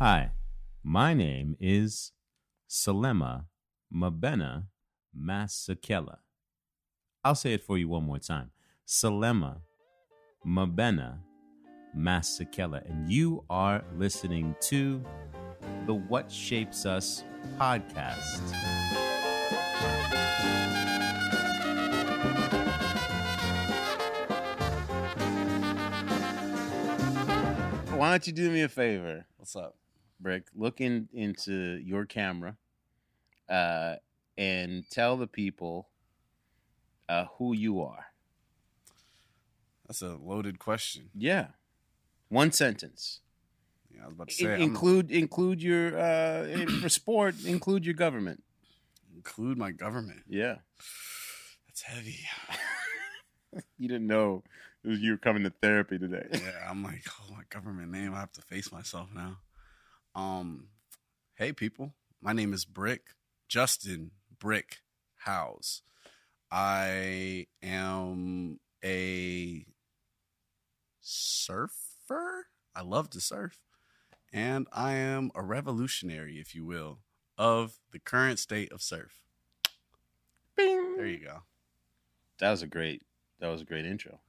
Hi, my name is Selema Mabena Masekela. I'll say it for you one more time. Selema Mabena Masekela. And you are listening to the What Shapes Us podcast. Why don't you do me a favor? What's up? Brick, look in, into your camera uh, and tell the people uh, who you are. That's a loaded question. Yeah. One sentence. Yeah, I was about to In- say I'm- include include your uh for sport, include your government. include my government. Yeah. That's heavy. You didn't know you were coming to therapy today. yeah, I'm like, oh, my government name. I have to face myself now. Um, hey people, my name is Brick Justin Brick Howze. I am a surfer. I love to surf, and I am a revolutionary, if you will, of the current state of surf. Bing. There you go. That was a great that was a great intro.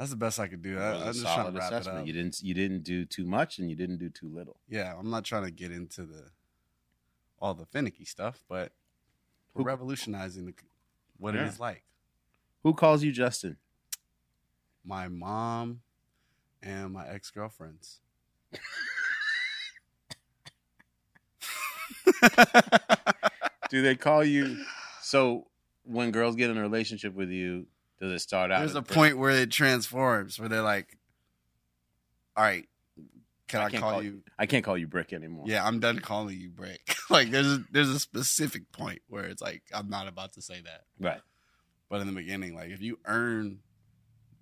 That's the best I could do. I, I'm a just trying to wrap it up. You didn't you didn't do too much and you didn't do too little. Yeah, I'm not trying to get into the all the finicky stuff, but we're Who- revolutionizing the, what Yeah. it is like. Who calls you Justin? My mom and my ex girlfriends. Do they call you so when girls get in a relationship with you, does it start out? There's a point where it transforms, where they're like, "All right, can I, can't call, you?" I can't call you Brick anymore. Yeah, I'm done calling you Brick. like, there's a, there's a specific point where it's like, I'm not about to say that. Right. But in the beginning, like, if you earn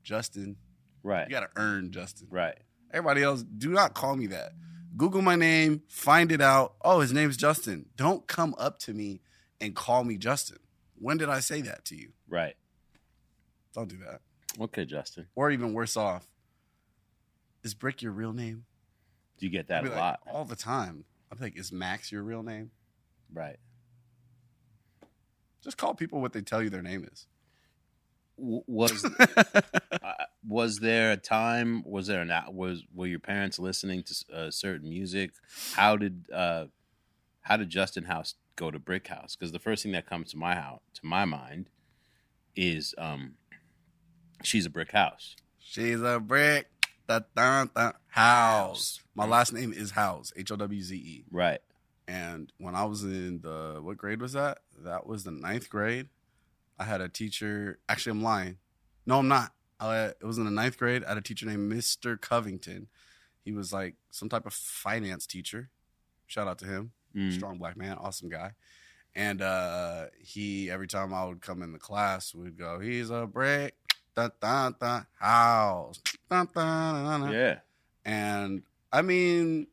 Justin, Right. you got to earn Justin. Right. Everybody else, do not call me that. Google my name, find it out. Oh, his name's Justin. Don't come up to me and call me Justin. When did I say that to you? Right. Don't do that. Okay, Justin. Or even worse off, is Brick your real name? Do you get that a like, lot? all the time. I'm like, is Max your real name? Right. Just call people what they tell you their name is. W- was uh, was there a time? Was there an was were your parents listening to uh, certain music? How did uh, how did Justin Howze go to Brick Howze? Because the first thing that comes to my house to my mind is um, she's a brick house. She's a brick. Da, da, da, house. My last name is Howze. H O W Z E. Right. And when I was in the what grade was that? That was the ninth grade. I had a teacher. Actually, I'm lying. No, I'm not. I, it was in the ninth grade. I had a teacher named Mr. Covington. He was like some type of finance teacher. Shout out to him. Mm. Strong black man, awesome guy. And uh, he every time I would come in the class would go, "He's a brick, da da da house, da da da da." Yeah. And I mean,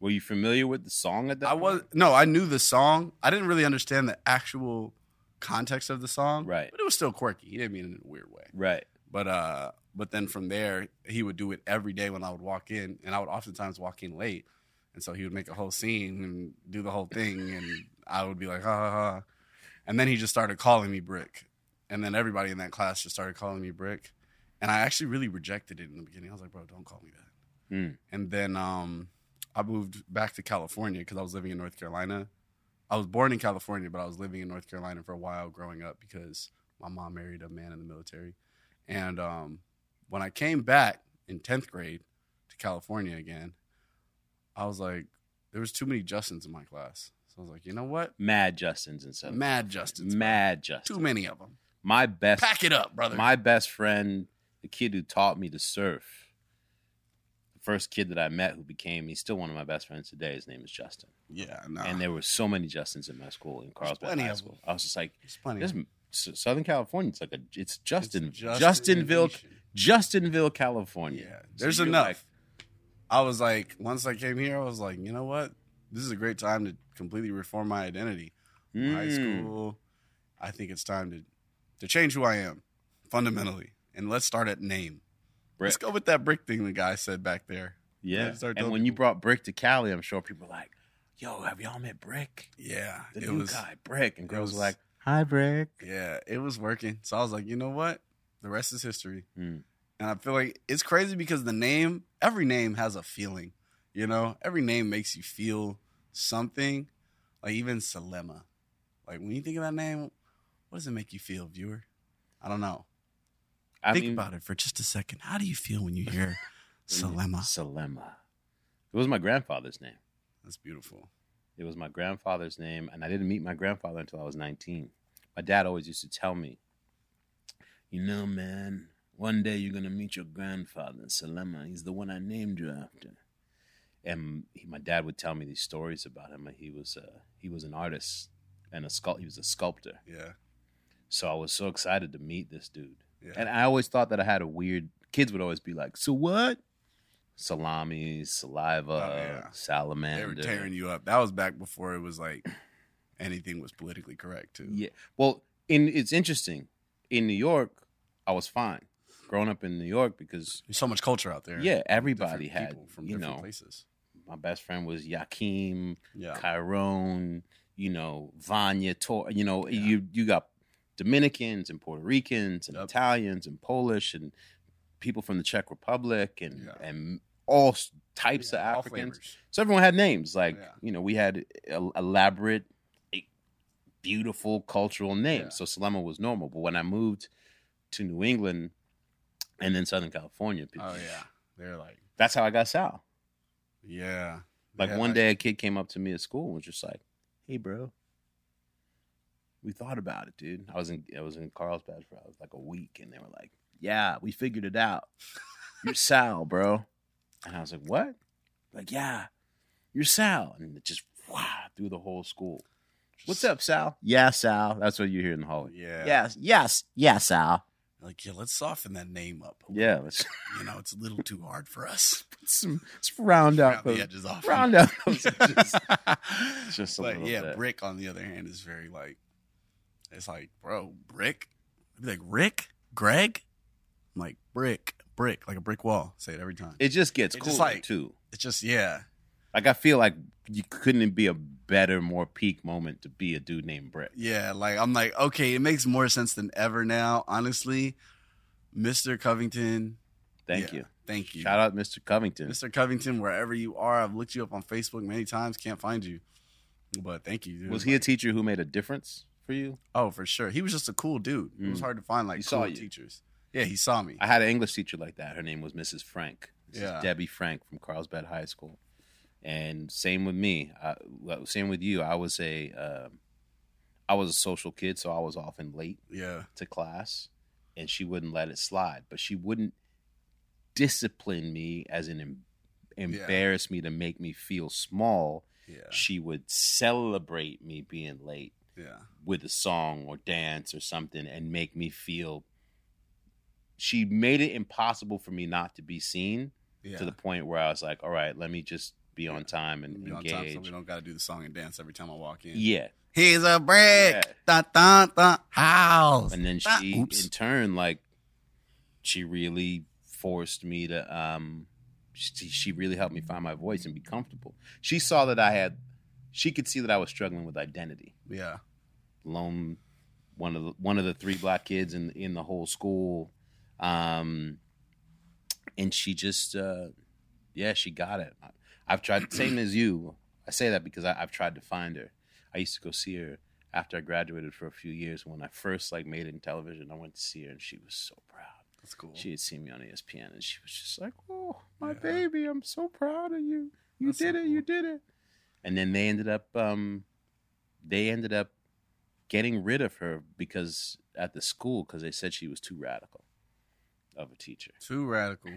Were you familiar with the song at that? I was point? no, I knew the song. I didn't really understand the actual context of the song, Right. But it was still quirky. He didn't mean it in a weird way. Right. But uh, but then from there, he would do it every day when I would walk in, and I would oftentimes walk in late, and so he would make a whole scene and do the whole thing, and I would be like, ha ha ha, and then he just started calling me Brick, and then everybody in that class just started calling me Brick, and I actually really rejected it in the beginning. I was like, bro, don't call me that. Mm. And then um, I moved back to California because I was living in North Carolina. I was born in California, but I was living in North Carolina for a while growing up because my mom married a man in the military. And um, when I came back in 10th grade to California again, I was like, there was too many Justins in my class. So I was like, you know what? Mad Justins and stuff. Mad Justins. Mad Justins. Too many of them. My best Pack it up, brother. My best friend, the kid who taught me to surf, the first kid that I met who became, he's still one of my best friends today. His name is Justin. yeah, no. And there were so many Justins in my school, in Carlsbad plenty High of School. them. I was just like, There's plenty. this of them. S- Southern California, it's like a, it's Justin, It's Justin Justinville, Nation. Justinville, California. Yeah, there's you're enough. like, I was like, once I came here, I was like, you know what? This is a great time to completely reform my identity. High mm, school, I think it's time to to change who I am fundamentally. And let's start at name. Brick. Let's go with that brick thing the guy said back there. Yeah. And telling when you brought Brick to Cali, I'm sure people were like, "Yo, have y'all met Brick? yeah, The it new was guy, Brick." And girls was- were like, "Hi, Brick." yeah, it was working. So I was like, you know what? The rest is history. Mm. And I feel like it's crazy because the name, every name has a feeling. You know, every name makes you feel something. Like even Selema. Like when you think of that name, what does it make you feel, viewer? I don't know. I think mean, about it for just a second. How do you feel when you hear Selema? Selema. It was my grandfather's name. That's beautiful. It was my grandfather's name, and I didn't meet my grandfather until I was 19. My dad always used to tell me, You know, man, one day you're going to meet your grandfather, Selema. He's the one I named you after. And he, my dad would tell me these stories about him. He was, uh, he was an artist and a sculpt. He was a sculptor. Yeah. So I was so excited to meet this dude. Yeah. And I always thought that I had a weird. Kids would always be like, "So what?" Salami, saliva, Oh, yeah. salamander. they were tearing you up. That was back before it was like anything was politically correct too. Yeah. Well, in it's interesting. In New York, I was fine. Growing up in New York because There's so much culture out there. yeah, everybody had people from you different know places. my best friend was Yakim, Yeah. Chiron, you know Vanya, Tor. You know Yeah. you you got Dominicans and Puerto Ricans and Yep. Italians and Polish and people from the Czech Republic and Yeah. and all types Yeah, of Africans. So everyone had names. Like, Yeah. you know, we had elaborate, beautiful cultural names. So Selema was normal. But when I moved to New England and then Southern California, people, Oh yeah. They're like, that's how I got Sal. yeah. Like one day a kid came up to me at school and was just like, Hey bro, we thought about it, dude. I was in I was in Carlsbad for uh, like a week and they were like, Yeah, we figured it out. You're Sal, bro. And I was like, What? Like, yeah, you're Sal. And it just wow through the whole school. What's up, Sal? Yeah, Sal. That's what you hear in the hallway. Yeah. Yes, yes, yes, Sal. Like, yeah, let's soften that name up. Yeah, let's, You know, it's a little too hard for us. let's, let's round out the edges off. round out. Just a but little yeah, bit. Brick on the other hand is very like, it's like, bro, Brick. I'd be like, Rick, Greg. I'm like brick, brick, like a brick wall. Say it every time. It just gets cool like- too. It's just yeah, Like I feel like you couldn't be a better, more peak moment to be a dude named Brick. yeah. Like I'm like, okay, it makes more sense than ever now. Honestly, Mr. Covington. Thank yeah, you. Thank you. Shout out Mr. Covington. Mr. Covington, wherever you are, I've looked you up on Facebook many times, can't find you. But thank you. Dude. Was he a teacher who made a difference for you? Oh, for sure. He was just a cool dude. It was Mm. hard to find like He cool teachers. Yeah, he saw me. I had an English teacher like that. Her name was Mrs. Frank. Mrs. Yeah. Debbie Frank from Carlsbad High School. And same with me. I, same with you. I was a, um I was a social kid, so I was often late yeah. to class, and she wouldn't let it slide. But she wouldn't discipline me, as in em- embarrass me to make me feel small. Yeah. She would celebrate me being late Yeah. with a song or dance or something and make me feel she made it impossible for me not to be seen Yeah. to the point where I was like, all right, let me just be on time and Be on engage. time so we don't got to do the song and dance every time I walk in. yeah. He's a brick. Yeah. Da, da, da, house. And then she oops. in turn like she really forced me to um she, she really helped me find my voice and be comfortable. She saw that I had she could see that I was struggling with identity. Yeah. lone one of the one of the three black kids in in the whole school. Um and she just uh yeah she got it. I, i've tried same as you. I say that because I, i've tried to find her. I used to go see her after i graduated for a few years. When i first like made it in television i went to see her and she was so proud. That's cool. she had seen me on espn and she was just like oh my Yeah. baby i'm so proud of you. You That's so did it you did it and then they ended up um they ended up getting rid of her because at the school because they said she was too radical of a teacher. Too radical.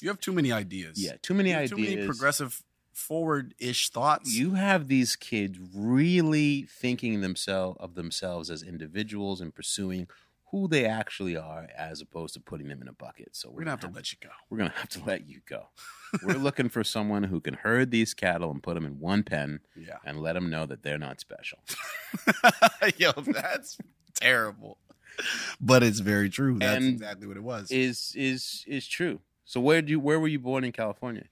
You have too many ideas. Yeah, too many ideas. Too many progressive, forward-ish thoughts. you have these kids really thinking themselves of themselves as individuals and pursuing who they actually are as opposed to putting them in a bucket. So We're gonna have to let you go. we're gonna have to let you go. we're looking for someone who can herd these cattle and put them in one pen Yeah. and let them know that they're not special. Yo, that's terrible. But it's very true. That's And exactly what it was. is is is true. So where do you where were you born in California?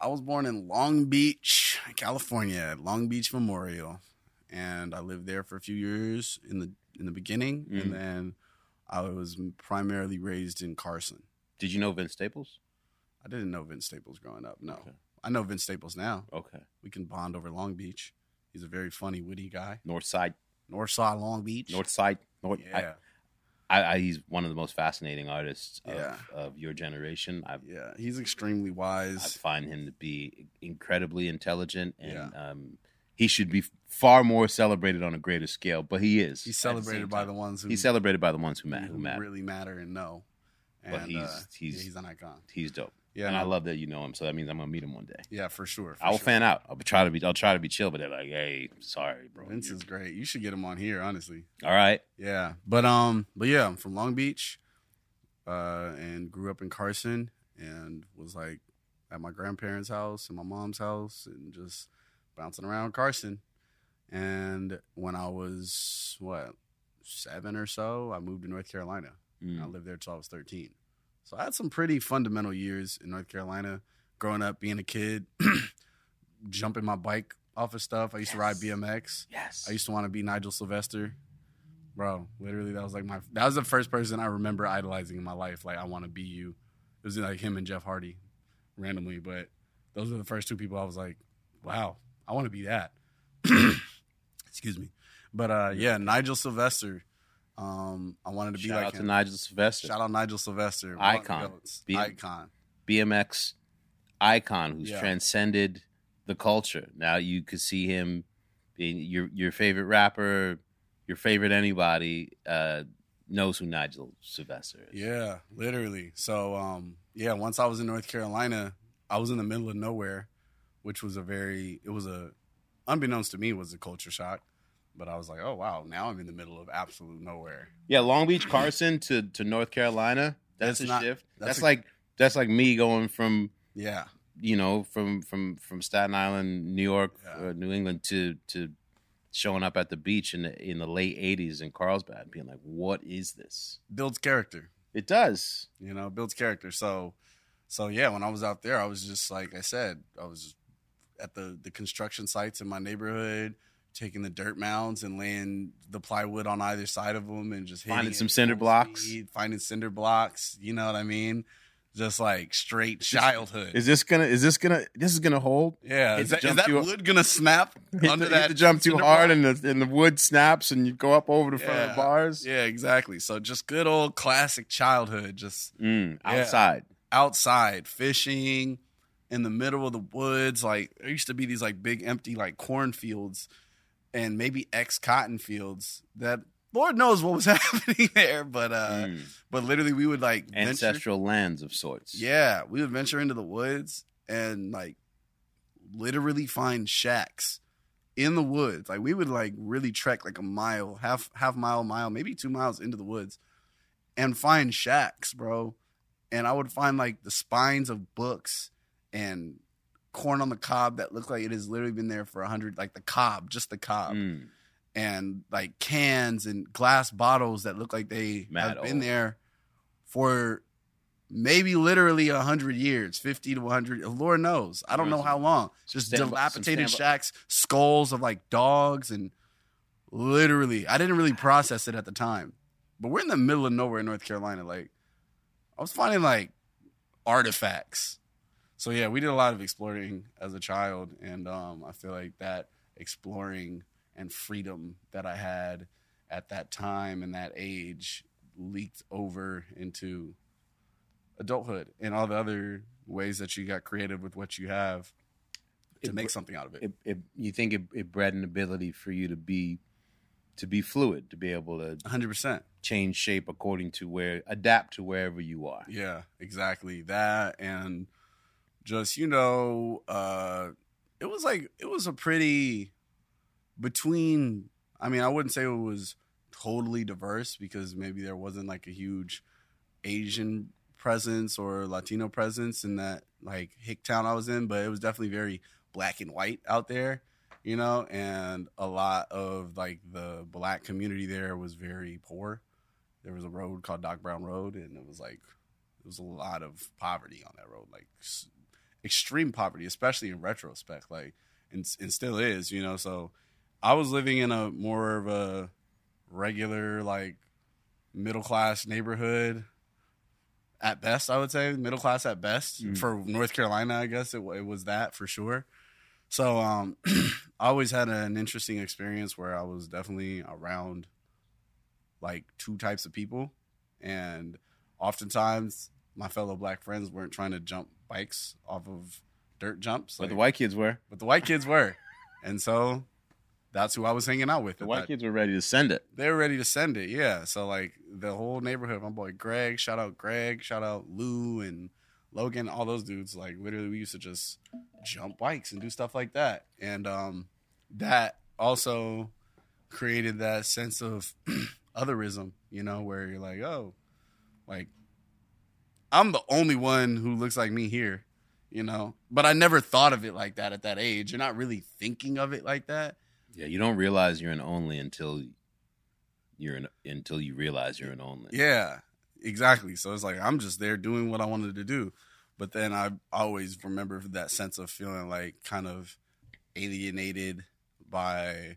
I was born in Long Beach, California, at Long Beach Memorial, and I lived there for a few years in the in the beginning, Mhm. and then I was primarily raised in Carson. Did you know Vince Staples? I didn't know Vince Staples growing up. No, Okay. I know Vince Staples now. Okay. We can bond over Long Beach. He's a very funny, witty guy. North Side. North Side Long Beach. North Side. North. yeah, I, I, I, he's one of the most fascinating artists of, Yeah. of your generation. I, yeah. He's extremely wise. I find him to be incredibly intelligent, and Yeah. um, he should be far more celebrated on a greater scale. But he is. He's at the celebrated by the ones who He's celebrated by the ones who matter. Who who matter. really matter and know. And, But he's- uh, he's- yeah, he's an icon. He's dope. Yeah, and I love that you know him. So that means I'm gonna meet him one day. yeah, for sure. for I will sure. fan out. I'll try to be. I'll try to be chill, but they're like, "Hey, sorry, bro." Vince You're- is great. You should get him on here, honestly. All right. Yeah, but um, but yeah, I'm from Long Beach, uh, and grew up in Carson, and was like at my grandparents' house and my mom's house, and just bouncing around Carson. And when I was what seven or so, I moved to North Carolina. And I Mm. lived there till I was 13. So I had some pretty fundamental years in North Carolina, growing up, being a kid, jumping my bike off of stuff. I used to ride BMX. Yes. I used to want to be Nigel Sylvester. Bro, literally, that was like my. That was the first person I remember idolizing in my life. Like, I want to be you. It was like him and Jeff Hardy, randomly, but those were the first two people I was like, wow, I want to be that. Excuse me, but uh, yeah, Nigel Sylvester. Um, I wanted to be Shout like out to. Nigel Sylvester, Shout out Nigel Sylvester, one of the Icon. Be- icon. BMX icon who's Yeah. transcended the culture. Now you could see him being your your favorite rapper, your favorite anybody uh, knows who Nigel Sylvester is. Yeah, literally. So, um, yeah, once I was in North Carolina, I was in the middle of nowhere, which was a very, it was a, unbeknownst to me, was a culture shock. But I was like, oh wow, now I'm in the middle of absolute nowhere. Yeah, Long Beach, Carson to, to North Carolina. That's, That's a not- shift. that's That's, a- like that's like me going from Yeah, you know from from from Staten Island, New York, Yeah. uh, New England to to showing up at the beach in the in the late '80s in Carlsbad, being like, "What is this?" builds character. It does. You know, builds character. So, so yeah, when I was out there, I was just like I said, I was at the the construction sites in my neighborhood. Taking the dirt mounds and laying the plywood on either side of them, and just Finding some cinder blocks. speed, finding cinder blocks. You know what I mean? Just like straight childhood. Is this gonna? Is this gonna? This is gonna hold? yeah, is that, is that wood gonna snap under that? the jump too hard, block? and the and the wood snaps, and you go up over the front of the bars. yeah, exactly. So just good old classic childhood. Just Mm, Yeah. outside. outside fishing in the middle of the woods. Like there used to be these like big empty like cornfields and maybe ex cotton fields that Lord knows what was happening there, but uh Mm. but literally we would like venture, Ancestral lands of sorts. yeah, we would venture into the woods and like literally find shacks in the woods. Like we would like really trek like a mile, half half mile, mile, maybe two miles into the woods and find shacks, bro. And I would find like the spines of books and corn on the cob that looked like it has literally been there for a hundred, like the cob, just the cob, Mm. and like cans and glass bottles that look like they Mad have been there for maybe literally a hundred years, fifty to hundred. Lord knows, I don't know how long. Just stand- dilapidated stand- shacks, skulls of like dogs, and literally, I didn't really process it at the time. But we're in the middle of nowhere in North Carolina. Like, I was finding like artifacts. So yeah, we did a lot of exploring as a child, and um, I feel like that exploring and freedom that I had at that time and that age leaked over into adulthood and all the other ways that you got creative with what you have to It make something out of it. It, it, you think it, it bred an ability for you to be to be fluid, to be able to 100%. change shape according to where adapt to wherever you are. Yeah, exactly. That and just, you know, uh it was like it was a pretty between I mean, I wouldn't say it was totally diverse because maybe there wasn't like a huge Asian presence or Latino presence in that like hick town I was in, but it was definitely very black and white out there, you know, and a lot of like the black community there was very poor. There was a road called Doc Brown Road, and it was like it was a lot of poverty on that road. Like, extreme poverty, especially in retrospect, like and, and still is, you know. So I was living in a more of a regular, like middle class neighborhood at best. I would say middle class at best Mm. for North Carolina. I guess it, it was that for sure. So um, I always had an interesting experience where I was definitely around like two types of people, and oftentimes my fellow black friends weren't trying to jump bikes off of dirt jumps, But the white kids were. but the white kids were, and so that's who I was hanging out with. The white that- kids were ready to send it. they were ready to send it, yeah. So like the whole neighborhood, my boy Greg, shout out Greg, shout out Lou and Logan, all those dudes. Like literally, we used to just jump bikes and do stuff like that, and um, that also created that sense of otherism, you know, where you're like, oh, like I'm the only one who looks like me here, you know. But I never thought of it like that at that age. You're not really thinking of it like that. Yeah, you don't realize you're an only until you're an until you realize you're an only. Yeah, exactly. So it's like I'm just there doing what I wanted to do. But then I always remember that sense of feeling like kind of alienated by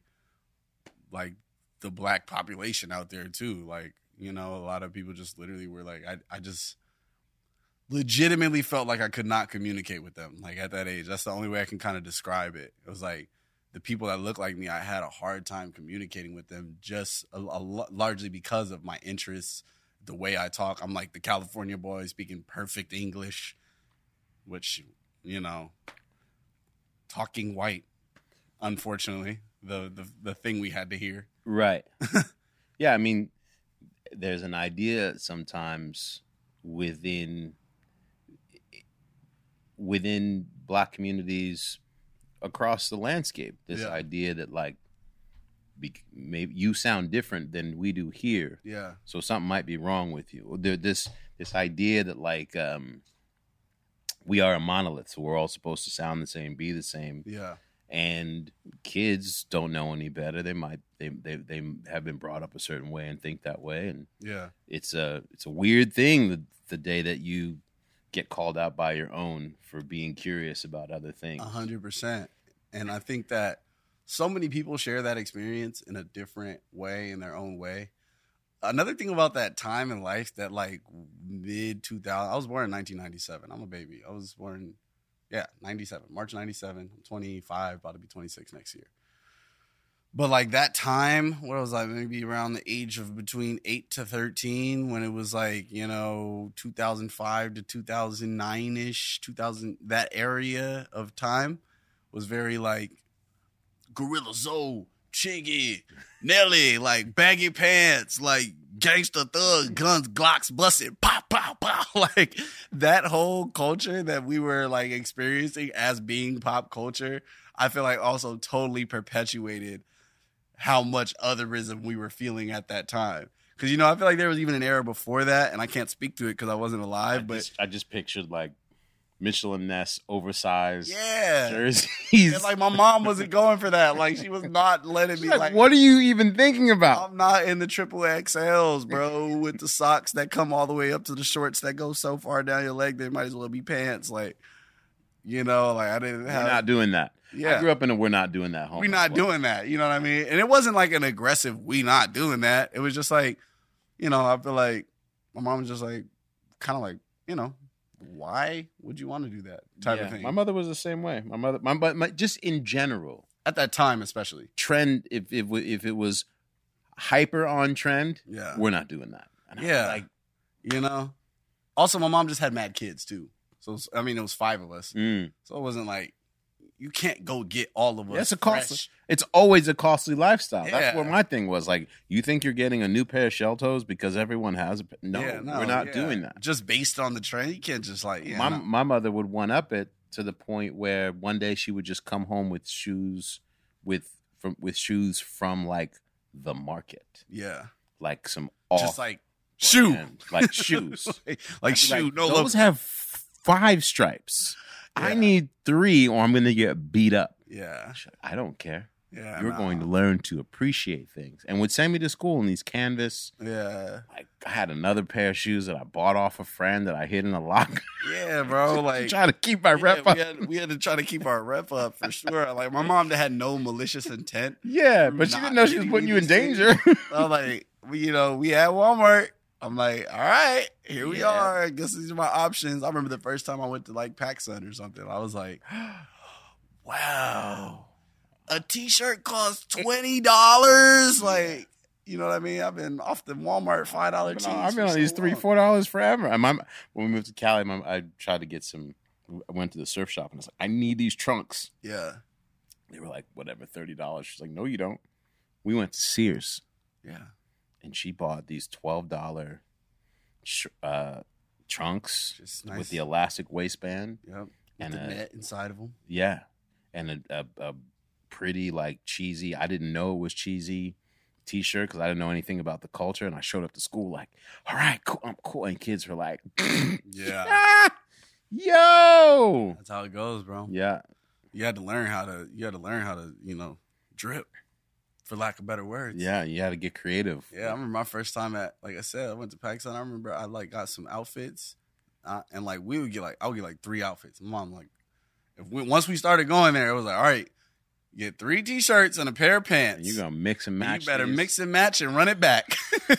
like the black population out there too. Like, you know, a lot of people just literally were like I I just legitimately felt like I could not communicate with them like at that age. That's the only way I can kind of describe it. It was like the people that looked like me, I had a hard time communicating with them just a, a, largely because of my interests, the way I talk. I'm like the California boy speaking perfect English, which, you know, talking white, unfortunately, the, the, the thing we had to hear. Right. yeah, I mean, there's an idea sometimes within within black communities across the landscape. This Yeah. idea that like be, maybe you sound different than we do here, Yeah. so something might be wrong with you. There, this this idea that like um, we are a monolith, so we're all supposed to sound the same, be the same Yeah. and kids don't know any better they might they, they they have been brought up a certain way and think that way and Yeah. it's a it's a weird thing the, the day that you get called out by your own for being curious about other things A hundred percent. And I think that so many people share that experience in a different way, in their own way. Another thing about that time in life that like mid 2000, I was born in 1997. I'm a baby. I was born, yeah, 97, March 97. I'm 25, about to be 26 next year. But like that time, what was I, maybe around the age of between 8 to 13, when it was like, you know, 2005 to 2009 ish, 2000, that area of time was very like Gorilla Zoe, Chingy, Nelly, like baggy pants, like gangster thug, guns, Glocks, busted, pop, pop, pop. Like that whole culture that we were like experiencing as being pop culture, I feel like also totally perpetuated how much otherism we were feeling at that time. Cause you know, I feel like there was even an era before that, and I can't speak to it because I wasn't I alive. But just, I just pictured like Mitchell & Ness oversized yeah, jerseys and like my mom wasn't going for that. Like she was not letting me. Like, Like, what are you even thinking about I'm not in the triple XLs, bro, with the socks that come all the way up to the shorts that go so far down your leg they might as well be pants. Like, you know, like I didn't we're not doing that Yeah, I grew up in a we're not doing that home we not doing that. You know what I mean? And it wasn't like an aggressive we not doing that. It was just like, you know, I feel like my mom was just like, kind of like, you know, why would you want to do that type Yeah, of thing my mother was the same way my mother my, my, my just in general at that time, especially. trend if if if it was hyper on trend, Yeah, we're not doing that. And I Yeah. like you know. Also, my mom just had mad kids too. So was- I mean, it was five of us. mm. So it wasn't like you can't go get all of us. It's a cost- fresh. it's always a costly lifestyle. That's Yeah. what my thing was. Like, you think you're getting a new pair of shell toes because everyone has a no, Yeah, we're not yeah. doing that. Just based on the trend, you can't just like yeah, my no. my mother would one up it to the point where one day she would just come home with shoes with from with shoes from like the market, yeah, like some off just like shoe, brand, like shoes. like, be shoe. no those love. have five stripes. I need three, or I'm going to get beat up. yeah, I don't care. Yeah, You're nah. going to learn to appreciate things. And would send me to school in these canvas. Yeah, Like I had another pair of shoes that I bought off a friend that I hid in a locker. yeah, bro. Like trying to keep my yeah, rep we, up. had, we had to try to keep our rep up for sure. Like my mom had no malicious intent. Yeah, but she didn't know she was putting you in danger. I was like, you know, we at Walmart. I'm like, all right, here we Yeah. are. I guess these are my options. I remember the first time I went to like PacSun or something. I was like, wow, a t-shirt costs twenty dollars. Like, you know what I mean? I've been off the Walmart five dollar I've been on, I've been on so these three, long. four dollars forever. And my, when we moved to Cali, my, I tried to get some. I went to the surf shop and I was like, I need these trunks. Yeah, They were like, whatever, thirty dollars. She's like, no, you don't. We went to Sears yeah, and she bought these twelve dollar uh, trunks nice. with the elastic waistband. yep, with and the a- net inside of them. Yeah, and a, a, a pretty like cheesy. I didn't know it was cheesy t-shirt because I didn't know anything about the culture, and I showed up to school like, all right, cool, I'm cool, and kids were like, Yeah, "Ah, yo, that's how it goes, bro. yeah, You had to learn how to. You had to learn how to, you know, drip, for lack of better words. yeah, you had to get creative. Yeah, I remember my first time at, like I said, I went to PacSun. I remember I like got some outfits, uh, and like we would get like I would get like three outfits. My mom like, if we once we started going there, it was like, all right, get three t-shirts and a pair of pants. You're gonna mix and And match. You better these. mix and match and run it back.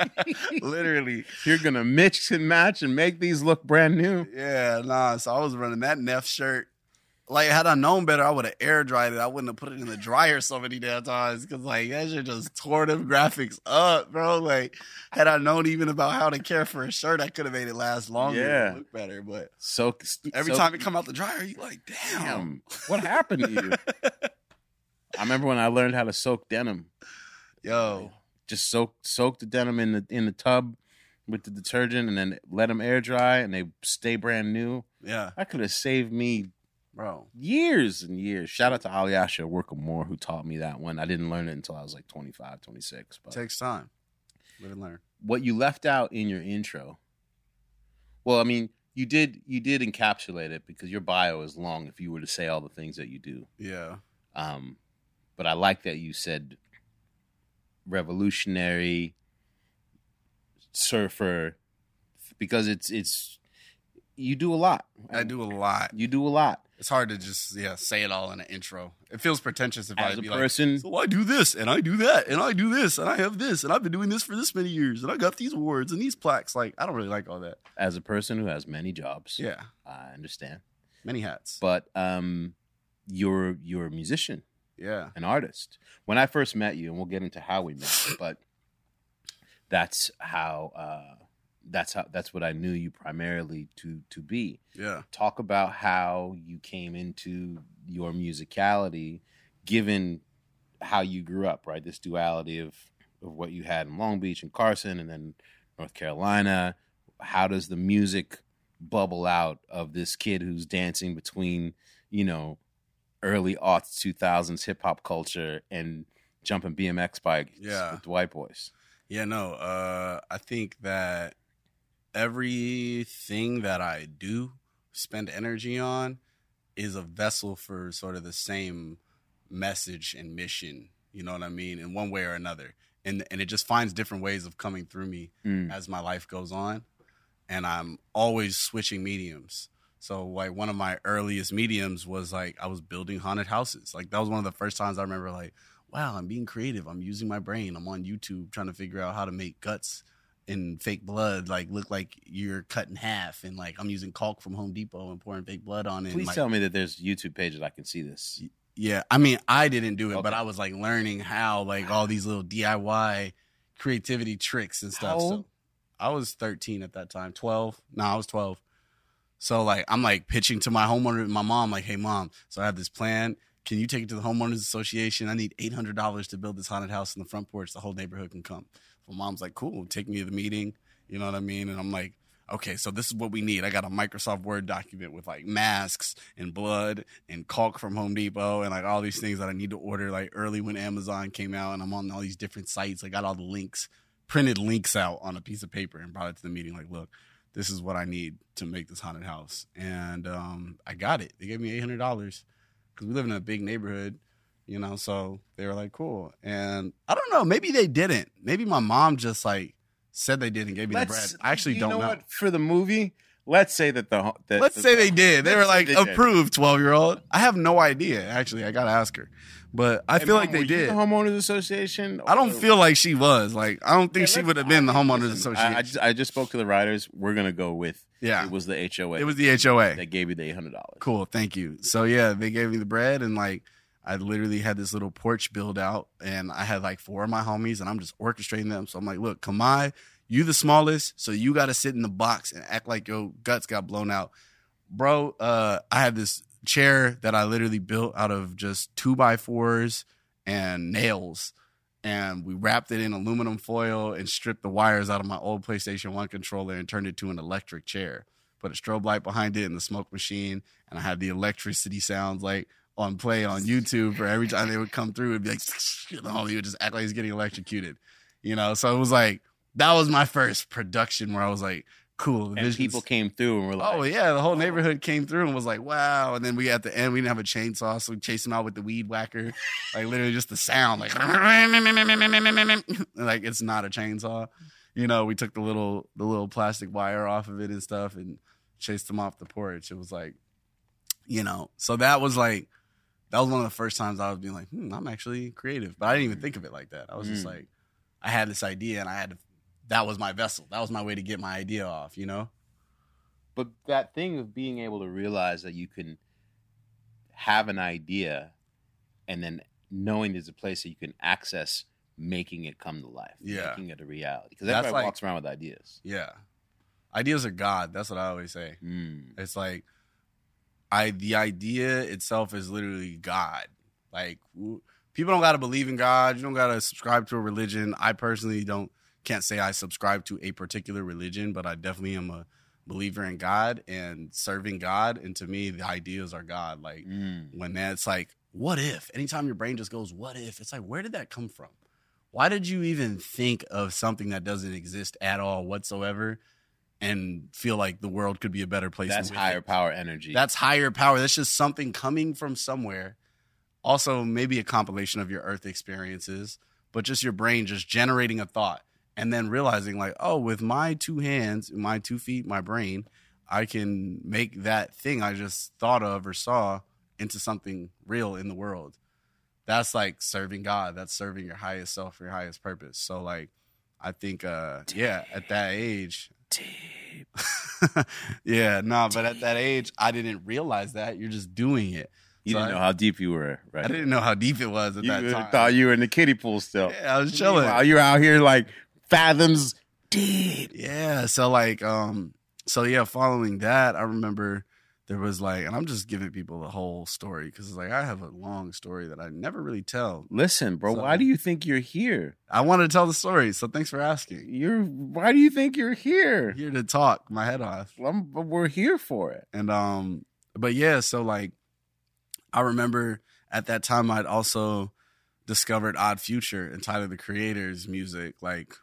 Literally, You're gonna mix and match and make these look brand new. yeah, nah. So I was running that Neff shirt. Like, had I known better, I would have air dried it. I wouldn't have put it in the dryer so many damn times because, like, that shit just tore them graphics up, bro. Like, had I known even about how to care for a shirt, I could have made it last longer, Yeah. and look better. But Soak every soak- time it come out the dryer, you like, damn. Damn, what happened to you? I remember when I learned how to soak denim. Yo, just soak soak the denim in the in the tub with the detergent and then let them air dry and they stay brand new. yeah, That could have saved me bro. years and years. Shout out to Alyasha Workamore who taught me that one. I didn't learn it until I was like 25, 26. But it takes time. Live and learn. what you left out in your intro, well, I mean, you did you did encapsulate it because your bio is long if you were to say all the things that you do. Yeah, Um, but I like that you said revolutionary surfer because it's it's you do a lot. I do a lot. You do a lot It's hard to just yeah say it all in an intro. It feels pretentious if as I a be like, person. So I do this and I do that and I do this and I have this and I've been doing this for this many years and I got these awards and these plaques. Like I don't really like all that. as a person who has many jobs, Yeah, I understand. many hats. But um, you're you're a musician, yeah, an artist. When I first met you, and we'll get into how we met, but that's how uh, that's how that's what I knew you primarily to to be. yeah, talk about how you came into your musicality given how you grew up right this duality of of what you had in long beach and carson and then north carolina how does the music bubble out of this kid who's dancing between you know early aughts 2000s hip-hop culture and jumping bmx bikes Yeah. with the white boys yeah. No, uh, I think that everything that I do spend energy on is a vessel for sort of the same message and mission. You know what I mean? In one way or another, and and it just finds different ways of coming through me Mm. as my life goes on and i'm always switching mediums so like one of my earliest mediums was like i was building haunted houses like that was one of the first times i remember like wow i'm being creative i'm using my brain i'm on youtube trying to figure out how to make guts and fake blood like look like you're cut in half and like i'm using caulk from home depot and pouring fake blood on it please like, tell me that there's youtube pages i can see this yeah, I mean, I didn't do it, but I was like learning how, like all these little DIY creativity tricks and stuff. So? I was 13 at that time, 12. No, I was 12. So like, I'm like pitching to my homeowner, my mom, like, hey mom, so I have this plan. Can you take it to the homeowners association? I need eight hundred dollars to build this haunted house in the front porch. The whole neighborhood can come. My mom's like, cool, take me to the meeting. You know what I mean? And I'm like, okay, so this is what we need. I got a Microsoft Word document with like masks and blood and caulk from Home Depot and like all these things that I need to order like early when Amazon came out. And I'm on all these different sites. I got all the links, printed links out on a piece of paper and brought it to the meeting. Like, look, this is what I need to make this haunted house. And um, I got it. They gave me $800 because we live in a big neighborhood. You know. So they were like, cool. And I don't know, maybe they didn't. Maybe my mom just like said they did and gave me the bread. I actually don't know. what? For the movie, let's say that the that Let's the- say they did. They were like they approved, twelve year old. I have no idea. Actually, I gotta ask her, but I Hey, feel Mom, like they did. The homeowners association. I don't feel like she was. Like I don't think Yeah, she would have been the homeowners listen, association. I, I, just, I just spoke to the writers. We're gonna go with yeah, it was the HOA. it was the HOA. that gave you the eight hundred dollars. Cool, thank you. So yeah, they gave me the bread and like I literally had this little porch build out and I had like four of my homies and I'm just orchestrating them. So I'm like, look, Kamai, you the smallest, so you gotta sit in the box and act like your guts got blown out. Bro, uh, I had this chair that I literally built out of just two by fours and nails. And we wrapped it in aluminum foil and stripped the wires out of my old PlayStation 1 controller and turned it to an electric chair. Put a strobe light behind it and the smoke machine and I had the electricity sounds like on play on YouTube for every time they would come through, it'd be like, you know, he would just act like he's getting electrocuted, you know. So it was like that was my first production where I was like, cool. the And people came through and were like, Oh yeah, the whole oh. neighborhood came through and was like, "Wow!" And then we at the end we didn't have a chainsaw, so we chased him out with the weed whacker, like literally just the sound, like like it's not a chainsaw. You know, we took the little the little plastic wire off of it and stuff, and chased him off the porch. It was like, you know, so that was like that was one of the first times I was being like, hmm, I'm actually creative, but I didn't even think of it like that. I was just Mm. like, I had this idea and I had to. That was my vessel. That was my way to get my idea off. You know. But that thing of being able to realize that you can have an idea and then knowing there's a place that you can access making it come to life, Yeah. making it a reality. Because everybody like- walks around with ideas. Yeah. Ideas are God. That's what I always say. Mm. It's like I the idea itself is literally God. Like people don't got to believe in God. You don't got to subscribe to a religion. I personally don't can't say I subscribe to a particular religion, but I definitely am a believer in God and serving God. And to me, the ideas are God. Like Mm. when that's like, what if? Anytime your brain just goes, what if? It's like, where did that come from? Why did you even think of something that doesn't exist at all whatsoever and feel like the world could be a better place? That's with higher it? power energy. That's higher power. That's just something coming from somewhere. Also, maybe a compilation of your earth experiences, but just your brain just generating a thought and then realizing, like, oh, with my two hands, my two feet, my brain, I can make that thing I just thought of or saw into something real in the world. That's like serving God. That's serving your highest self, your highest purpose. So, like, I think, uh, yeah, at that age, Deep. yeah, no, but at that age, I didn't realize that. You're just doing it. You So didn't I- know how deep you were, right? I didn't know how deep it was at you that time. thought you were in the kiddie pool still. yeah, I was chilling. While you're out here like fathoms deep. Yeah, so like, um, so yeah, following that, I remember there was like, and I'm just giving people the whole story because it's like I have a long story that I never really tell. Listen, bro, So- why do you think you're here? I want to tell the story, so thanks for asking. You're why do you think you're here? here to talk my head off. I'm, we're here for it. And um, but yeah, so like I remember at that time I'd also discovered Odd Future and Tyler the Creator's music, like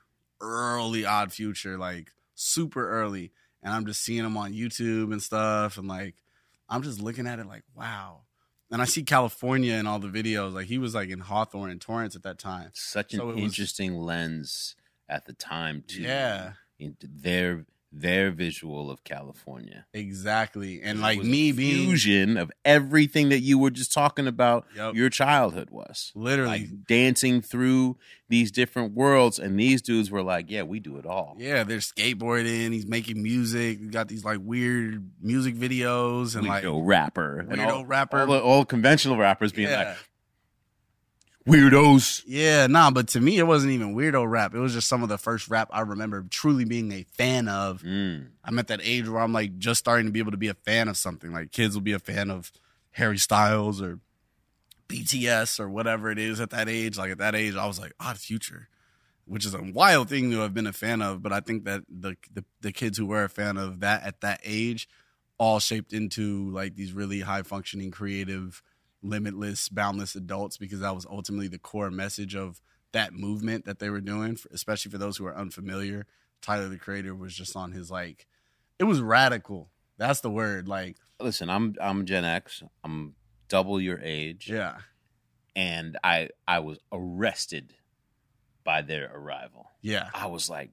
early Odd Future, like super early. And I'm just seeing him on YouTube and stuff, and like I'm just looking at it like, wow. And I see California in all the videos. Like he was like in Hawthorne and Torrance at that time. Such an So it was- interesting lens at the time too. Yeah. their their visual of California. Exactly. And like me being fusion of everything that you were just talking about Yep. your childhood was. literally Like dancing through these different worlds and these dudes were like, yeah, we do it all. Yeah, they're skateboarding. He's making music. We got these like weird music videos and like Weirdo rapper. and weirdo all, rapper. All, the, all conventional rappers being yeah. like, weirdos. yeah, nah, but to me it wasn't even weirdo rap. It was just some of the first rap I remember truly being a fan of. Mm. I'm at that age where I'm like just starting to be able to be a fan of something. Like kids will be a fan of Harry Styles or BTS or whatever it is at that age. Like at that age, I was like Odd Future, which is a wild thing to have been a fan of. But I think that the the, the kids who were a fan of that at that age all shaped into like these really high functioning, creative, limitless, boundless adults because that was ultimately the core message of that movement that they were doing, especially for those who are unfamiliar. Tyler the Creator was just on his like, it was radical. That's the word. Like, Listen, I'm I'm Gen X. I'm double your age. yeah, and I I was arrested by their arrival. Yeah. I was like,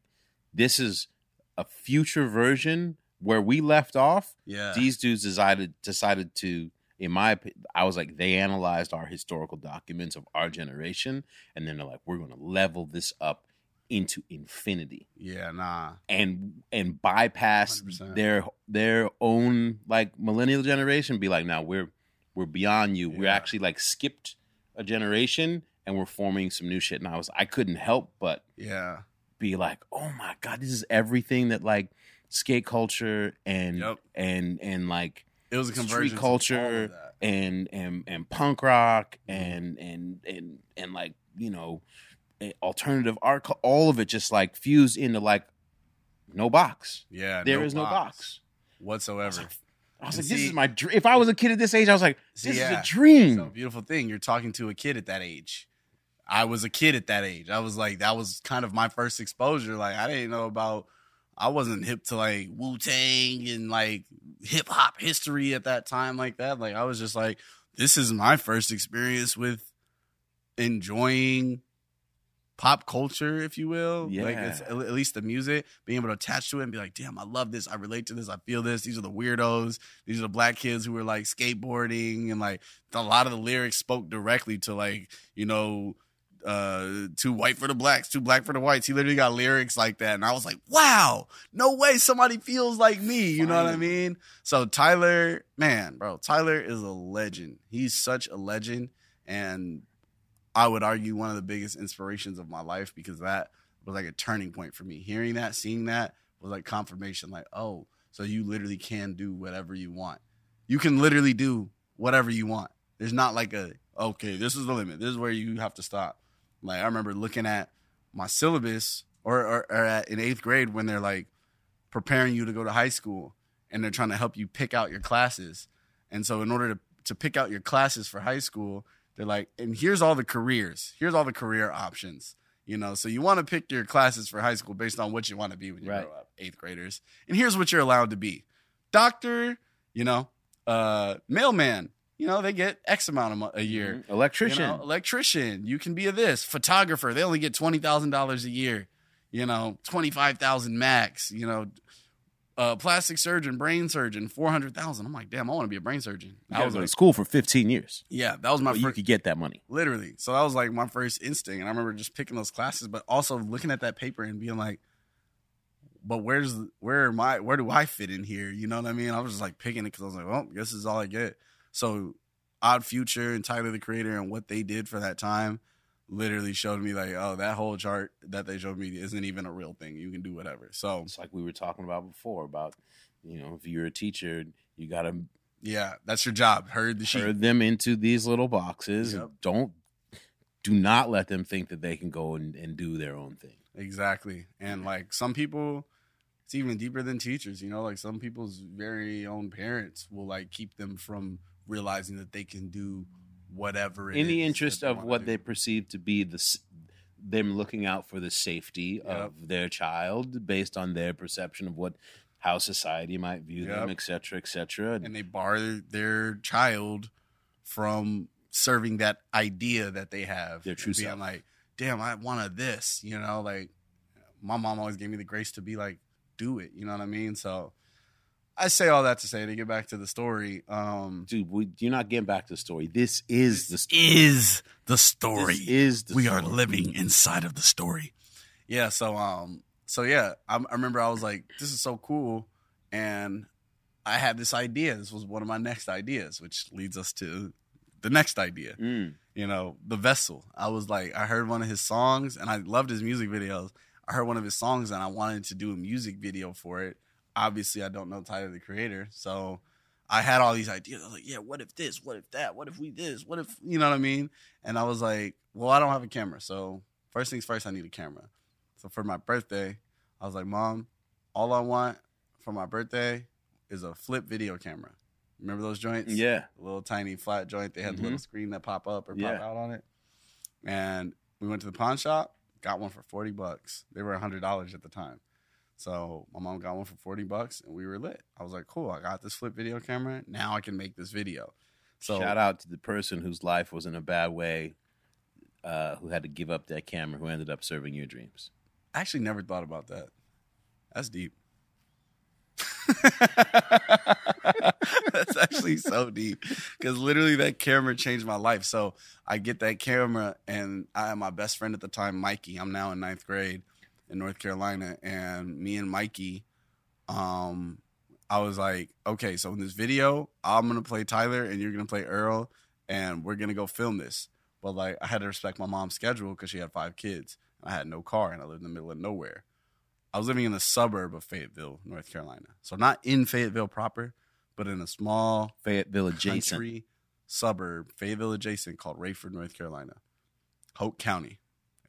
this is a future version where we left off. Yeah. These dudes decided decided to, in my opinion, I was like, they analyzed our historical documents of our generation, and then they're like, we're gonna level this up into infinity yeah, nah. and and bypass 100%. their their own like millennial generation be like now we're we're beyond you we're actually like skipped a generation and we're forming some new shit and i was i couldn't help but Yeah. be like oh my god this is everything that like skate culture and Yep. and and like It was a Street conversion culture and and and punk rock and and and and like you know eh, alternative art all of it just like fused into like no box Yeah. There is no box. I was whatsoever. like, I was And like, this is my dream. If I was a kid at this age, I was like, See, this yeah. is a dream. So beautiful thing. You're talking to a kid at that age. I was a kid at that age. I was like, that was kind of my first exposure. Like, I didn't know about. I wasn't hip to like Wu Tang and like hip hop history at that time, like that. Like, I was just like, this is my first experience with enjoying pop culture, if you will. Like, it's at least the music, being able to attach to it and be like, damn, I love this. I relate to this. I feel this. These are the weirdos. These are the black kids who were like skateboarding and like a lot of the lyrics spoke directly to like you know uh too white for the blacks too black for the whites he literally got lyrics like that and i was like wow no way somebody feels like me you know what i mean so tyler man bro tyler is a legend he's such a legend and i would argue one of the biggest inspirations of my life because that was like a turning point for me hearing that seeing that was like confirmation like oh so you literally can do whatever you want you can literally do whatever you want. There's not like a okay, this is the limit. This is where you have to stop. Like I remember looking at my syllabus or, or, or at, in eighth grade when they're like preparing you to go to high school and they're trying to help you pick out your classes. And so in order to to pick out your classes for high school, they're like, and here's all the careers. Here's all the career options. You know, so you want to pick your classes for high school based on what you want to be when you Right. grow up, eighth graders. And here's what you're allowed to be: doctor, you know, uh, mailman. You know, they get X amount a, year. Mhm. Electrician. You know, electrician. You can be a this photographer. They only get twenty thousand dollars a year. You know, twenty five thousand max. You know, uh, plastic surgeon, brain surgeon, four hundred thousand. I'm like, damn, I want to be a brain surgeon. I was in like, school for 15 years. yeah, that was my But you could get that money. Literally, so that was like my first instinct, and I remember just picking those classes, but also looking at that paper and being like, but where's where am I? Where do I fit in here? You know what I mean? I was just like picking it because I was like, well, guess this is all I get. So, Odd Future and Tyler the Creator and what they did for that time literally showed me like, oh, that whole chart that they showed me isn't even a real thing. You can do whatever. So, It's like we were talking about before about, you know, if you're a teacher, you got to yeah, that's your job. Heard the sheet. herd them into these little boxes. Yep. Don't, do not let them think that they can go and, and do their own thing. Exactly. And like some people, it's even deeper than teachers, you know, like some people's very own parents will like keep them from realizing that they can do whatever it in the interest of what do. they perceive to be the them looking out for the safety Yep. of their child based on their perception of what how society might view them, Yep. et cetera, et cetera. and they bar their child from serving that idea that they have. Their true being self. like, damn, I wanted this, you know, like my mom always gave me the grace to be like, do it, you know what I mean? So I say all that to say to get back to the story. Um Dude, we, you're not getting back to the story. This is the story. is the story. This is the we are living inside of the story. Yeah. So um. So yeah, I, I remember I was like, "This is so cool," and I had this idea. This was one of my next ideas, which leads us to the next idea. Mm. You know, the vessel. I was like, I heard one of his songs, and I loved his music videos. I heard one of his songs, and I wanted to do a music video for it. Obviously, I don't know Tyler the Creator, so I had all these ideas. I was like, yeah, what if this? What if that? What if we this? What if you know what I mean? And I was like, well, I don't have a camera, so first things first, I need a camera. So for my birthday, I was like, Mom, all I want for my birthday is a flip video camera. Remember those joints? Yeah. A little tiny flat joint. They had Mhm. a little screen that pop up or Yeah. pop out on it. And we went to the pawn shop, got one for 40 bucks. They were $100 at the time. So my mom got one for 40 bucks and we were lit. I was like, cool, I got this flip video camera. Now I can make this video. So Shout out to the person whose life was in a bad way, uh, who had to give up that camera, who ended up serving your dreams. I actually never thought about that. That's deep. That's actually so deep because literally that camera changed my life. So I get that camera, and I my best friend at the time, Mikey. I'm now in ninth grade in North Carolina, and me and Mikey, um, I was like, okay, so in this video, I'm gonna play Tyler, and you're gonna play Earl, and we're gonna go film this. But like, I had to respect my mom's schedule because she had five kids. and I had no car, and I lived in the middle of nowhere. I was living in the suburb of Fayetteville, North Carolina. So not in Fayetteville proper, but in a small Fayetteville adjacent. suburb, Fayetteville adjacent, called Rayford, North Carolina, Hoke County.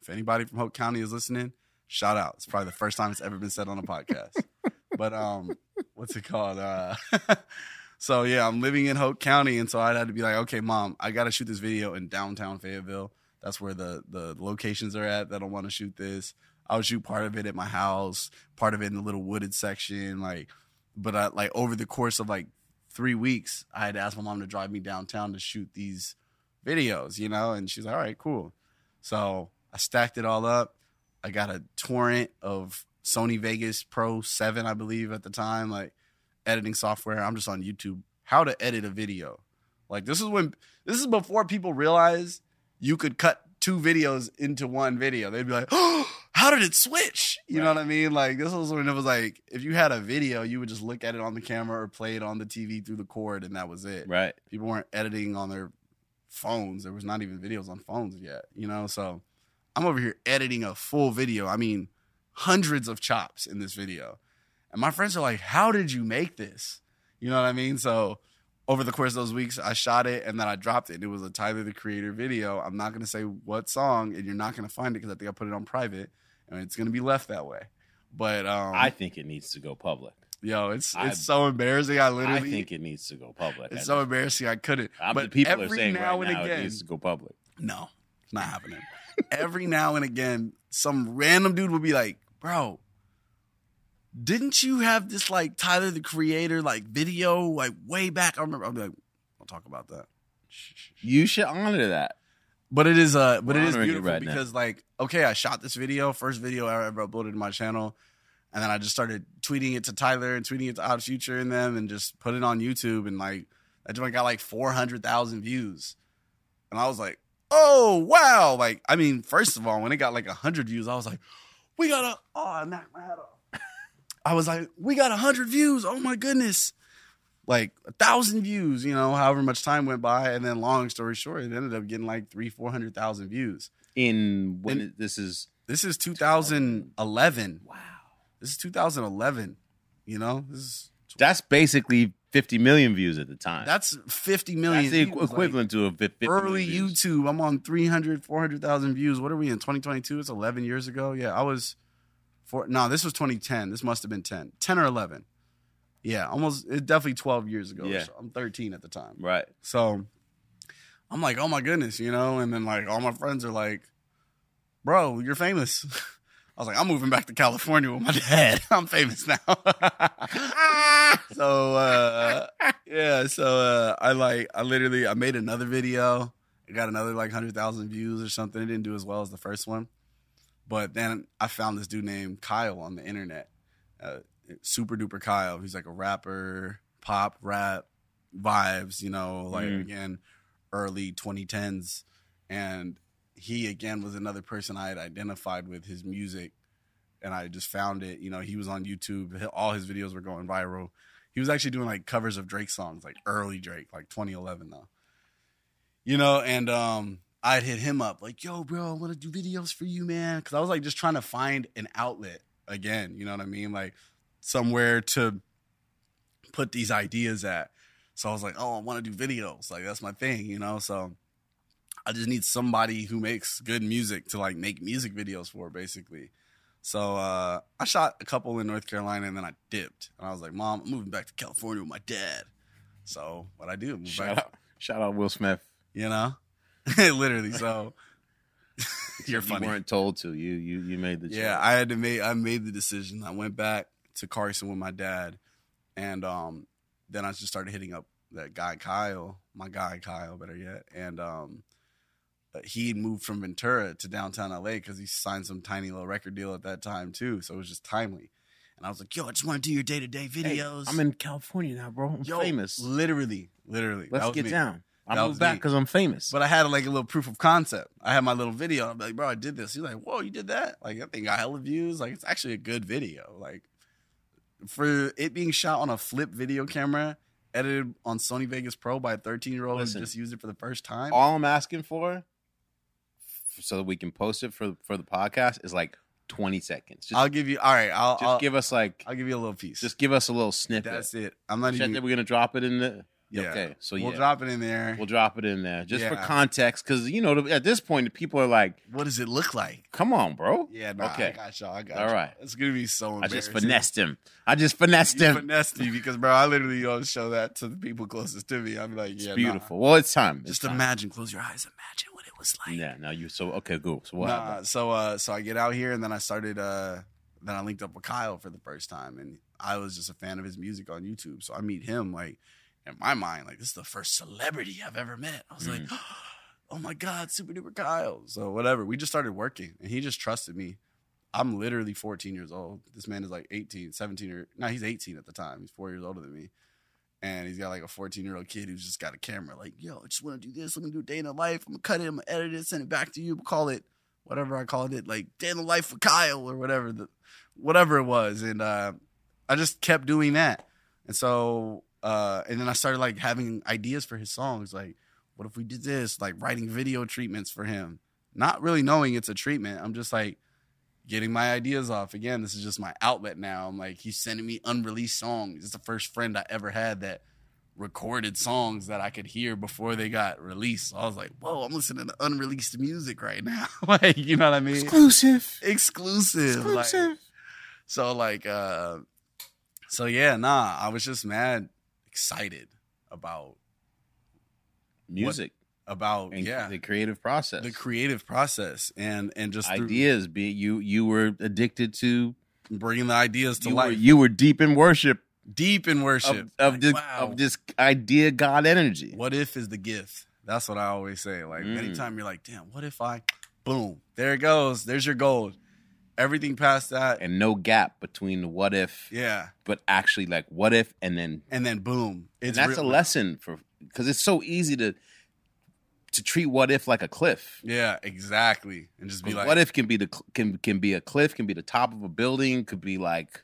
If anybody from Hoke County is listening, shout out. It's probably the first time it's ever been said on a podcast. but um, what's it called? Uh, so yeah, I'm living in Hoke County, and so I had to be like, okay, mom, I got to shoot this video in downtown Fayetteville. That's where the the locations are at that I want to shoot this. I'll shoot part of it at my house, part of it in the little wooded section, like. But I like over the course of like three weeks, I had to ask my mom to drive me downtown to shoot these videos, you know, and she's like, all right, cool. So I stacked it all up. I got a torrent of Sony Vegas Pro 7, I believe, at the time, like editing software. I'm just on YouTube. How to edit a video. Like this is when this is before people realize you could cut two videos into one video. They'd be like, oh, how did it switch? You know what I mean? Like this was when it was like if you had a video, you would just look at it on the camera or play it on the TV through the cord and that was it Right. people weren't editing on their phones. There was not even videos on phones yet, you know. So I'm over here editing a full video. I mean, hundreds of chops in this video, and my friends are like, "How did you make this?" You know what I mean? So over the course of those weeks, I shot it and then I dropped it. It was a Tyler the Creator video. I'm not gonna say what song, and you're not gonna find it because I think I put it on private, and it's gonna be left that way. But um, I think it needs to go public. yo, it's it's I- so embarrassing. I I literally think it needs to go public. it's so embarrassing. I couldn't. I'm- but people are every saying now right and now it again, needs to go public. no, not happening. every now and again, some random dude will be like, "Bro, didn't you have this like Tyler the Creator like video like way back?" I remember. I'll be like, "I'll talk about that." You should honor that. But it is uh, but We're it is it beautiful right now. because like, okay, I shot this video, first video I ever uploaded to my channel. And then I just started tweeting it to Tyler and tweeting it to Odd Future and them and just put it on YouTube and like that joint got like four hundred thousand views. And I was like, oh wow. Like, I mean, first of all, when it got like hundred views, I was like, we got a oh I knocked my head off. I was like, we got hundred views. Oh my goodness. Like a thousand views, you know, however much time went by, and then long story short, it ended up getting like three, four hundred thousand views. In when this is This is 2011. wow. This is 2011. You know, this is That's basically 50 million views at the time. that's 50 million. That's the views, equ- like, equivalent to a fi- 50 early. YouTube. I'm on 300, 400,000 views. What are we in 2022? It's 11 years ago. Yeah, I was four. No, this was 2010. This must have been 10, 10 or 11. Yeah, almost. It's definitely 12 years ago. Yeah. So I'm 13 at the time. Right. So I'm like, oh my goodness, you know, and then like all my friends are like, bro, you're famous. I was like, I'm moving back to California with my dad. I'm famous now. so uh yeah, so uh I like I literally I made another video. It got another like hundred thousand views or something. It didn't do as well as the first one. But then I found this dude named Kyle on the internet. Uh, super duper Kyle. He's like a rapper, pop, rap, vibes, you know, like Mhm. again, early 2010s. And he again was another person I had identified with his music. And I just found it, you know, he was on YouTube. All his videos were going viral. He was actually doing like covers of Drake songs, like early Drake, like 2011 though. You know, and um I'd hit him up like, "Yo, bro, I want to do videos for you, man," because I was like just trying to find an outlet again. You know what I mean? Like somewhere to put these ideas at. So I was like, "Oh, I want to do videos. Like that's my thing," you know. So I just need somebody who makes good music to like make music videos for, basically. So uh, I shot a couple in North Carolina, and then I dipped. And I was like, "Mom, I'm moving back to California with my dad." So what I do, Shout back, out, shout out Will Smith. you know, literally. So you're funny. You weren't told to. You you you made the choice. Yeah, I had to make. I made the decision. I went back to Carson with my dad, and um, then I just started hitting up that guy Kyle my guy Kyle, better yet, and um, Uh, he moved from Ventura to downtown LA because he signed some tiny little record deal at that time too. So it was just timely. And I was like, "Yo, I just want to do your day to day Hey, videos." I'm in California now, bro. I'm Yo, famous. Literally, literally. Let's get me. down. I That moved back because I'm famous. But I had like a little proof of concept. I had my little video. I'm like, bro, I did this. He's like, whoa, you did that? Like, that thing got hella views. Like, it's actually a good video. Like, for it being shot on a flip video camera, edited on Sony Vegas Pro by a 13 year old who just used it for the first time. all I'm asking for, so that we can post it for for the podcast, is like 20 seconds. Just, I'll give you. All right, I'll just I'll, give us like, I'll give you a little piece. just give us a little snippet. that's it. I'm not even. that we're gonna drop it in the. Yeah. Okay, so we'll yeah, drop it in there. we'll drop it in there just for context, because you know at this point the people are like, what does it look like? "Come on, bro." Yeah, nah, Okay. I got y'all. I got All y'all. right. It's gonna be so I just finessed him. I just finessed You him. finessed me because, bro, I literally don't show that to the people closest to me. I'm like, It's yeah, nah. beautiful. Well, it's time. It's Just time. imagine, close your eyes, imagine it was like. Yeah. Now you so okay. Cool. So what? Nah, happened? so uh, so I get out here and then I started. Uh, then I linked up with Kyle for the first time, and I was just a fan of his music on YouTube. So I meet him like in my mind, like this is the first celebrity I've ever met. I was like, oh my god, super duper Kyle. So whatever, we just started working, and he just trusted me. I'm literally 14 years old. This man is like 18, 17 or no, he's 18 at the time. He's four years older than me. And he's got like a 14 year old kid who's just got a camera. Like, yo, I just want to do this. Let me do a day in the life. I'm gonna cut it. I'm gonna edit it. Send it back to you. Call it whatever I called it, like day in the life of Kyle or whatever the whatever it was. And uh, I just kept doing that. And so, uh, and then I started like having ideas for his songs. Like, what if we did this? Like writing video treatments for him. Not really knowing it's a treatment. I'm just like getting my ideas off. Again, this is just my outlet now. I'm like, he's sending me unreleased songs. It's the first friend I ever had that recorded songs that I could hear before they got released. So I was like, whoa, I'm listening to unreleased music right now. like, you know what I mean? Exclusive. Exclusive. Like, Exclusive. so like uh so yeah, nah, I was just mad excited about Music about and yeah, the creative process. the creative process and and just through ideas. Be you you were addicted to. bringing the ideas to You were, life you were deep in worship deep in worship of, of Like, this wow. of this idea God energy. what if is the gift that's what i always say like Mm. anytime you're like damn what if i boom there it goes there's your gold everything past that And no gap between the what if, yeah but actually like what if, and then and then boom and that's real- a lesson for because it's so easy to to treat what if like a cliff. yeah exactly and just be like what if can be the can can be a cliff, can be the top of a building, could be like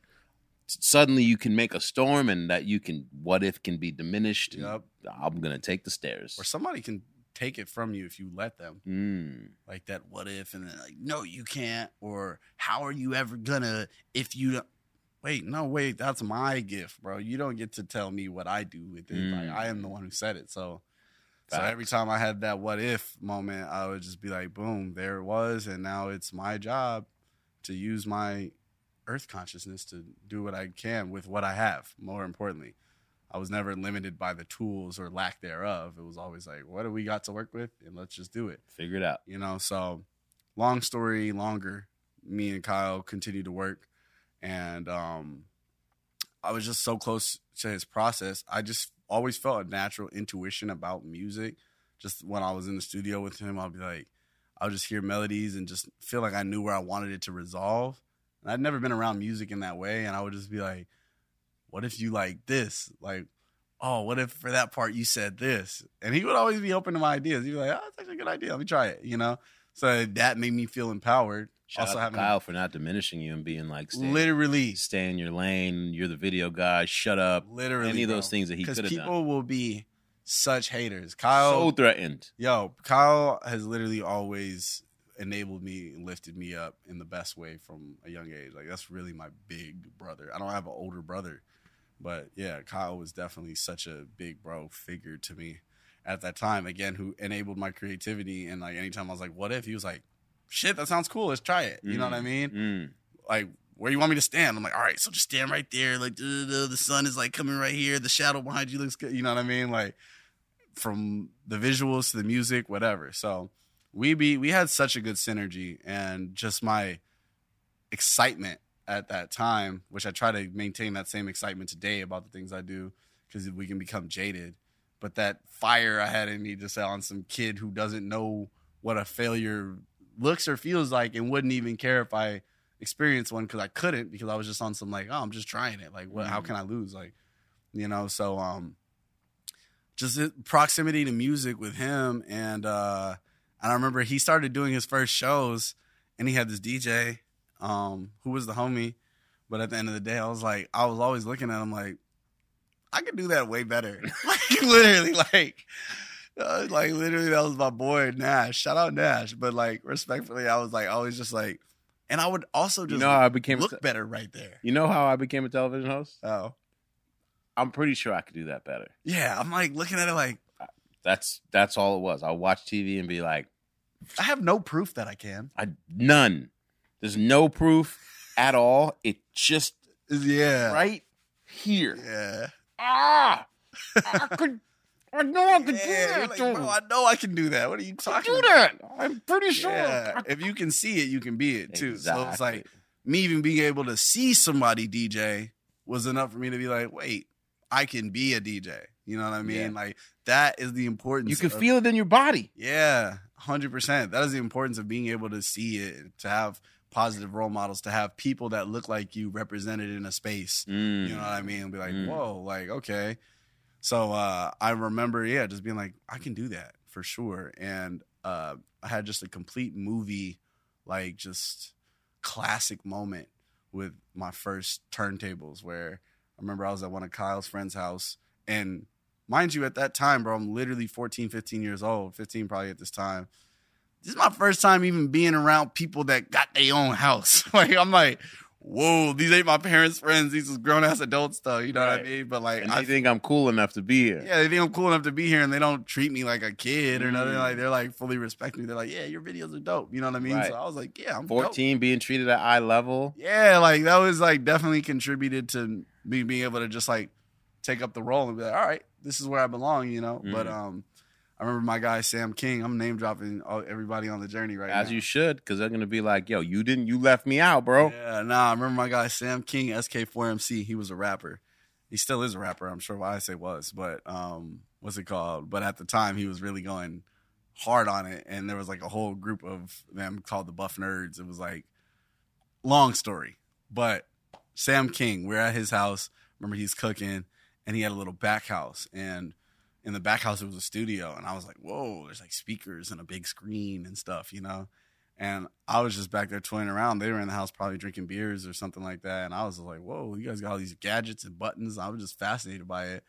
suddenly you can make a storm, and that you can what if can be diminished. Yep. I'm gonna take the stairs. or somebody can take it from you if you let them Mm. like that what if and then like no you can't or how are you ever gonna if you don't wait no wait that's my gift bro you don't get to tell me what i do with it like Mm. i am the one who said it so so every time i had that what if moment i would just be like boom there it was and now it's my job to use my earth consciousness to do what i can with what i have. More importantly i was never limited by the tools or lack thereof. It was always like what do we got to work with? And let's just do it. Figure it out. you know so long story longer me and kyle continued to work and um i was just so close to his process. I just always felt a natural intuition about music just when i was in the studio with him i'll be like i'll just hear melodies and just feel like i knew where i wanted it to resolve and i'd never been around music in that way and i would just be like what if you like this like oh, what if for that part you said this? And he would always be open to my ideas. He'd be like, oh, that's actually a good idea. Let me try it, you know? So that made me feel empowered. Shout also out to Kyle for not diminishing you and being like, stay, literally, stay in your lane. You're the video guy. Shut up. literally. Any of those bro. things that he could have people will be such haters. Kyle, So threatened. yo, Kyle has literally always enabled me and lifted me up in the best way from a young age. Like that's really my big brother. I don't have an older brother, but yeah, Kyle was definitely such a big bro figure to me at that time. Again, who enabled my creativity and like anytime I was like, "What if?" He was like, "Shit, that sounds cool. Let's try it." You know what I mean? Mm. like where you want me to stand i'm like all right so just stand right there like duh, duh, the sun is like coming right here the shadow behind you looks good you know what i mean like from the visuals to the music whatever so we be we had such a good synergy and just my excitement at that time which i try to maintain that same excitement today about the things i do because we can become jaded but that fire I had in me just on some kid who doesn't know what a failure looks or feels like and wouldn't even care if I experienced one because I couldn't because I was just on some like, oh, I'm just trying it. Like, what? How Mhm. can I lose? Like, you know. So, um, just proximity to music with him, and uh, and I remember he started doing his first shows, and he had this DJ, um, who was the homie. But at the end of the day, I was like, I was always looking at him like, I could do that way better. like literally, like, uh, like literally, that was my boy Nash. Shout out Nash. But like, respectfully, I was like, always just like, and I would also You just know how I became look te- better right there. you know how I became a television host? Oh, I'm pretty sure I could do that better. yeah. I'm like looking at it like That's that's all it was. I'll watch TV and be like, I have no proof that I can. I none. There's no proof at all. It just Yeah. right here. Yeah. Ah, I could. I know I could Yeah, do that. like, bro, I know I can do that. What are you I talking could do about? that. I'm pretty sure. Yeah. I- If you can see it, you can be it too. So it's like me even being able to see somebody DJ was enough for me to be like, wait, I can be a DJ. You know what I mean? Yeah. Like that is the importance. you can of- feel it in your body. Yeah, hundred percent. That is the importance of being able to see it, to have positive role models, to have people that look like you represented in a space. Mm. You know what I mean? Be like, Mm. whoa, like okay. So uh, I remember, yeah, just being like, I can do that for sure. And uh, I had just a complete movie, like just classic moment with my first turntables where I remember I was at one of Kyle's friend's house. And mind you, at that time, bro, I'm literally 14, 15 years old, 15 probably at this time. This is my first time even being around people that got their own house. like, I'm like, whoa, these ain't my parents' friends. These is grown ass adults, though. You know what I mean? But like, And I think I'm cool enough to be here. yeah, they think I'm cool enough to be here, and they don't treat me like a kid or nothing. Mm. Like they're like fully respect me. They're like, yeah, your videos are dope. You know what I mean? Right. So I was like, yeah, I'm dope. 14 being treated at eye level. Yeah, like that was like definitely contributed to me being able to just like take up the role and be like, all right, this is where I belong. You know. But Mhm. um, I remember my guy Sam King. I'm name dropping everybody on the journey right As now. As you should, because they're gonna be like, "Yo, you didn't, you left me out, bro." Yeah, nah, I remember my guy Sam King, SK4MC. He was a rapper. He still is a rapper. I'm sure why I say was, but um, what's it called? But at the time, he was really going hard on it, and there was like a whole group of them called the Buff Nerds. It was like long story, but Sam King, we're at his house. Remember, he's cooking, and he had a little back house, and in the back house it was a studio, and I was like, whoa, there's like speakers and a big screen and stuff, you know. And I was just back there toying around. They were in the house probably drinking beers or something like that. And I was like, whoa, you guys got all these gadgets and buttons. I was just fascinated by it.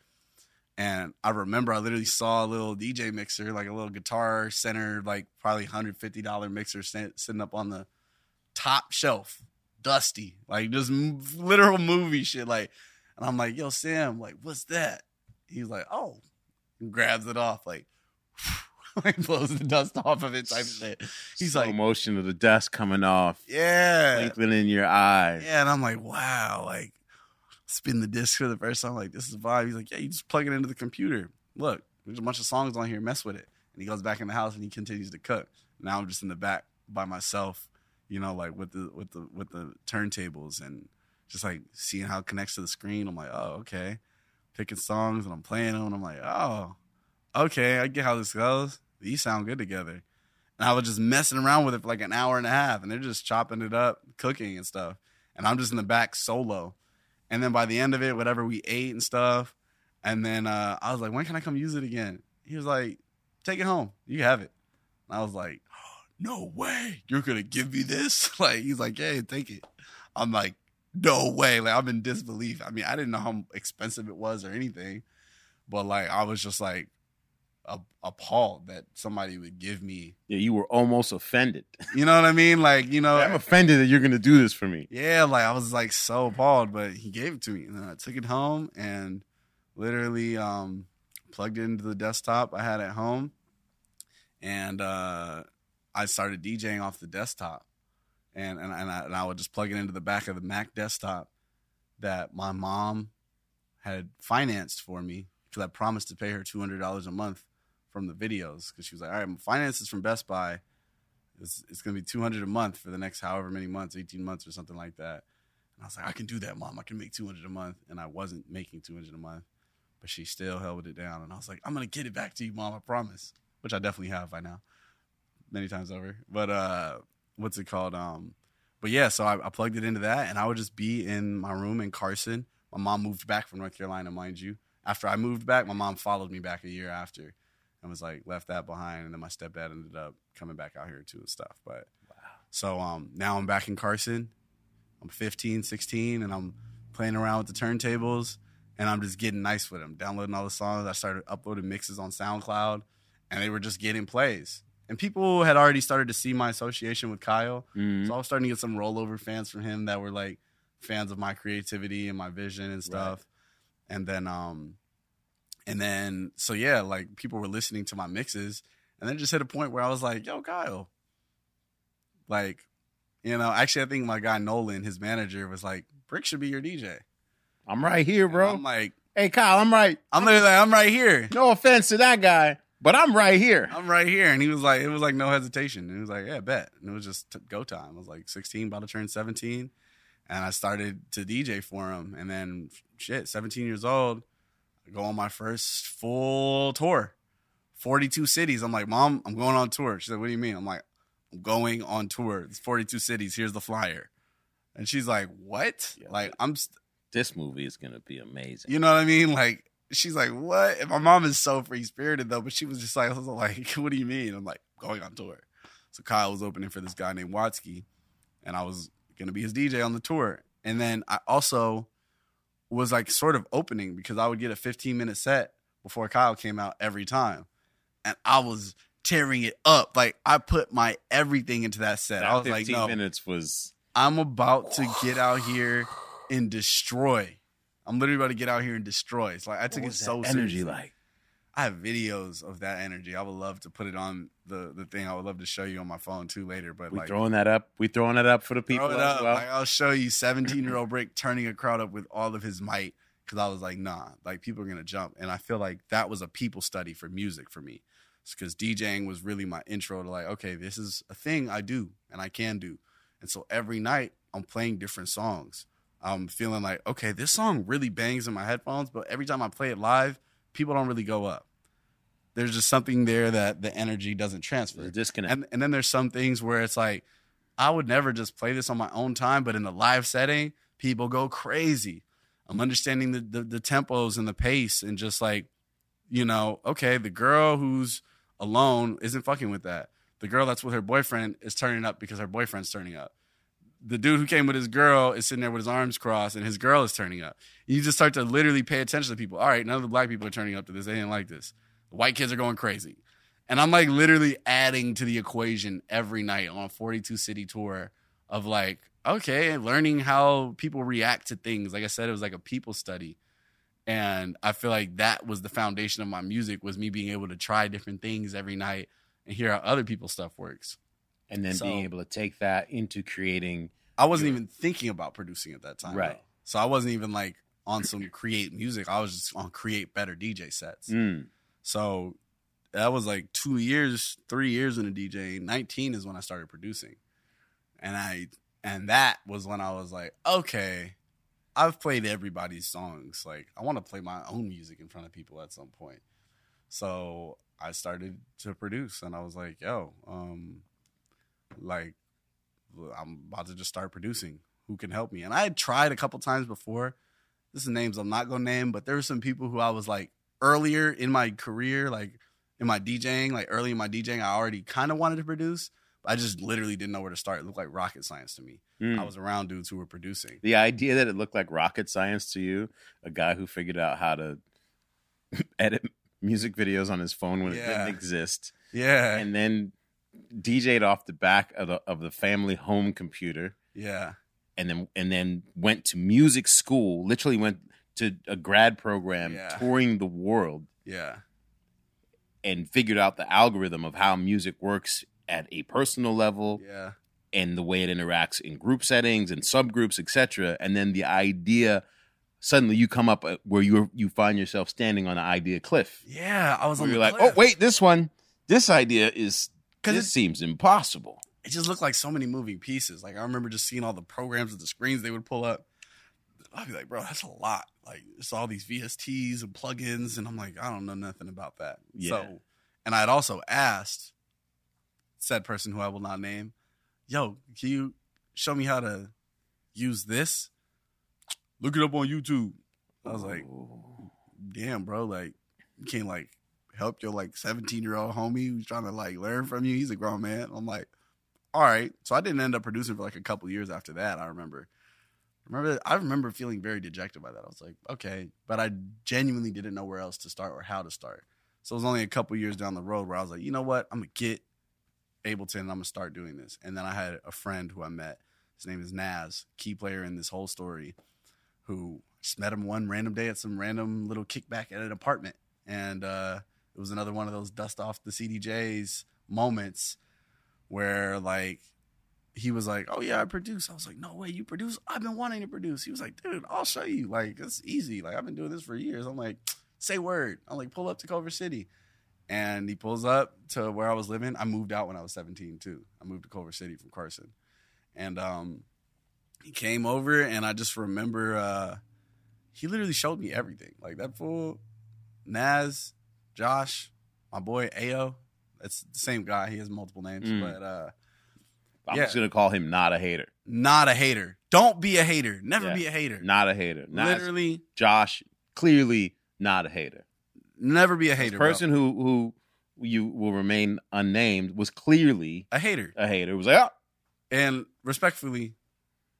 And I remember I literally saw a little DJ mixer, like a little guitar center, like probably $150 mixer sitting up on the top shelf, dusty, like just literal movie shit. Like, and I'm like, yo, Sam, like, what's that? He's like, oh, grabs it off, like, like blows the dust off of it type of shit. He's Slow like, motion of the dust coming off, yeah. twinkling in your eyes. Yeah, and I'm like, wow, like spin the disc for the first time. Like, this is vibe. He's like, yeah, you just plug it into the computer. Look, there's a bunch of songs on here. Mess with it. And he goes back in the house and he continues to cook. Now I'm just in the back by myself, you know, like with the with the with the turntables and just like seeing how it connects to the screen. I'm like, oh, okay. Picking songs and I'm playing them. And I'm like, oh, okay, I get how this goes. These sound good together. And I was just messing around with it for like an hour and a half, and they're just chopping it up, cooking and stuff. And I'm just in the back solo. And then by the end of it, whatever we ate and stuff, and then uh, I was like, when can I come use it again? He was like, take it home. You have it. And I was like, no way. You're going to give me this? Like, he's like, yeah, take it. I'm like, no way. Like, I'm in disbelief. I mean, I didn't know how expensive it was or anything, but like, I was just like, a- appalled that somebody would give me Yeah, you were almost offended. you know what I mean? Like, you know, I'm offended that you're gonna do this for me. yeah, like I was like so appalled, but he gave it to me, and then I took it home and literally um, plugged it into the desktop I had at home, and uh, I started DJing off the desktop, and and and I, and I would just plug it into the back of the Mac desktop that my mom had financed for me because I promised to pay her two hundred dollars a month from the videos because she was like, all right, my finances from Best Buy. It's, it's gonna be two hundred a month for the next however many months, eighteen months or something like that. And I was like, I can do that, mom. I can make two hundred a month, and I wasn't making two hundred a month. but she still held it down. And I was like, I'm gonna get it back to you, mom. I promise. Which I definitely have by now, many times over. But uh, what's it called? Um, but yeah, so I, I plugged it into that, and I would just be in my room in Carson. My mom moved back from North Carolina, mind you. After I moved back, my mom followed me back a year after, and was like left that behind. And then my stepdad ended up coming back out here too and stuff. But so um, now I'm back in Carson. I'm 15, 16, and I'm playing around with the turntables, and I'm just getting nice with them, downloading all the songs. I started uploading mixes on SoundCloud, and they were just getting plays. And people had already started to see my association with Kyle, Mhm. so I was starting to get some rollover fans from him that were like fans of my creativity and my vision and stuff. And then, um, and then, so yeah, like people were listening to my mixes, and then just hit a point where I was like, "Yo, Kyle," like, you know, actually, I think my guy Nolan, his manager, was like, "Brick should be your DJ." I'm right here, And bro. I'm like, hey, Kyle, I'm right. I'm literally like, I'm right here. No offense to that guy, but I'm right here. I'm right here. And he was like, it was like no hesitation. And he was like, yeah, bet. And it was just t- go time. I was like 16, about to turn 17. And I started to DJ for him. And then, shit, 17 years old, I go on my first full tour, 42 cities. I'm like, Mom, I'm going on tour. She's like, What do you mean? I'm like, I'm going on tour. It's 42 cities. Here's the flyer. And she's like, What? Yeah. Like, I'm, st- This movie is gonna be amazing. you know what I mean? Like, she's like, what? And my mom is so free spirited though, but she was just like, I was like, what do you mean? I'm like, going on tour. So Kyle was opening for this guy named Watsky, and I was gonna be his DJ on the tour. And then I also was like sort of opening because I would get a 15 minute set before Kyle came out every time. And I was tearing it up. Like I put my everything into that set. That I was 15 like, no, minutes was I'm about to get out here and destroy. I'm literally about to get out here and destroy. It's like I took it so that energy seriously. like. I have videos of that energy. I would love to put it on the the thing. I would love to show you on my phone too later. But We like throwing that up. We throwing it up for the people as up. well. Like, I'll show you 17 year old Brick turning a crowd up with all of his might. Because I was like, nah, like people are gonna jump, and I feel like that was a people study for music for me. Because DJing was really my intro to like, okay, this is a thing I do and I can do, and so every night I'm playing different songs. I'm feeling like, okay, this song really bangs in my headphones, but every time I play it live, people don't really go up. There's just something there that the energy doesn't transfer. There's a disconnect. And and then there's some things where it's like I would never just play this on my own time, but in a live setting, people go crazy. I'm understanding the, the the tempos and the pace and just like, you know, okay, the girl who's alone isn't fucking with that. The girl that's with her boyfriend is turning up because her boyfriend's turning up. The dude who came with his girl is sitting there with his arms crossed and his girl is turning up. You just start to literally pay attention to people. All right, none of the black people are turning up to this. They didn't like this. The white kids are going crazy. And I'm like literally adding to the equation every night on a 42 city tour of like, okay, learning how people react to things. Like I said, it was like a people study. And I feel like that was the foundation of my music was me being able to try different things every night and hear how other people's stuff works. And then So- being able to take that into creating I wasn't Yeah. even thinking about producing at that time. Right. though. So I wasn't even like on some create music. I was just on create better DJ sets. mm, So that was like two years, three years in a DJ. Nineteen is when I started producing, and I and that was when I was like, okay, I've played everybody's songs. Like I want to play my own music in front of people at some point. So I started to produce, and I was like, yo, um, like I'm about to just start producing. Who can help me? And I had tried a couple times before. This is names I'm not gonna name, but there were some people who I was like earlier in my career, like in my DJing, like early in my DJing, I already kind of wanted to produce, but I just literally didn't know where to start. It looked like rocket science to me. mm. I was around dudes who were producing. the idea that it looked like rocket science to you, a guy who figured out how to edit music videos on his phone when it didn't exist, Yeah, and then DJ'd off the back of the of the family home computer, yeah, and then and then went to music school. Literally went to a grad program, Yeah. touring the world, yeah, and figured out the algorithm of how music works at a personal level yeah, and the way it interacts in group settings and subgroups, etc. And then the idea suddenly you come up uh, where you you find yourself standing on an idea cliff. yeah. I was Where you're like, cliff. oh wait, this one, this idea is 'Cause this it- seems impossible. it just looked like so many moving pieces. Like I remember just seeing all the programs of the screens they would pull up. I'd be like, bro, that's a lot. Like it's all these VSTs and plugins, and I'm like, I don't know nothing about that. Yeah. So, and I'd also asked said person who I will not name, yo, can you show me how to use this? Look it up on YouTube. I was like, oh. damn, bro, like you can't like help your like 17 year old homie who's trying to like learn from you. He's a grown man. I'm like, all right. So I didn't end up producing for like a couple years after that. I remember. Remember, I remember feeling very dejected by that. I was like, okay, but I genuinely didn't know where else to start or how to start. So it was only a couple years down the road where I was like, you know what, I'm gonna get Ableton I'm gonna start doing this. And then I had a friend who I met. His name is Naz, key player in this whole story, who just met him one random day at some random little kickback at an apartment, and uh, it was another one of those dust off the CDJs moments where like he was like, "Oh yeah, I produce." I was like, "No way, you produce? I've been wanting to produce." He was like, "Dude, I'll show you. Like it's easy. Like I've been doing this for years." I'm like, "Say word." I'm like, "Pull up to Culver City," and he pulls up to where I was living. I moved out when I was 17 too. I moved to Culver City from Carson, and um, he came over, and I just remember uh, he literally showed me everything. Like that fool, Naz, Josh, my boy Ao. It's the same guy. He has multiple names, Mm. but uh, I'm Yeah. just gonna call him not a hater. not a hater. Don't be a hater. Never Yeah. be a hater. Not a hater. Not Literally, Josh, clearly not a hater. never be a hater. bro. person who who you will remain unnamed was clearly a hater. a hater. It was like, oh, And respectfully,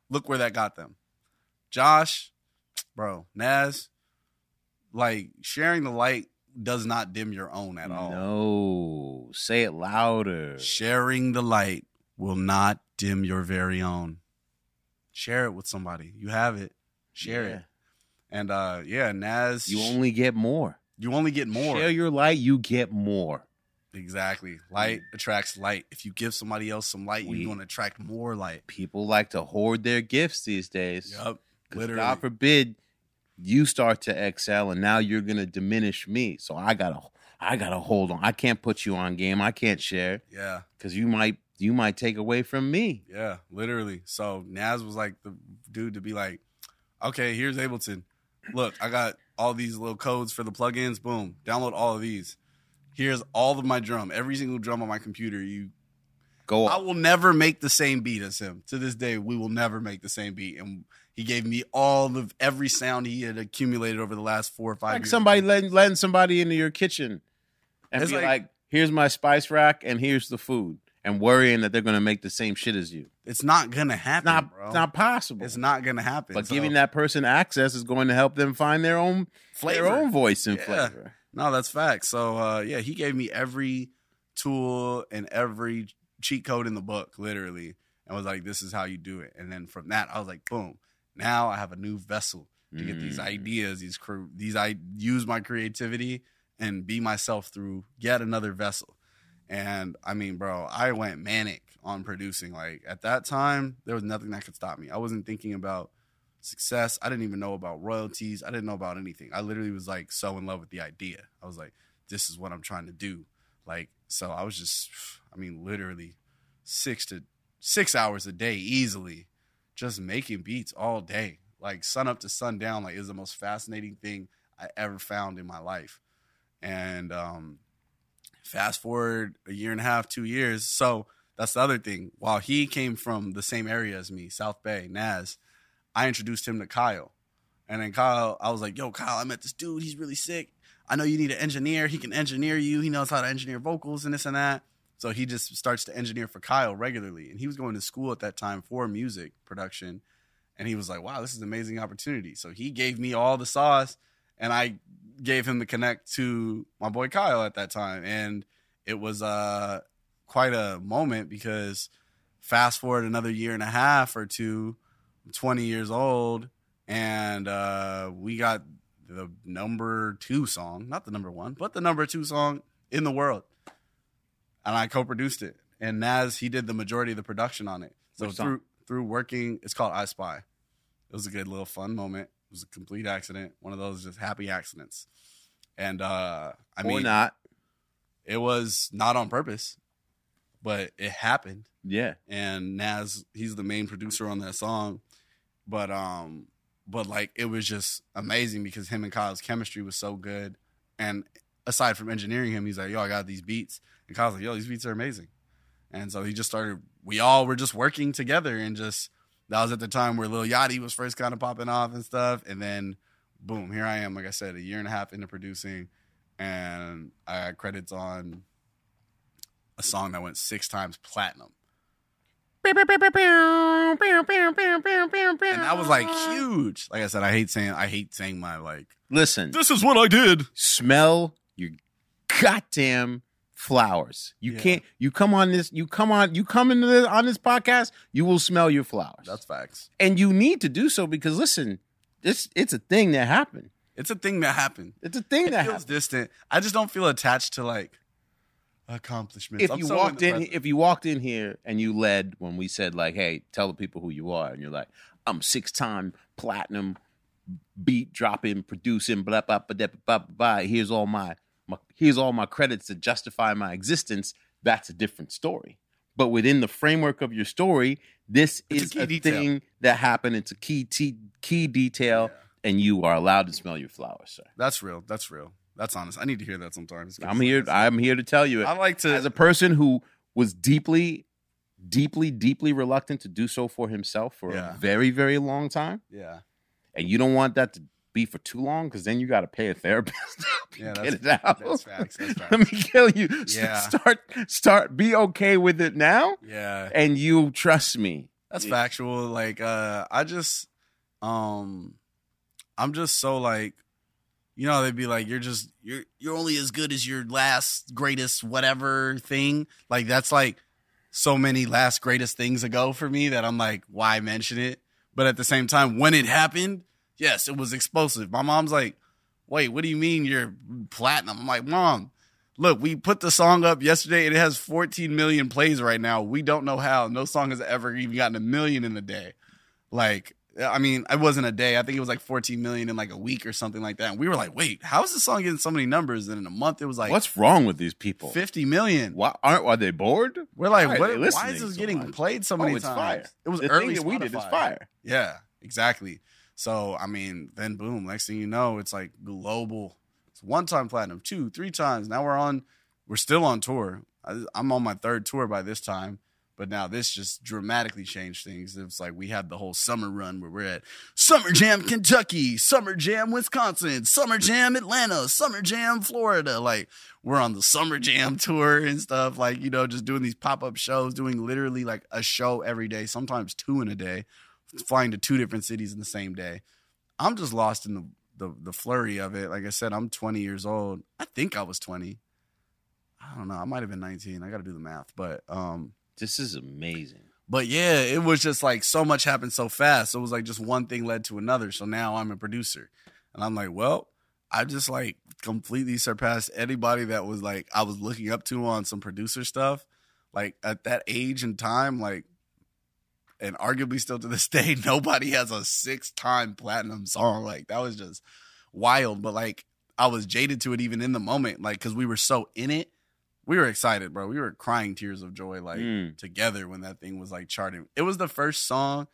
look where that got them. Josh, bro, Naz, like sharing the light does not dim your own at all. no, say it louder. Sharing the light will not dim your very own. Share it with somebody. You have it. Share Yeah. it. And uh yeah, Naz You only get more. you only get more. Share your light, you get more. Exactly. Light attracts light. If you give somebody else some light, We- you're going to attract more light. People like to hoard their gifts these days. Yep. Literally. God forbid you start to excel and now you're gonna diminish me. So I gotta I gotta hold on. I can't put you on game. I can't share Yeah. because you might you might take away from me. Yeah. Literally. So Naz was like the dude to be like, okay, here's Ableton. Look, I got all these little codes for the plugins. Boom. Download all of these. Here's all of my drum. Every single drum on my computer. You Go I will never make the same beat as him. To this day, we will never make the same beat. And he gave me all of every sound he had accumulated over the last four or five Like years. somebody letting letting somebody into your kitchen and It's be like- like, here's my spice rack and here's the food. And worrying that they're gonna make the same shit as you. It's not gonna happen, Not bro. it's not possible. It's not gonna happen. but So, giving that person access is going to help them find their own flavor. their own voice and Yeah. flavor. No, that's fact. So uh, yeah, he gave me every tool and every cheat code in the book, literally, and was like, "This is how you do it." And then from that, I was like, "Boom!" Now I have a new vessel to get these Mm. ideas, these cre- these I use my creativity and be myself through yet another vessel. And I mean, bro, I went manic on producing. Like at that time, there was nothing that could stop me. I wasn't thinking about success. I didn't even know about royalties. I didn't know about anything. I literally was like so in love with the idea. I was like, this is what I'm trying to do. Like, so I was just, I mean, literally six to six hours a day easily, just making beats all day. Like sun up to sundown, like is the most fascinating thing I ever found in my life. And um fast forward a year and a half, two years. So that's the other thing. While he came from the same area as me, South Bay, Naz, I introduced him to Kyle. And then Kyle, I was like, yo, Kyle, I met this dude. He's really sick. I know you need an engineer. He can engineer you. He knows how to engineer vocals and this and that. So he just starts to engineer for Kyle regularly. And he was going to school at that time for music production. And he was like, wow, this is an amazing opportunity. So he gave me all the sauce and I gave him the connect to my boy Kyle at that time. And it was uh, quite a moment because fast forward another year and a half or two, I'm 20 years old, and uh, we got the number two song, not the number one, but the number two song in the world. And I co-produced it. And Naz, he did the majority of the production on it. So Which song? through through working, it's called I Spy. It was a good little fun moment. It was a complete accident, one of those just happy accidents. And uh I or mean not. it was not on purpose, but it happened Yeah. and Naz, he's the main producer on that song. But um, but like it was just amazing because him and Kyle's chemistry was so good. And aside from engineering him, he's like, "Yo, I got these beats," and Kyle's like, "Yo, these beats are amazing." And so he just started. We all were just working together, and just that was at the time where Lil Yachty was first kind of popping off and stuff. And then, boom, here I am. Like I said, a year and a half into producing, and I had credits on a song that went six times platinum. And that was like huge. Like I said, I hate saying I hate saying my like Listen, this is what I did. smell your goddamn flowers. You Yeah. can't. You come on this. You come on. You come into this, on this podcast. You will smell your flowers, That's facts. and you need to do so because listen, it's it's a thing that happened. It's a thing that happened. It's a thing It that feels happened. distant. I just don't feel attached to like accomplishments. If I'm you so walked in, if you walked in here and you led when we said like, "Hey, tell the people who you are," and you're like, "I'm six time platinum beat dropping, producing, blah blah blah blah blah. blah. Here's all my, my here's all my credits to justify my existence." That's a different story. But within the framework of your story, this It's is key a, thing that happened. It's a key t- key detail, Yeah. and you are allowed to smell your flowers, sir. That's real. That's real. That's honest. I need to hear that sometimes. I'm here. I'm here to tell you it. I like to. as a person who was deeply, deeply, deeply reluctant to do so for himself for Yeah. a very, very long time, yeah. and you don't want that to be for too long because then you got to pay a therapist to help you Yeah, get it out. that's facts, that's Let me kill you. Yeah. Start, start. Be okay with it now, Yeah. and you trust me. That's Yeah. factual. Like, uh, I just, um, I'm just so like, you know, they'd be like, you're just, you're, you're only as good as your last greatest whatever thing. Like, that's like so many last greatest things ago for me that I'm like, why mention it? But at the same time, when it happened, yes, it was explosive. My mom's like, wait, what do you mean you're platinum? I'm like, mom, look, we put the song up yesterday and it has 14 million plays right now. We don't know how. No song has ever even gotten a million in a day. Like, I mean, it wasn't a day. I think it was like 14 million in like a week or something like that. And we were like, wait, how is this song getting so many numbers? And in a month, it was like What's wrong with these people? 50 million. Why aren't are they bored? We're like, Why what, why is this so getting much? played so Oh, many it's times? fire. It was the early thing that we did is fire. Yeah, exactly. So I mean, then boom, next thing you know, it's like global. It's one time platinum, two, three times. Now we're on. We're still on tour. I, I'm on my third tour by this time, but now this just dramatically changed things. It's like we had the whole summer run where we're at Summer Jam Kentucky, Summer Jam Wisconsin, Summer Jam Atlanta, Summer Jam Florida. Like we're on the Summer Jam tour and stuff. Like you know, just doing these pop up shows, doing literally like a show every day, sometimes two in a day flying to two different cities in the same day. I'm just lost in the, the the flurry of it. Like I said, I'm 20 years old. I think I was 20. I don't know. I might have been 19. I got to do the math, but um, This is amazing. but yeah, it was just like so much happened so fast. So it was like just one thing led to another. So now I'm a producer, and I'm like, well, I just like completely surpassed anybody that was like I was looking up to on some producer stuff. Like at that age and time, like, and arguably still to this day, nobody has a six time platinum song. Like that was just wild. But like I was jaded to it even in the moment, like because we were so in it. We were excited, bro. We were crying tears of joy, like Mm. together when that thing was like charting. It was the first song,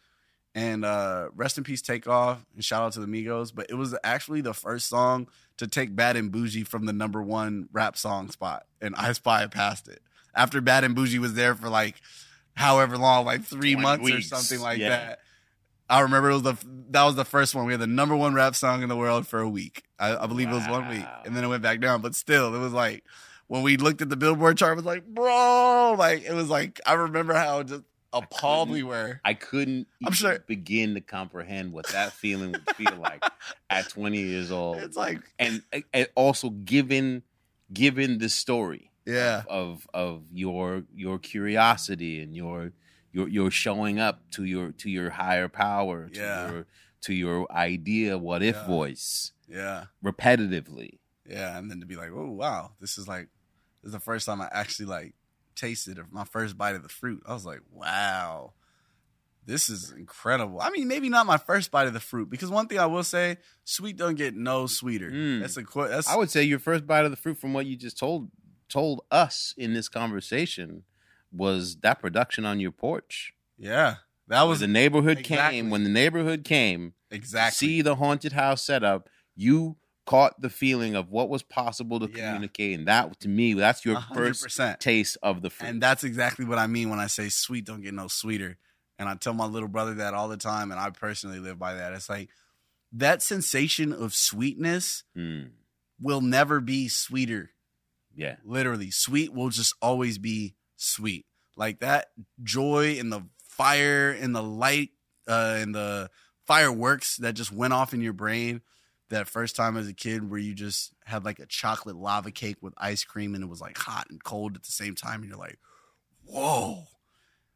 and uh rest in peace, Takeoff, and shout out to the Migos. But it was actually the first song to take Bad and Boujee from the number one rap song spot, and iSpy passed it after Bad and Boujee was there for like however long, like three months weeks. or something like Yeah. that. I remember it was the that was the first one. We had the number one rap song in the world for a week. I, I believe it was one week, and then it went back down. But still, it was like when we looked at the Billboard chart, it was like, bro, like it was like I remember how just appalled we were. I couldn't I'm even sure- begin to comprehend what that feeling would feel like at 20 years old. It's like, and, and also given given the story yeah, of of your your curiosity and your your your showing up to your to your higher power to Yeah. your to your idea what if Yeah. voice yeah, repetitively yeah, and then to be like, oh wow, this is like this is the first time I actually like tasted my first bite of the fruit. I was like, wow. This is incredible. I mean, maybe not my first bite of the fruit because one thing I will say, sweet don't get no sweeter. Mm. That's a qu- that's i would say your first bite of the fruit from what you just told told us in this conversation was that production on your porch yeah. That when was the neighborhood exactly. came when the neighborhood came exactly. see the haunted house setup, you caught the feeling of what was possible to Yeah. communicate, and that to me, that's your A hundred first percent. taste of the fruit. And that's exactly what I mean when I say sweet don't get no sweeter. And I tell my little brother that all the time, and I personally live by that. It's like that sensation of sweetness Mm, will never be sweeter. Yeah, Literally, sweet will just always be sweet. Like that joy and the fire and the light uh, and the fireworks that just went off in your brain that first time as a kid where you just had like a chocolate lava cake with ice cream and it was like hot and cold at the same time and you're like whoa.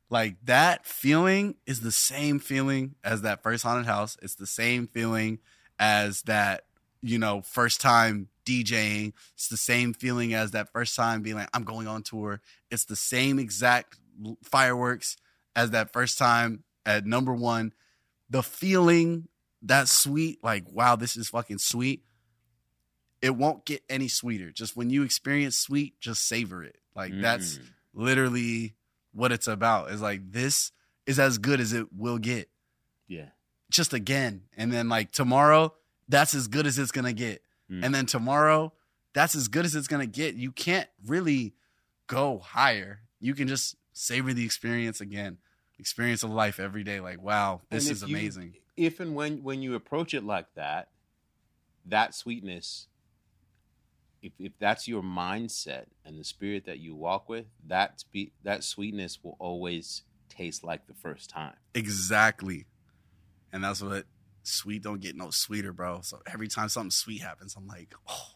Like that feeling is the same feeling as that first haunted house. It's the same feeling as that you know first time djing. It's the same feeling as that first time being like i'm going on tour. It's the same exact fireworks as that first time at number one. The feeling that sweet like wow this is fucking sweet it won't get any sweeter. Just when you experience sweet just savor it. Like that's Mm. literally what it's about. Is like this is as good as it will get. Yeah. just again. And then like tomorrow that's as good as it's gonna get Mm. and then tomorrow that's as good as it's gonna get. You can't really go higher. You can just savor the experience again. Experience of life every day like wow this is if you- amazing. if and when when you approach it like that, that sweetness, if if that's your mindset and the spirit that you walk with, that spe- that sweetness will always taste like the first time. exactly. And that's what sweet don't get no sweeter bro. So every time something sweet happens i'm like oh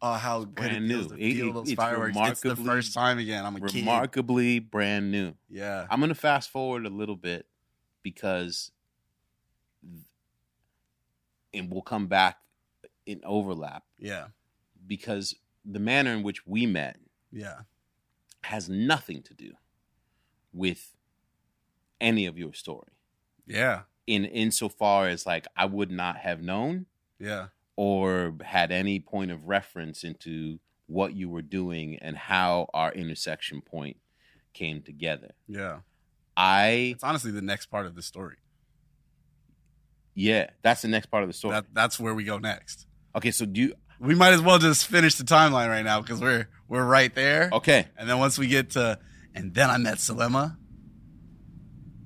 oh how good brand it feels new. to feel it- those it's fireworks. It's the first time again. I'm a kid. Remarkably brand new. yeah. I'm gonna fast forward a little bit because, and we'll come back in overlap. Yeah. Because the manner in which we met yeah. has nothing to do with any of your story. yeah In insofar as like I would not have known yeah or had any point of reference into what you were doing and how our intersection point came together. yeah I it's honestly the next part of the story yeah, that's the next part of the story. that, that's where we go next okay, so do you we might as well just finish the timeline right now because we're we're right there okay, and then once we get to and then i met Selema.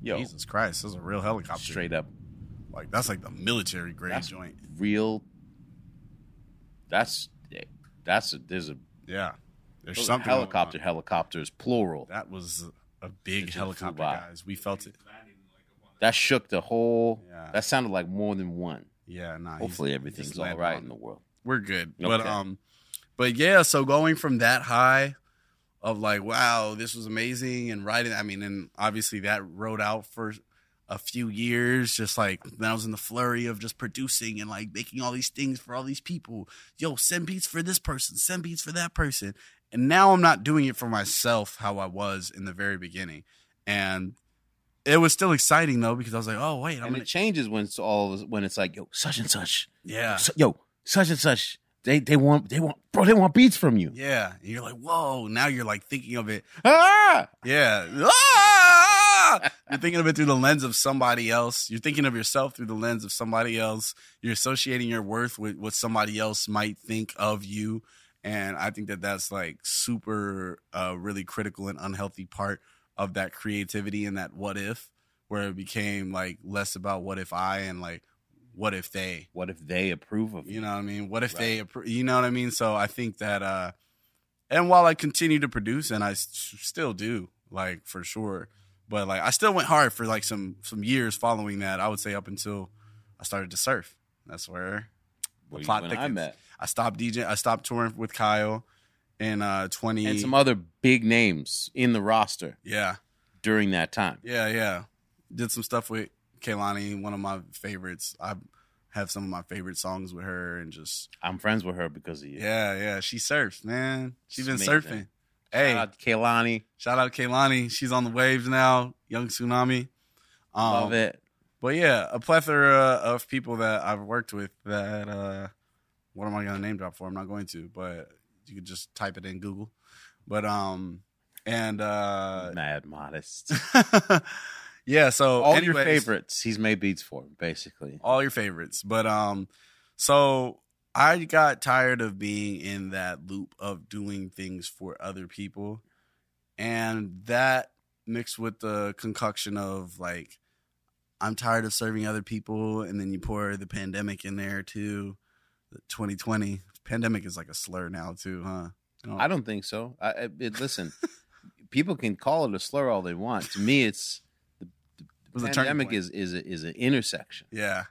Yo, jesus christ this is a real helicopter straight up like that's like the military grade That's- joint real. That's that's a, there's a yeah there's something helicopter helicopters plural. that was a big just helicopter guys we felt it That shook the whole. Yeah. That sounded like more than one. yeah nah, Hopefully everything's all right on in the world. we're good. But um, but yeah. So going from that high of like, wow, this was amazing, and writing. I mean, and obviously that rode out for a few years. Just like then I was in the flurry of just producing and like making all these things for all these people. Yo, send beats for this person, send beats for that person. And now I'm not doing it for myself how I was in the very beginning, and. It was still exciting though because I was like, "Oh wait, I'm and gonna it changes when it's all when it's like yo such and such, yeah, yo such and such. They they want they want bro they want beats from you. yeah." And you're like, "Whoa!" Now you're like thinking of it Ah! Yeah. Ah! You're thinking of it through the lens of somebody else. You're thinking of yourself through the lens of somebody else. You're associating your worth with what somebody else might think of you. And I think that that's like super, uh, really critical and unhealthy part of that creativity and that what if, where it became like less about what if I and like what if they. What if they approve of you? You know what I mean? What if Right. they, appro- you know what I mean? So I think that, uh, and while I continue to produce, and I still do, like for sure, but like I still went hard for like some some years following that. I would say up until I started to surf. That's where the When plot I met I stopped DJ. I stopped touring with Kyle in uh twenty. and some other big names in the roster yeah, during that time. yeah, yeah. Did some stuff with Kehlani, one of my favorites. I have some of my favorite songs with her, and just I'm friends with her because of you. yeah, yeah. She surfs, man. She's been It's surfing. amazing. Hey, Shout out to Kehlani. Shout out Kehlani. She's on the waves now. Young Tsunami. Um, Love it. But yeah, a plethora of people that I've worked with that uh what am I gonna name drop for? I'm not going to, but you could just type it in Google. But um and uh Mad modest. yeah. So All your favorites, he's made beats for, basically. all your favorites. But um, so I got tired of being in that loop of doing things for other people, and that mixed with the concoction of like, I'm tired of serving other people, and then you pour the pandemic in there too. The 2020 pandemic is like a slur now too, huh? I don't think so. I, I it, listen. people can call it a slur all they want. To me, it's the, pandemic is is a, is an intersection, yeah,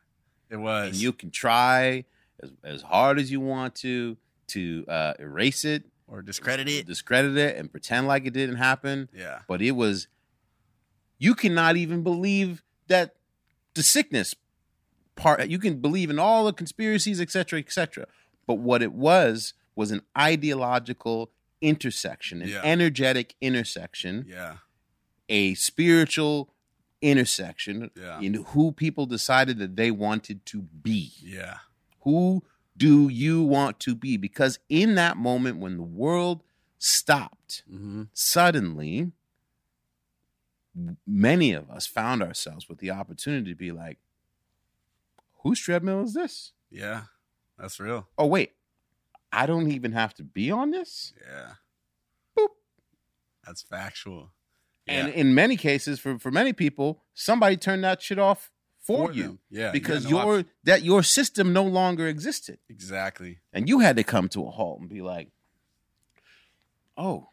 it was. and you can try as, as hard as you want to to uh, erase it, or discredit it. discredit it, and pretend like it didn't happen. Yeah, But it was. You cannot even believe that the sickness part. You can believe in all the conspiracies, etc., etc. But what it was was an ideological intersection, an Yeah. energetic intersection, yeah, a spiritual intersection yeah, in who people decided that they wanted to be. yeah, Who do you want to be? Because in that moment when the world stopped, hmm suddenly many of us found ourselves with the opportunity to be like, whose treadmill is this? yeah. That's real. Oh, wait, I don't even have to be on this? Yeah. Boop. That's factual. And Yeah. in many cases, for, for many people, somebody turned that shit off for, you them. Yeah. because had no your option. that your system no longer existed. exactly. And you had to come to a halt and be like, oh,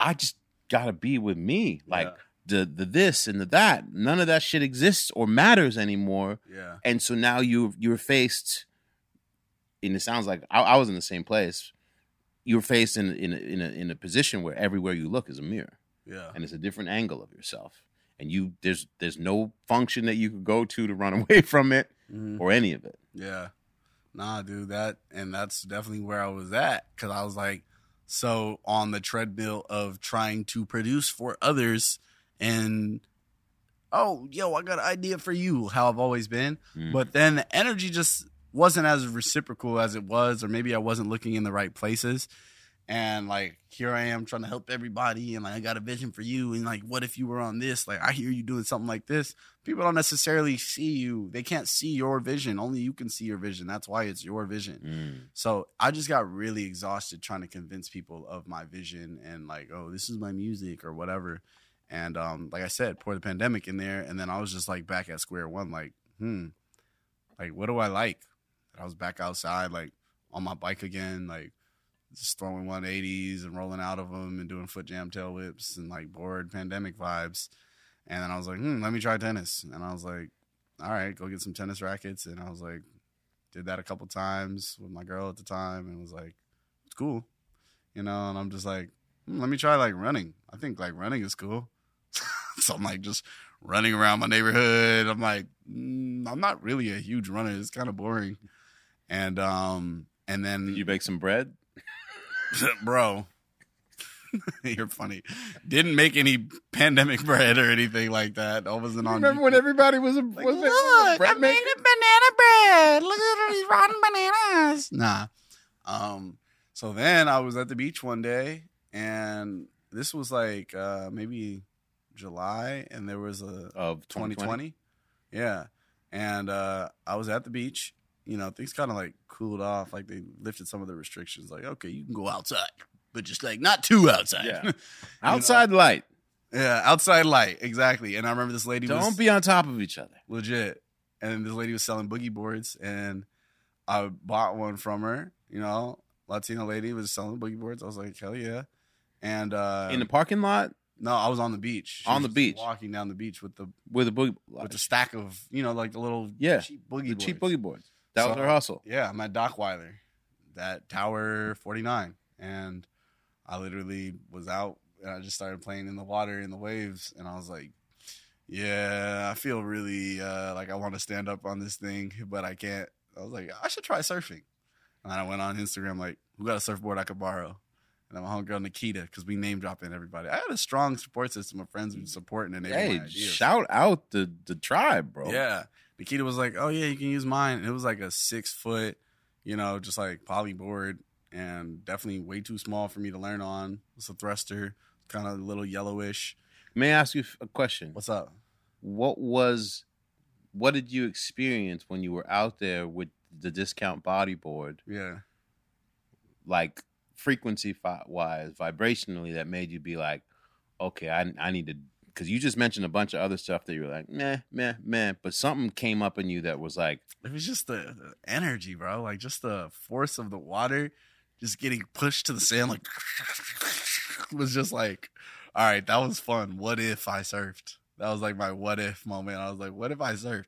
I just gotta be with me. Like the the this and the that. None of that shit exists or matters anymore. Yeah. and so now you you're faced and it sounds like I, I was in the same place you're faced in in in a, in a position where everywhere you look is a mirror Yeah. and it's a different angle of yourself and you there's there's no function that you could go to to run away from it Mhm. or any of it Yeah. Nah, dude, that and that's definitely where I was at cuz I was like so on the treadmill of trying to produce for others and oh, yo, I got an idea for you, how I've always been. Mm. But then the energy just wasn't as reciprocal as it was or maybe I wasn't looking in the right places. And like here I am trying to help everybody and like I got a vision for you and like what if you were on this? Like I hear you doing something like this people don't necessarily see you. They can't see your vision. Only you can see your vision. That's why it's your vision. Mm. So I just got really exhausted trying to convince people of my vision and like, oh, this is my music or whatever. And um, like I said, pour the pandemic in there, and then I was just like back at square one, like, hmm, like what do I like? I was back outside, like on my bike again, like just throwing 180s and rolling out of them and doing foot jam tail whips and like bored pandemic vibes. And then I was like, hmm, let me try tennis. And I was like, all right, go get some tennis rackets. And I was like, did that a couple times with my girl at the time and was like, it's cool. You know, and I'm just like, hmm, let me try like running. I think like running is cool. so I'm like just running around my neighborhood. I'm like, mm, I'm not really a huge runner. It's kind of boring. And um and then you bake some bread bro. You're funny. Didn't make any pandemic bread or anything like that. I wasn't on. remember when everybody was a Like, was look, a bread I maker? made a banana bread. Look at these rotten bananas. Nah. Um. So then I was at the beach one day, and this was like uh maybe July, and there was a of 2020. 2020 Yeah. And uh, I was at the beach. You know, things kind of like cooled off. Like they lifted some of the restrictions. Like, okay, you can go outside, but just like not too outside. Yeah. You know? outside light yeah, outside light. Exactly. And I remember this lady don't be on top of each other legit. And this lady was selling boogie boards. And I bought one from her. You know, Latina lady was selling boogie boards. I was like, hell yeah. And uh, in the parking lot no, I was on the beach. She On the beach. walking down the beach with the with a boogie with the stack of you know like the little Yeah, cheap boogie the boards. cheap boogie boards that was So- her hustle Yeah, I'm at Dockweiler, that Tower 49, and I literally was out and I just started playing in the water in the waves, and I was like, "Yeah, I feel really uh, like I want to stand up on this thing, but I can't." I was like, "I should try surfing," and then I went on Instagram like, "Who got a surfboard I could borrow?" And then my homegirl Nikita, because we name dropping everybody. I had a strong support system of friends who support and hey shout out the the tribe bro Yeah. Nikita was like, "Oh yeah, you can use mine." And it was like a six foot, you know, just like poly board, and definitely way too small for me to learn on. It's a thruster, kind of a little yellowish. may i ask you a question What's up? what was what did you experience when you were out there with the discount bodyboard Yeah. like frequency wise vibrationally that made you be like okay i, I need to because you just mentioned a bunch of other stuff that you were like meh meh meh but something came up in you that was like It was just the, the energy, bro. Like just the force of the water just getting pushed to the sand like was just like, all right, that was fun. What if I surfed? That was like my what if moment. I was like, what if I surfed?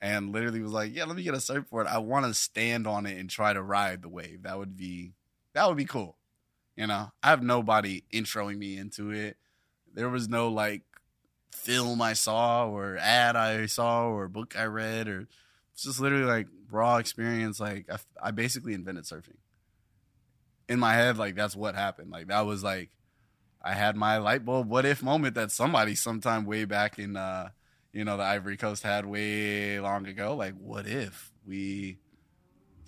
And literally was like, yeah, let me get a surfboard. I want to stand on it and try to ride the wave. That would be that would be cool. You know, I have nobody introing me into it. There was no like film I saw or ad I saw or book I read or it's just literally like raw experience. Like I, I basically invented surfing in my head. Like that's what happened. Like that was like I had my light bulb what if moment that somebody sometime way back in uh you know the Ivory Coast had way long ago. Like what if we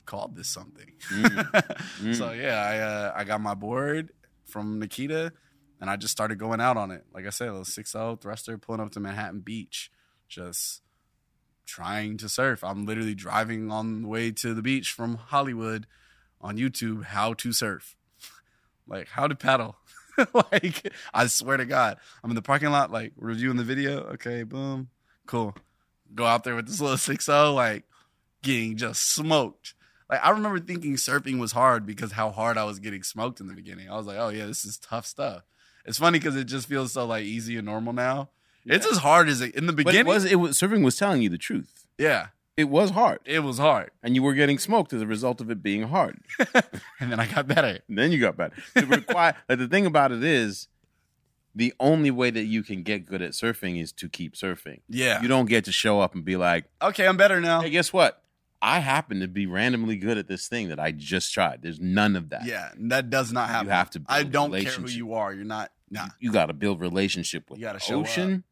called this something? Mm. So yeah, I uh, I got my board from Nikita and I just started going out on it. Like I said, a little 6-0 thruster pulling up to Manhattan Beach, just trying to surf. I'm literally driving on the way to the beach from Hollywood on YouTube how to surf. like how to paddle. like I swear to God. I'm in the parking lot, like reviewing the video. Okay, boom. Cool. Go out there with this little 6-0, like getting just smoked. Like I remember thinking surfing was hard because how hard I was getting smoked in the beginning. I was like, oh yeah, this is tough stuff. It's funny because it just feels so like easy and normal now. It's as hard as it in the beginning. it was it was surfing was telling you the truth yeah, it was hard it was hard, and you were getting smoked as a result of it being hard and then I got better. And then you got better. The, require, like, the thing about it is, the only way that you can get good at surfing is to keep surfing. Yeah. You don't get to show up and be like, Okay, I'm better now. hey, guess what? I happen to be randomly good at this thing that I just tried. There's none of that. Yeah, that does not happen. You have to I don't care who you are. You're not. Nah. You got to build relationship with You gotta ocean.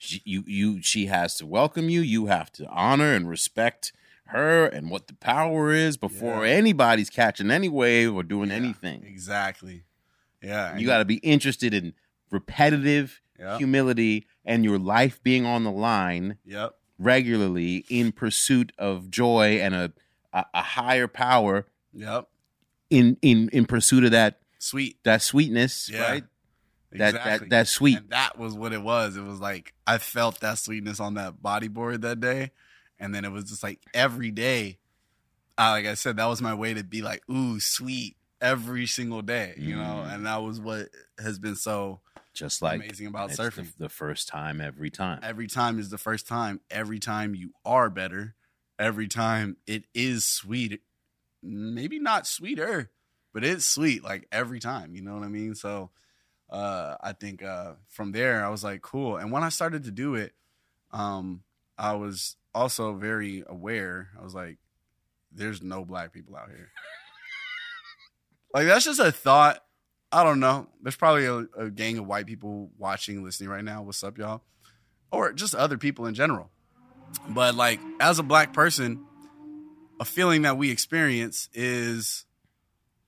She, you, you, she has to welcome you. You have to honor and respect her and what the power is before Yeah. anybody's catching any wave or doing Yeah, anything. Exactly. Yeah. You got to be interested in repetitive Yep. humility and your life being on the line Yep. regularly in pursuit of joy and a, a, a higher power Yep. in, in, in pursuit of that, Sweet. that sweetness, Yeah. right? That, Exactly. that, that sweet. And that was what it was. It was like I felt that sweetness on that bodyboard that day, and then it was just like every day. I, like I said, that was my way to be like, ooh, sweet every single day, you know. Mm. And that was what has been so Just like amazing about surfing. The, the first time every time. every time is the first time. Every time you are better. Every time it is sweet. Maybe not sweeter, but it's sweet like every time. You know what I mean? So uh, I think uh, from there I was like, cool. And when I started to do it, um, I was also very aware. I was like, there's no black people out here. like that's just a thought. I don't know. There's probably a, a gang of white people watching, listening right now. What's up, y'all? Or just other people in general. But like as a black person, a feeling that we experience is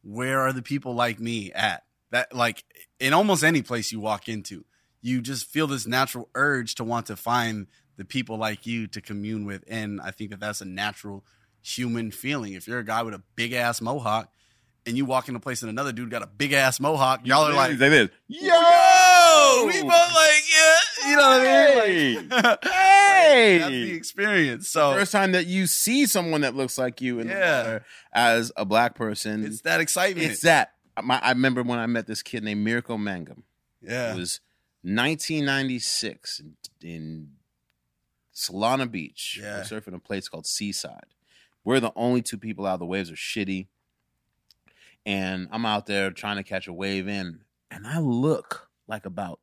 where are the people like me at? That like in almost any place you walk into, you just feel this natural urge to want to find the people like you to commune with. And I think that that's a natural human feeling. If you're a guy with a big ass mohawk and you walk into a place and another dude got a big ass mohawk, y'all are like, this. We both like, yeah, you know what I mean? Like, Hey! that's the experience. So First time that you see someone that looks like you in Yeah. as a black person, it's that excitement. It's that. My, I remember when I met this kid named Miracle Mangum. yeah, It was 1996 in, in Solana Beach. Yeah. We're surfing a place called Seaside. We're the only two people out. The waves are shitty. And I'm out there trying to catch a wave in, and I look like about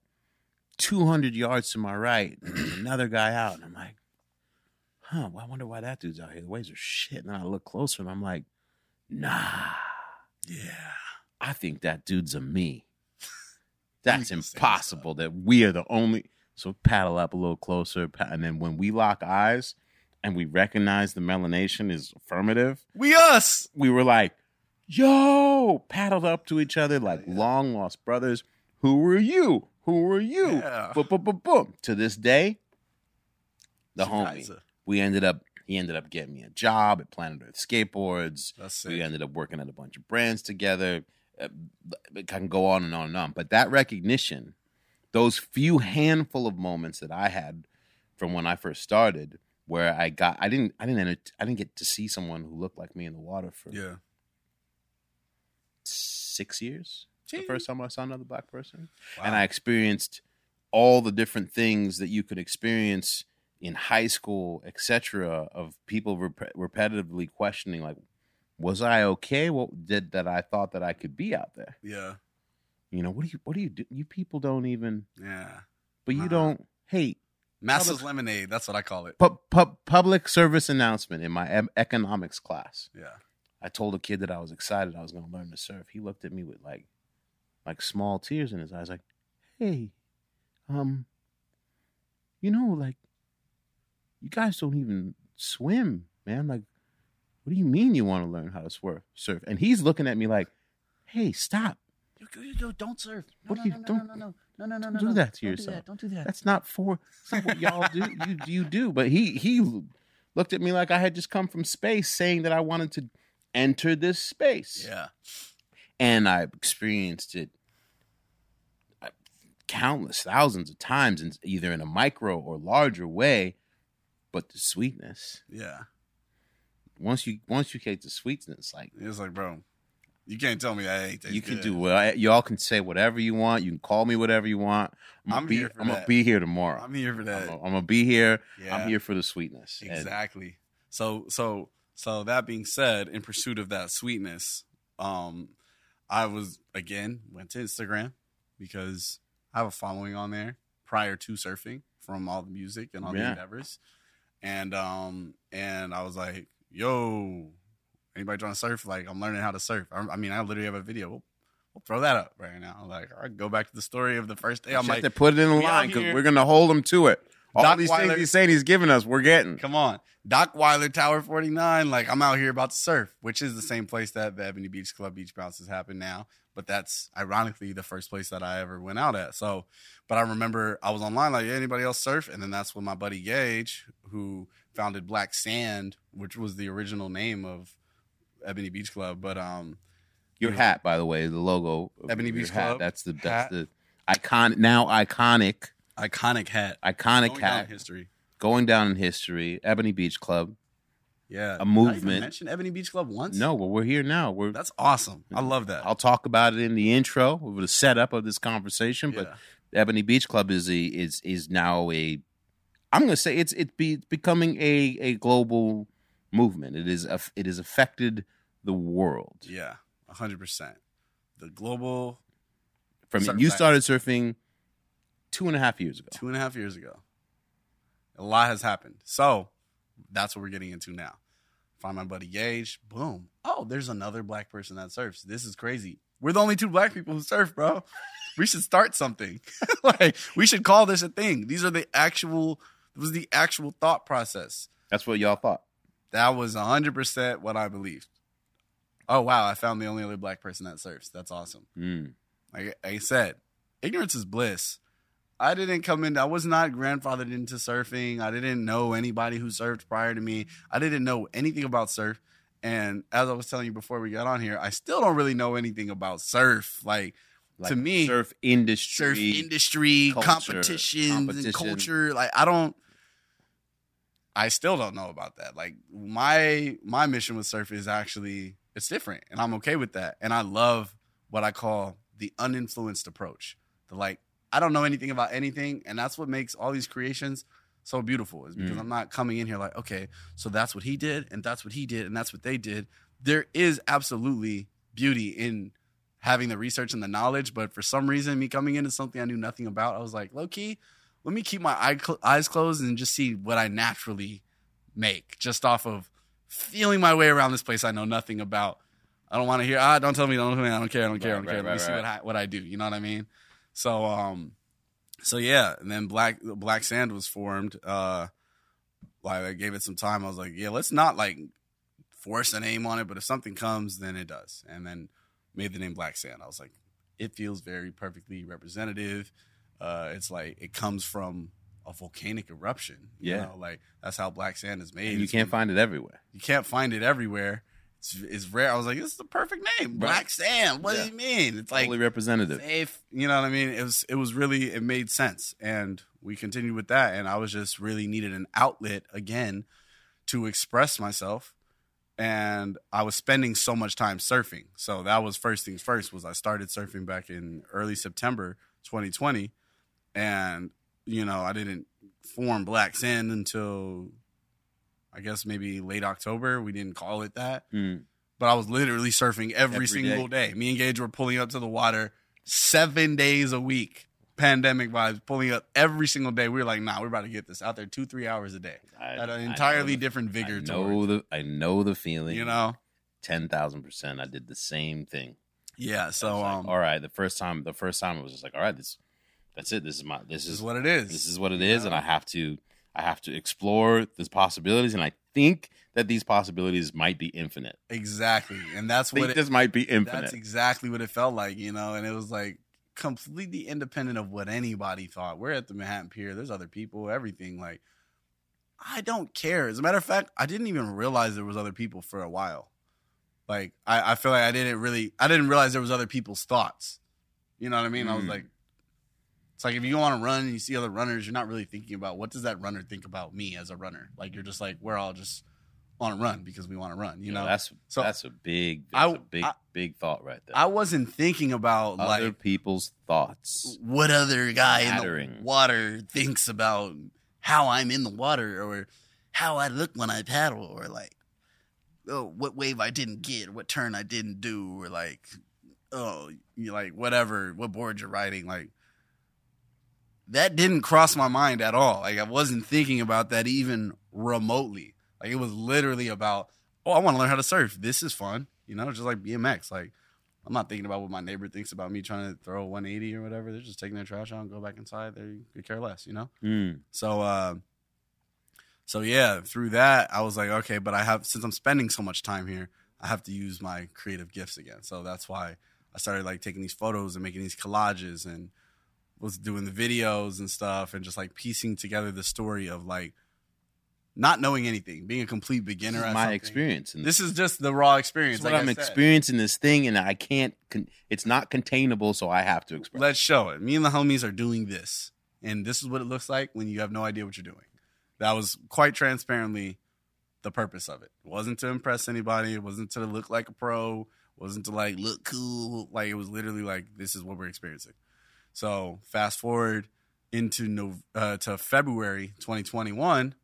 200 yards to my right, another guy out, and I'm like, huh, well, I wonder why that dude's out here. The waves are shit. And then I look closer, and I'm like, nah, yeah. I think that dude's a me. That's impossible that we are the only. So paddle up a little closer, and then when we lock eyes and we recognize the melanation is affirmative, We us. we were like, "Yo!" Paddled up to each other like long lost brothers. Who were you? Who are you? Yeah. Boom, boom, boom, boom. To this day, the Two homie. We ended up. He ended up getting me a job at Planet Earth Skateboards. We ended up working at a bunch of brands together. It can go on and on and on. But that recognition, those few handful of moments that I had from when I first started, where I got, I didn't, I didn't, enter- I didn't get to see someone who looked like me in the water for Yeah. six years. The first time I saw another black person, Wow. and I experienced all the different things that you could experience in high school, etc., of people rep- repetitively questioning, like, was I okay? What did that I thought that I could be out there? Yeah. You know, what do you, what do you do? You people don't even, Yeah. but you Uh-huh. don't. hate. Master's Public- lemonade. That's what I call it. pu- pu- public service announcement in my em- economics class. Yeah. I told a kid that I was excited I was going to learn to surf. He looked at me with like, like small tears in his eyes, like, "Hey, um, you know, like, you guys don't even swim, man. Like, what do you mean you want to learn how to surf? Surf?" And he's looking at me like, "Hey, stop! You, you, you don't surf. No, What no, do you- no, don't- no, no, no, no, no, no, do that to Don't yourself. Do that. Don't do that. That's not for. That's not what y'all do. You you do." But he he looked at me like I had just come from space, saying that I wanted to enter this space. yeah. And I've experienced it uh, countless thousands of times, in, either in a micro or larger way. But the sweetness, Yeah. once you once you get the sweetness, like It's like, bro, you can't tell me I hate that ain't you can good. do what y'all can say whatever you want. You can call me whatever you want. I'm, gonna I'm be, here I'm gonna be here tomorrow. I'm here for I'm that. gonna, I'm gonna be here. yeah. I'm here for the sweetness. And Exactly. So so so that being said, in pursuit of that sweetness, um, I was again went to Instagram because I have a following on there prior to surfing from all the music and all the endeavors, and um and I was like, yo, anybody trying to surf? Like I'm learning how to surf. I, I mean, I literally have a video. We'll, we'll throw that up right now. Like I go back to the story of the first day. I'm like, to put it in the line because we're gonna hold them to it. All Doc these Weiler- things he's saying he's giving us, we're getting. Come on. Dockweiler Tower 49. Like, I'm out here about to surf, which is the same place that the Ebony Beach Club Beach Bounces happen now. But that's ironically the first place that I ever went out at. So, but I remember I was online, like, yeah, anybody else surf? And then that's when my buddy Gage, who founded Black Sand, which was the original name of Ebony Beach Club. But, um, Your Yeah. hat, by the way, the logo. Ebony Beach hat, Club That's the that's hat. the icon now iconic iconic hat. iconic Going down hat in history. going down in history. Ebony Beach Club. Yeah. A Did I even movement. mention Ebony Beach Club once? No, well we're here now. We're That's awesome. I love that. I'll talk about it in the intro with the setup of this conversation. But Yeah. Ebony Beach Club is a is is now a I'm gonna say it's it be it's becoming a a global movement. It is aff- it has affected the world. Yeah, hundred percent. The global From you started surfing two and a half years ago. two and a half years ago, a lot has happened. So that's what we're getting into now. Find my buddy Gage. Boom. Oh, there's another black person that surfs. This is crazy. We're the only two black people who surf, bro. We should start something. like we should call this a thing. These are the actual. It was the actual thought process. That's what y'all thought. That was hundred percent what I believed. Oh wow! I found the only other black person that surfs. That's awesome. Mm. like I said, ignorance is bliss. I didn't come in. I was not grandfathered into surfing. I didn't know anybody who surfed prior to me. I didn't know anything about surf. And as I was telling you before we got on here, I still don't really know anything about surf. Like, Like to me, surf industry. surf industry, culture, competitions, competition. and culture. Like, I don't. I still don't know about that. Like my my mission with surf is actually it's different, and I'm okay with that. And I love what I call the uninfluenced approach. The like I don't know anything about anything, and that's what makes all these creations so beautiful. Is because Mm. I'm not coming in here like, okay, so that's what he did, and that's what he did, and that's what they did. There is absolutely beauty in having the research and the knowledge, but for some reason, me coming into something I knew nothing about, I was like, low key, let me keep my eye cl- eyes closed and just see what I naturally make, just off of feeling my way around this place I know nothing about. I don't want to hear, ah, don't tell me, don't tell me, I don't care, I don't care, I don't Right, care. right, Let me see what I, what I do. You know what I mean? So, um, so yeah, and then Black Black Sand was formed. Uh, like I gave it some time. I was like, yeah, let's not like force a name on it, but if something comes, then it does. And then made the name Black Sand. I was like, it feels very perfectly representative. uh, it's like it comes from a volcanic eruption. You Yeah. know, like that's how black sand is made. And you It's can't from- find it everywhere. you can't find it everywhere. It's, it's rare. I was like, this is the perfect name, Black Sand. What Yeah. do you mean? It's like Totally representative. safe. You know what I mean? It was it was really it made sense, and we continued with that. And I was just really needed an outlet again to express myself. And I was spending so much time surfing, so that was first things first. Was I started surfing back in early September 2020, and you know I didn't form Black Sand until I guess maybe late October. We didn't call it that Mm. but I was literally surfing every, Every single day. Me and Gage were pulling up to the water seven days a week. Pandemic vibes, pulling up every single day. We were like, nah, we're about to get this out there two, three hours a day I, at an entirely the- different vigor. I know the I know the feeling. you know, ten thousand percent. I did the same thing. yeah. So, like, um, all right, the first time, the first time, it was just like, all right, this, that's it. This is my, this this is is what it is. this is what it is, and I have to, I have to explore these possibilities, and I think that these possibilities might be infinite. exactly, and that's what it, this might be infinite. That's exactly what it felt like, you know, and it was like completely independent of what anybody thought. We're at the Manhattan Pier. There's other people, everything. Like, I don't care. As a matter of fact, I didn't even realize there was other people for a while. Like, I, I feel like I didn't really, I didn't realize there was other people's thoughts. You know what I mean? I was Mm. like, it's like if you go on a run and you see other runners, you're not really thinking about what does that runner think about me as a runner. Like, you're just like, we're all just on a run because we want to run. You know, that's So, that's a big, that's a big, I- big thought right there. I wasn't thinking about Other like people's thoughts. what other guy in the water thinks about how I'm in the water or how I look when I paddle or like oh what wave I didn't get what turn I didn't do or like oh you like whatever what board you're riding like that didn't cross my mind at all like I wasn't thinking about that even remotely like it was literally about oh I want to learn how to surf this is fun you know just like BMX like I'm not thinking about what my neighbor thinks about me trying to throw a 180 or whatever. They're just taking their trash out and go back inside. They could care less, you know. Mm. So, uh, so yeah, through that, I was like, okay, but I have since I'm spending so much time here, I have to use my creative gifts again. So that's why I started like taking these photos and making these collages and was doing the videos and stuff and just like piecing together the story of like not knowing anything, being a complete This beginner. my something. experience. This is just the raw experience. What like I'm experiencing this thing, and I can't. Con- it's not containable, so I have to express. Let's show it. Me and the homies are doing this, and this is what it looks like when you have no idea what you're doing. That was quite transparently the purpose of it. It wasn't to impress anybody. It wasn't to look like a pro. It wasn't to like look cool. Like it was literally like this is what we're experiencing. So fast forward into no uh, to February 2021.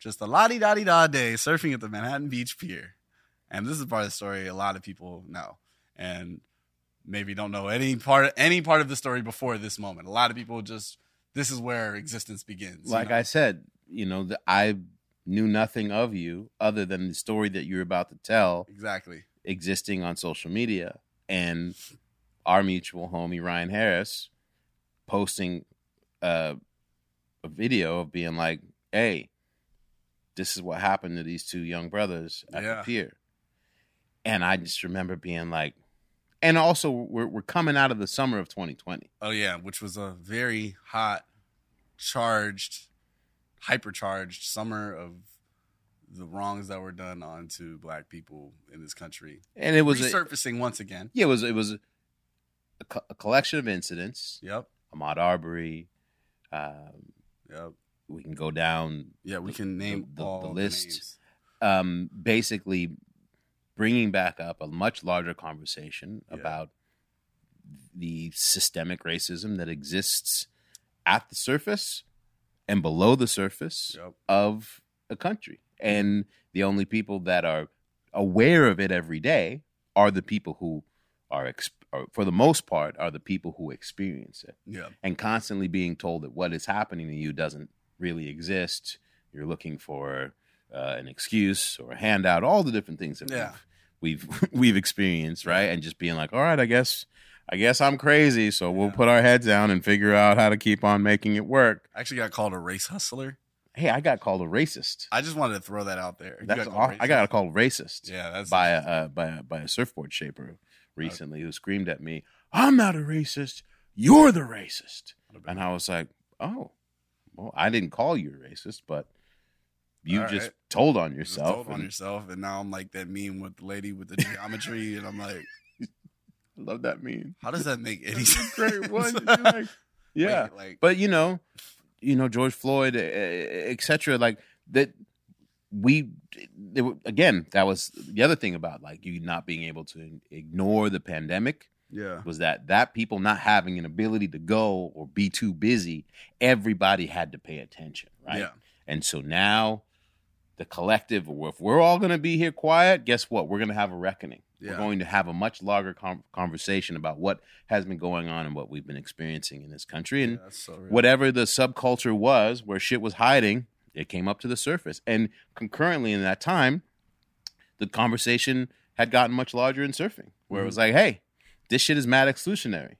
Just a la di da di da day surfing at the Manhattan Beach Pier, and this is part of the story a lot of people know, and maybe don't know any part any part of the story before this moment. A lot of people just this is where existence begins. you like know? I said, you know, the, I knew nothing of you other than the story that you're about to tell exactly. existing on social media and our mutual homie Ryan Harris posting uh, a video of being like, "Hey, this is what happened to these two young brothers at Yeah. the pier," and I just remember being like, and also we're we're coming out of the summer of 2020. Oh yeah, which was a very hot, charged, hypercharged summer of the wrongs that were done onto black people in this country. and it was a, resurfacing once again. yeah, it was it was a, co- a collection of incidents. Yep. Ahmaud Arbery. Um, Yep. we can go down Yeah, we The- can name the- the all the list. um, basically bringing back up a much larger conversation Yeah. about the systemic racism that exists at the surface and below the surface Yep. of a country. And the only people that are aware of it every day are the people who are, ex- are for the most part, are the people who experience it Yeah. and constantly being told that what is happening to you doesn't really exist. You're looking for uh, an excuse or a handout, all the different things that Yeah. we've we've, we've experienced, right? And just being like, all right, I guess I guess I'm crazy, so we'll Yeah. put our heads down and figure out how to keep on making it work. I actually got called a race hustler. Hey, I got called a racist. I just wanted to throw that out there. That's got I got called racist Yeah, that's by a uh, by a, by a surfboard shaper Uh, recently who screamed at me, "I'm not a racist. You're the racist." And I was like, oh, well, I didn't call you a racist, but you All just right. told on yourself. told on yourself, and now I'm like that meme with the lady with the geometry, and I'm like, I love that meme. how does that make any sense? great one. Like, yeah. Like, like but you know, you know George Floyd, etc. Like that, we were, again. That was the other thing about like you not being able to ignore the pandemic yeah, was that that people not having an ability to go or be too busy. Everybody had to pay attention, right? yeah, And so now the collective, if we're all going to be here quiet, guess what? We're going to have a reckoning. Yeah. We're going to have a much longer com- conversation about what has been going on and what we've been experiencing in this country. And yeah, so whatever the subculture was where shit was hiding, it came up to the surface. And concurrently in that time, the conversation had gotten much larger in surfing, where it was like, hey, this shit is mad exclusionary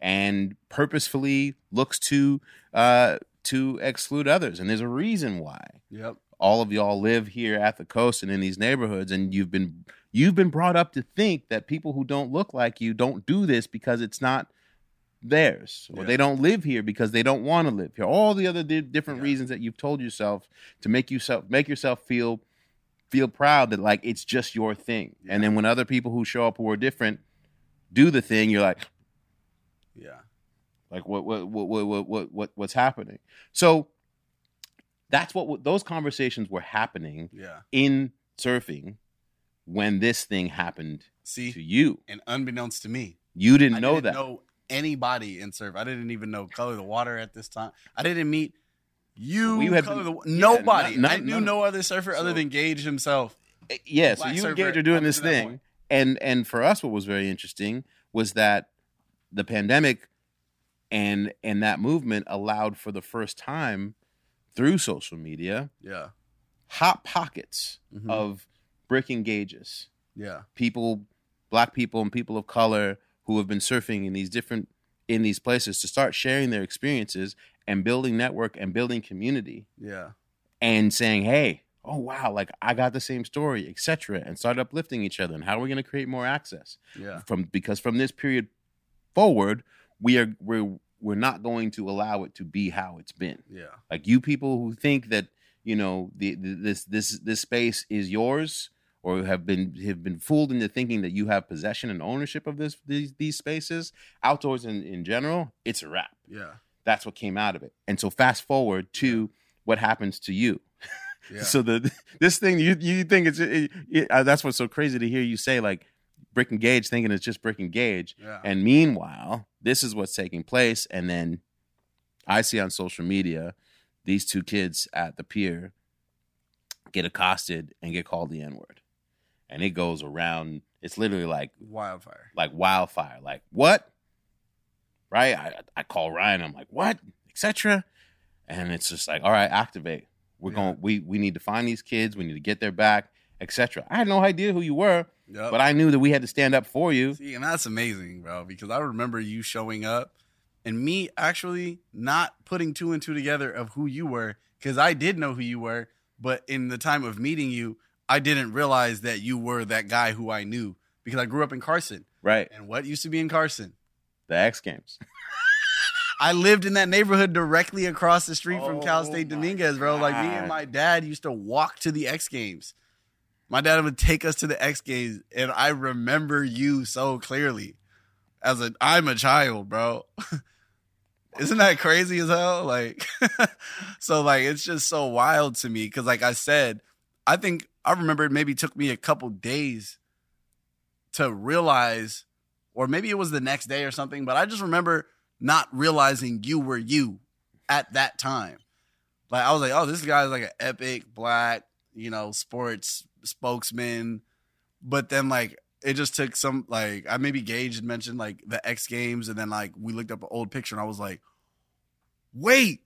and purposefully looks to uh to exclude others. And there's a reason why Yep. all of y'all live here at the coast and in these neighborhoods and you've been you've been brought up to think that people who don't look like you don't do this because it's not theirs or Yeah. they don't live here because they don't want to live here all the other di- different Yeah. reasons that you've told yourself to make yourself make yourself feel feel proud that like it's just your thing and then when other people who show up who are different do the thing you're like Yeah. like what what what what what, what, what what's happening so that's what those conversations were happening Yeah. in surfing when this thing happened See, to you. and unbeknownst to me, You didn't I know didn't that. know anybody in surf. I didn't even know color of the water at this time. I didn't meet you. We had color been- the, yeah, nobody. none- I knew none- no other surfer other than Gage himself. Eh, yeah, so Black you and Gage are doing this thing, point. and and for us, what was very interesting was that the pandemic and and that movement allowed for the first time through social media Yeah. hot pockets Mhm. of brick engages. Yeah. people, black people and people of color who have been surfing in these different in these places to start sharing their experiences and building network and building community Yeah. and saying, "Hey, oh wow, like I got the same story, etc." and start uplifting each other and how are we going to create more access Yeah. from because from this period forward, we are we're we're not going to allow it to be how it's been. Yeah. Like you people who think that you know the, the this this this space is yours or have been have been fooled into thinking that you have possession and ownership of this these these spaces outdoors in, in general it's a wrap Yeah. that's what came out of it and so fast forward to what happens to you Yeah. so the this thing you you think it's it, it, uh, that's what's so crazy to hear you say like brick and Gage thinking it's just brick and Gage yeah. and meanwhile, this is what's taking place. And then I see on social media these two kids at the pier get accosted and get called the N word. And it goes around, it's literally like Wildfire. like wildfire. Like, what? Right? I, I call Ryan, I'm like, what? Etc. And it's just like, all right, activate. We're Yeah. going we we need to find these kids, we need to get their back, etc. I had no idea who you were, Yep. but I knew that we had to stand up for you. See, and that's amazing, bro, because I remember you showing up and me actually not putting two and two together of who you were, because I did know who you were, but in the time of meeting you, I didn't realize that you were that guy who I knew because I grew up in Carson. Right. And what used to be in Carson? The X Games. I lived in that neighborhood directly across the street from Cal Oh State Dominguez, bro. Like me and my dad used to walk to the X Games. My dad would take us to the X Games, and I remember you so clearly. As a, I'm a child, bro. Isn't that crazy as hell? Like, so like it's just so wild to me because, like I said, I think I remember it maybe took me a couple days to realize, or maybe it was the next day or something. But I just remember not realizing you were you at that time. Like I was like, oh, this guy is like an epic black, you know, sports spokesman. But then like it just took some like I maybe Gage had mentioned like the X Games, and then like we looked up an old picture, and I was like, wait,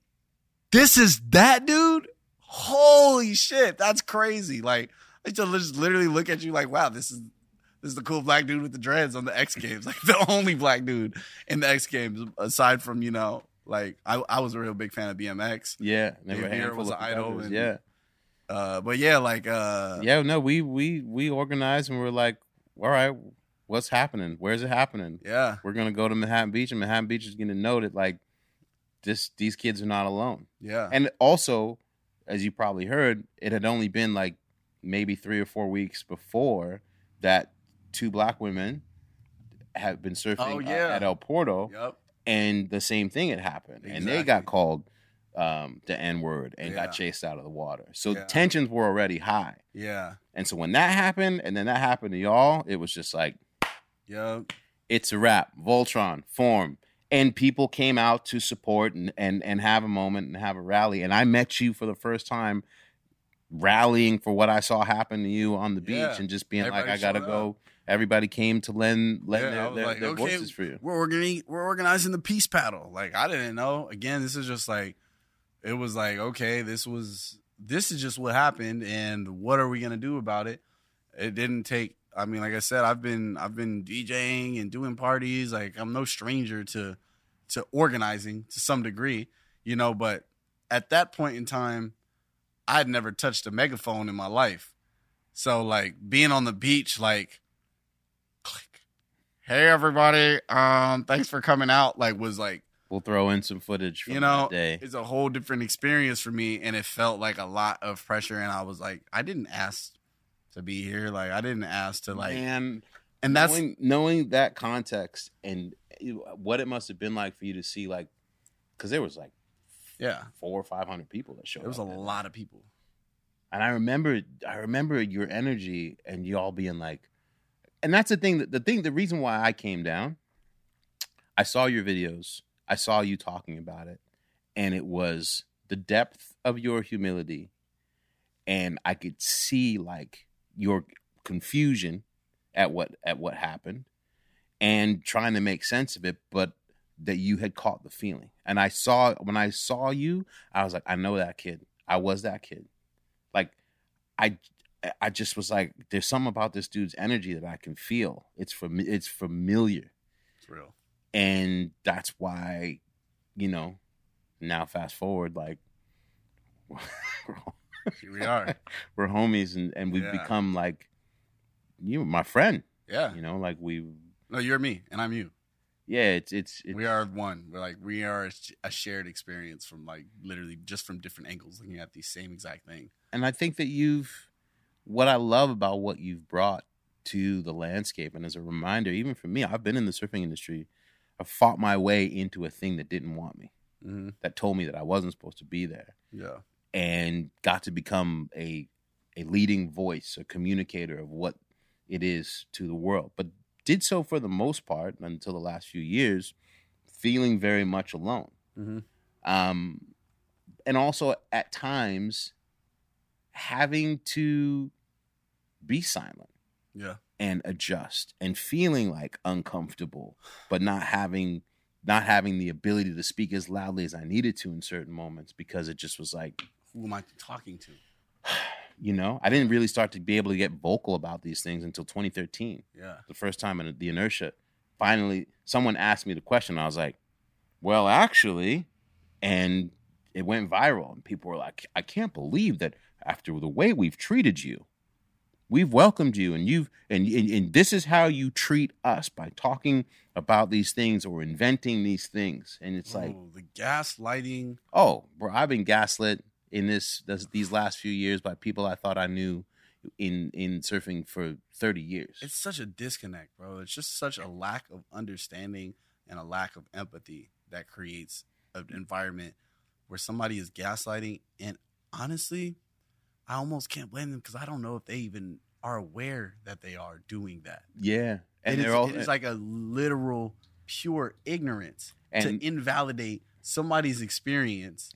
this is that dude. Holy shit, that's crazy! Like I just literally look at you like, wow, this is this is the cool black dude with the dreads on the X Games, like the only black dude in the X Games, aside from you know, like I, I was a real big fan of BMX. Yeah, were Dave was an idol and- yeah, Uh, but yeah, like uh, yeah. No, we we we organized and we are like, all right, what's happening? Where's it happening? yeah, We're gonna go to Manhattan Beach, and Manhattan Beach is gonna know that like this these kids are not alone. Yeah. And also, as you probably heard, it had only been like maybe three or four weeks before that two black women had been surfing Oh, uh, yeah. at El Porto, yep. and the same thing had happened, and they got called um, the N word and Yeah. got chased out of the water. So Yeah. tensions were already high, Yeah. and so when that happened, and then that happened to y'all, it was just like Yep. it's a wrap. Voltron form. And people came out to support and, and and have a moment and have a rally. And I met you for the first time rallying for what I saw happen to you on the beach Yeah. and just being Everybody like, I gotta showed go. Everybody came to lend lend Yeah, their, their, like, their okay, voices for you. We're organi- we're organizing the peace paddle. Like I didn't know. Again, this is just like it was like, okay, this was this is just what happened and what are we gonna do about it? It didn't take I mean, like I said, I've been I've been DJing and doing parties. Like I'm no stranger to to organizing to some degree, you know, but at that point in time, I'd never touched a megaphone in my life. So like being on the beach, like click. Hey everybody, um, thanks for coming out. Like was like We'll throw in some footage from you know, that day. it's a whole different experience for me, and it felt like a lot of pressure. And I was like, I didn't ask to be here. Like I didn't ask to like, Man, and that's knowing, knowing that context and what it must have been like for you to see like because there was like yeah, four or five hundred people that showed there was a day. lot of people. And I remember, I remember your energy and y'all being like, and that's the thing. That the thing, the reason why I came down, I saw your videos, I saw you talking about it, and it was the depth of your humility, and I could see like your confusion at what at what happened, and trying to make sense of it, but that you had caught the feeling. And I saw when I saw you, I was like, I know that kid. I was that kid like i i just was like there's something about this dude's energy that i can feel it's from it's familiar It's real. and that's why you know now fast forward like Here we are. we're homies and and we've Yeah. become like you my friend Yeah. you know like we No, you're me, and I'm you. yeah it's it's, it's we are one. We're like we are a shared experience from like literally just from different angles, looking at the same exact thing. and I think that you've what I love about what you've brought to the landscape, and as a reminder, even for me, I've been in the surfing industry. I fought my way into a thing that didn't want me, Mm-hmm. that told me that I wasn't supposed to be there, Yeah. And got to become a a leading voice, a communicator of what it is to the world. But did so for the most part until the last few years, feeling very much alone Mm-hmm. um, and also at times having to be silent Yeah. and adjust and feeling like uncomfortable but not having not having the ability to speak as loudly as i needed to in certain moments because it just was like Who am I talking to? you know i didn't really start to be able to get vocal about these things until 2013 Yeah. the first time in the inertia finally someone asked me the question i was like well actually and it went viral and people were like i can't believe that after the way we've treated you we've welcomed you and you've and, and, and this is how you treat us by talking about these things or inventing these things and it's like the gaslighting. oh bro i've been gaslit in this, this these last few years by people i thought i knew in in surfing for 30 years It's such a disconnect, bro. It's just such a lack of understanding and a lack of empathy that creates an environment where somebody is gaslighting. And honestly, I almost can't blame them because I don't know if they even are aware that they are doing that. yeah And it's, they're all it's eh, like a literal pure ignorance to invalidate somebody's experience.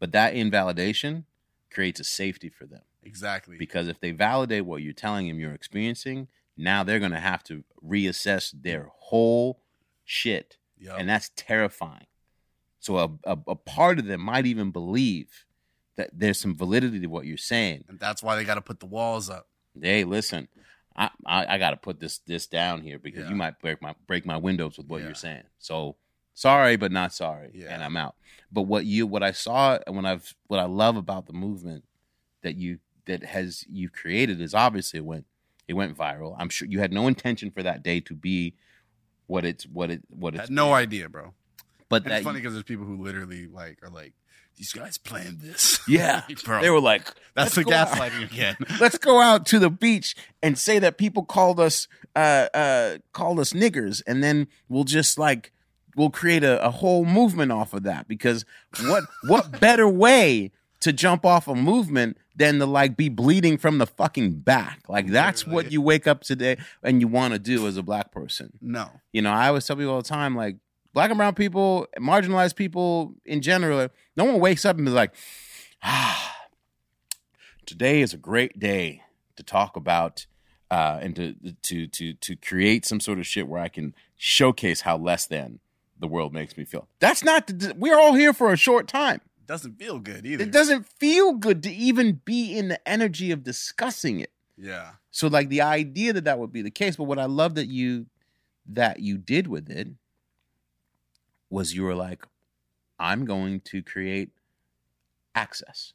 But that invalidation creates a safety for them Exactly. because if they validate what you're telling them you're experiencing, now they're going to have to reassess their whole shit. Yup. And that's terrifying. So a, a, a part of them might even believe that there's some validity to what you're saying. and that's why they got to put the walls up. Hey, listen, I, I, I got to put this this down here because Yeah. you might break my break my windows with what Yeah. you're saying. So sorry, but not sorry, Yeah. and I'm out. But what you what I saw and what I've what I love about the movement that you that has you created is obviously it went it went viral. I'm sure you had no intention for that day to be what it's what it what it's Had no idea, bro. But it's funny because there's people who literally like are like, these guys planned this. Yeah. bro. they were like, that's the go out." gaslighting again. let's go out to the beach and say that people called us uh uh called us niggers and then we'll just like we'll create a, a whole movement off of that because what what better way to jump off a movement than to like be bleeding from the fucking back? Like that's what you wake up today and you want to do as a black person. No. you know, I always tell people all the time, like black and brown people, marginalized people in general, no one wakes up and is like, ah, today is a great day to talk about uh, and to to to to create some sort of shit where I can showcase how less than the world makes me feel. That's not. The, we're all here for a short time. Doesn't feel good either. It doesn't feel good to even be in the energy of discussing it. Yeah. So like the idea that that would be the case, but what I love that you that you did with it was you were like, I'm going to create access.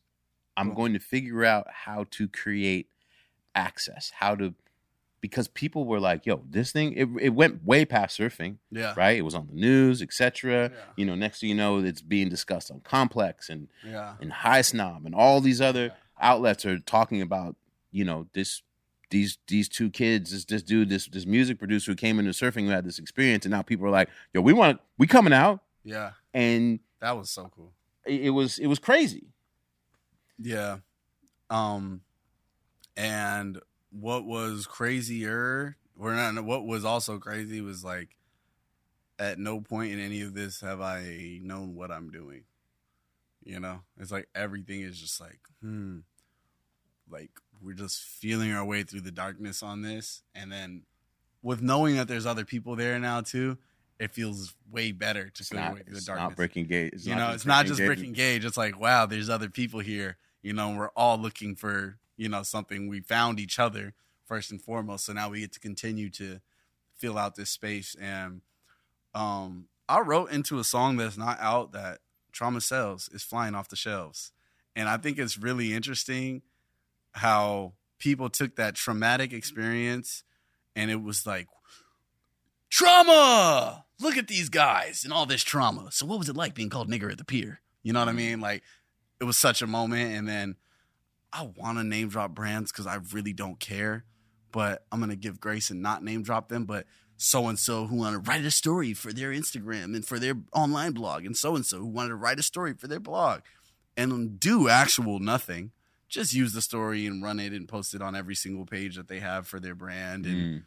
I'm Cool. going to figure out how to create access, how to because people were like, yo, this thing it, it went way past surfing, Yeah. right? It was on the news, etc. Yeah. You know, next thing you know, it's being discussed on Complex and Yeah. and High Snob and all these other Yeah. outlets are talking about, you know, this these these two kids, this this dude, this this music producer who came into surfing who had this experience, and now people are like, yo, we want we coming out, Yeah. and That was so cool. it, it was it was crazy. Yeah. Um and what was crazier or not what was also crazy was like at no point in any of this have I known what I'm doing. You know? It's like everything is just like, hmm. Like we're just feeling our way through the darkness on this and then with knowing that there's other people there now too, it feels way better to feel not, way through the darkness not breaking gate. It's you know, it's not just. Brick Gage. It's like, wow, there's other people here. You know, we're all looking for, you know, something. We found each other first and foremost. So now we get to continue to fill out this space. And um, I wrote into a song that's not out that Trauma Cells is flying off the shelves. And I think it's really interesting how people took that traumatic experience and it was like, trauma. Look at these guys and all this trauma. So what was it like being called nigger at the pier? You know what I mean? Like it was such a moment. And then I want to name drop brands because I really don't care, but I'm gonna give grace and not name drop them. But so and so who wanted to write a story for their Instagram and for their online blog, and so and so who wanted to write a story for their blog, and do actual nothing. Just use the story and run it and post it on every single page that they have for their brand and Mm.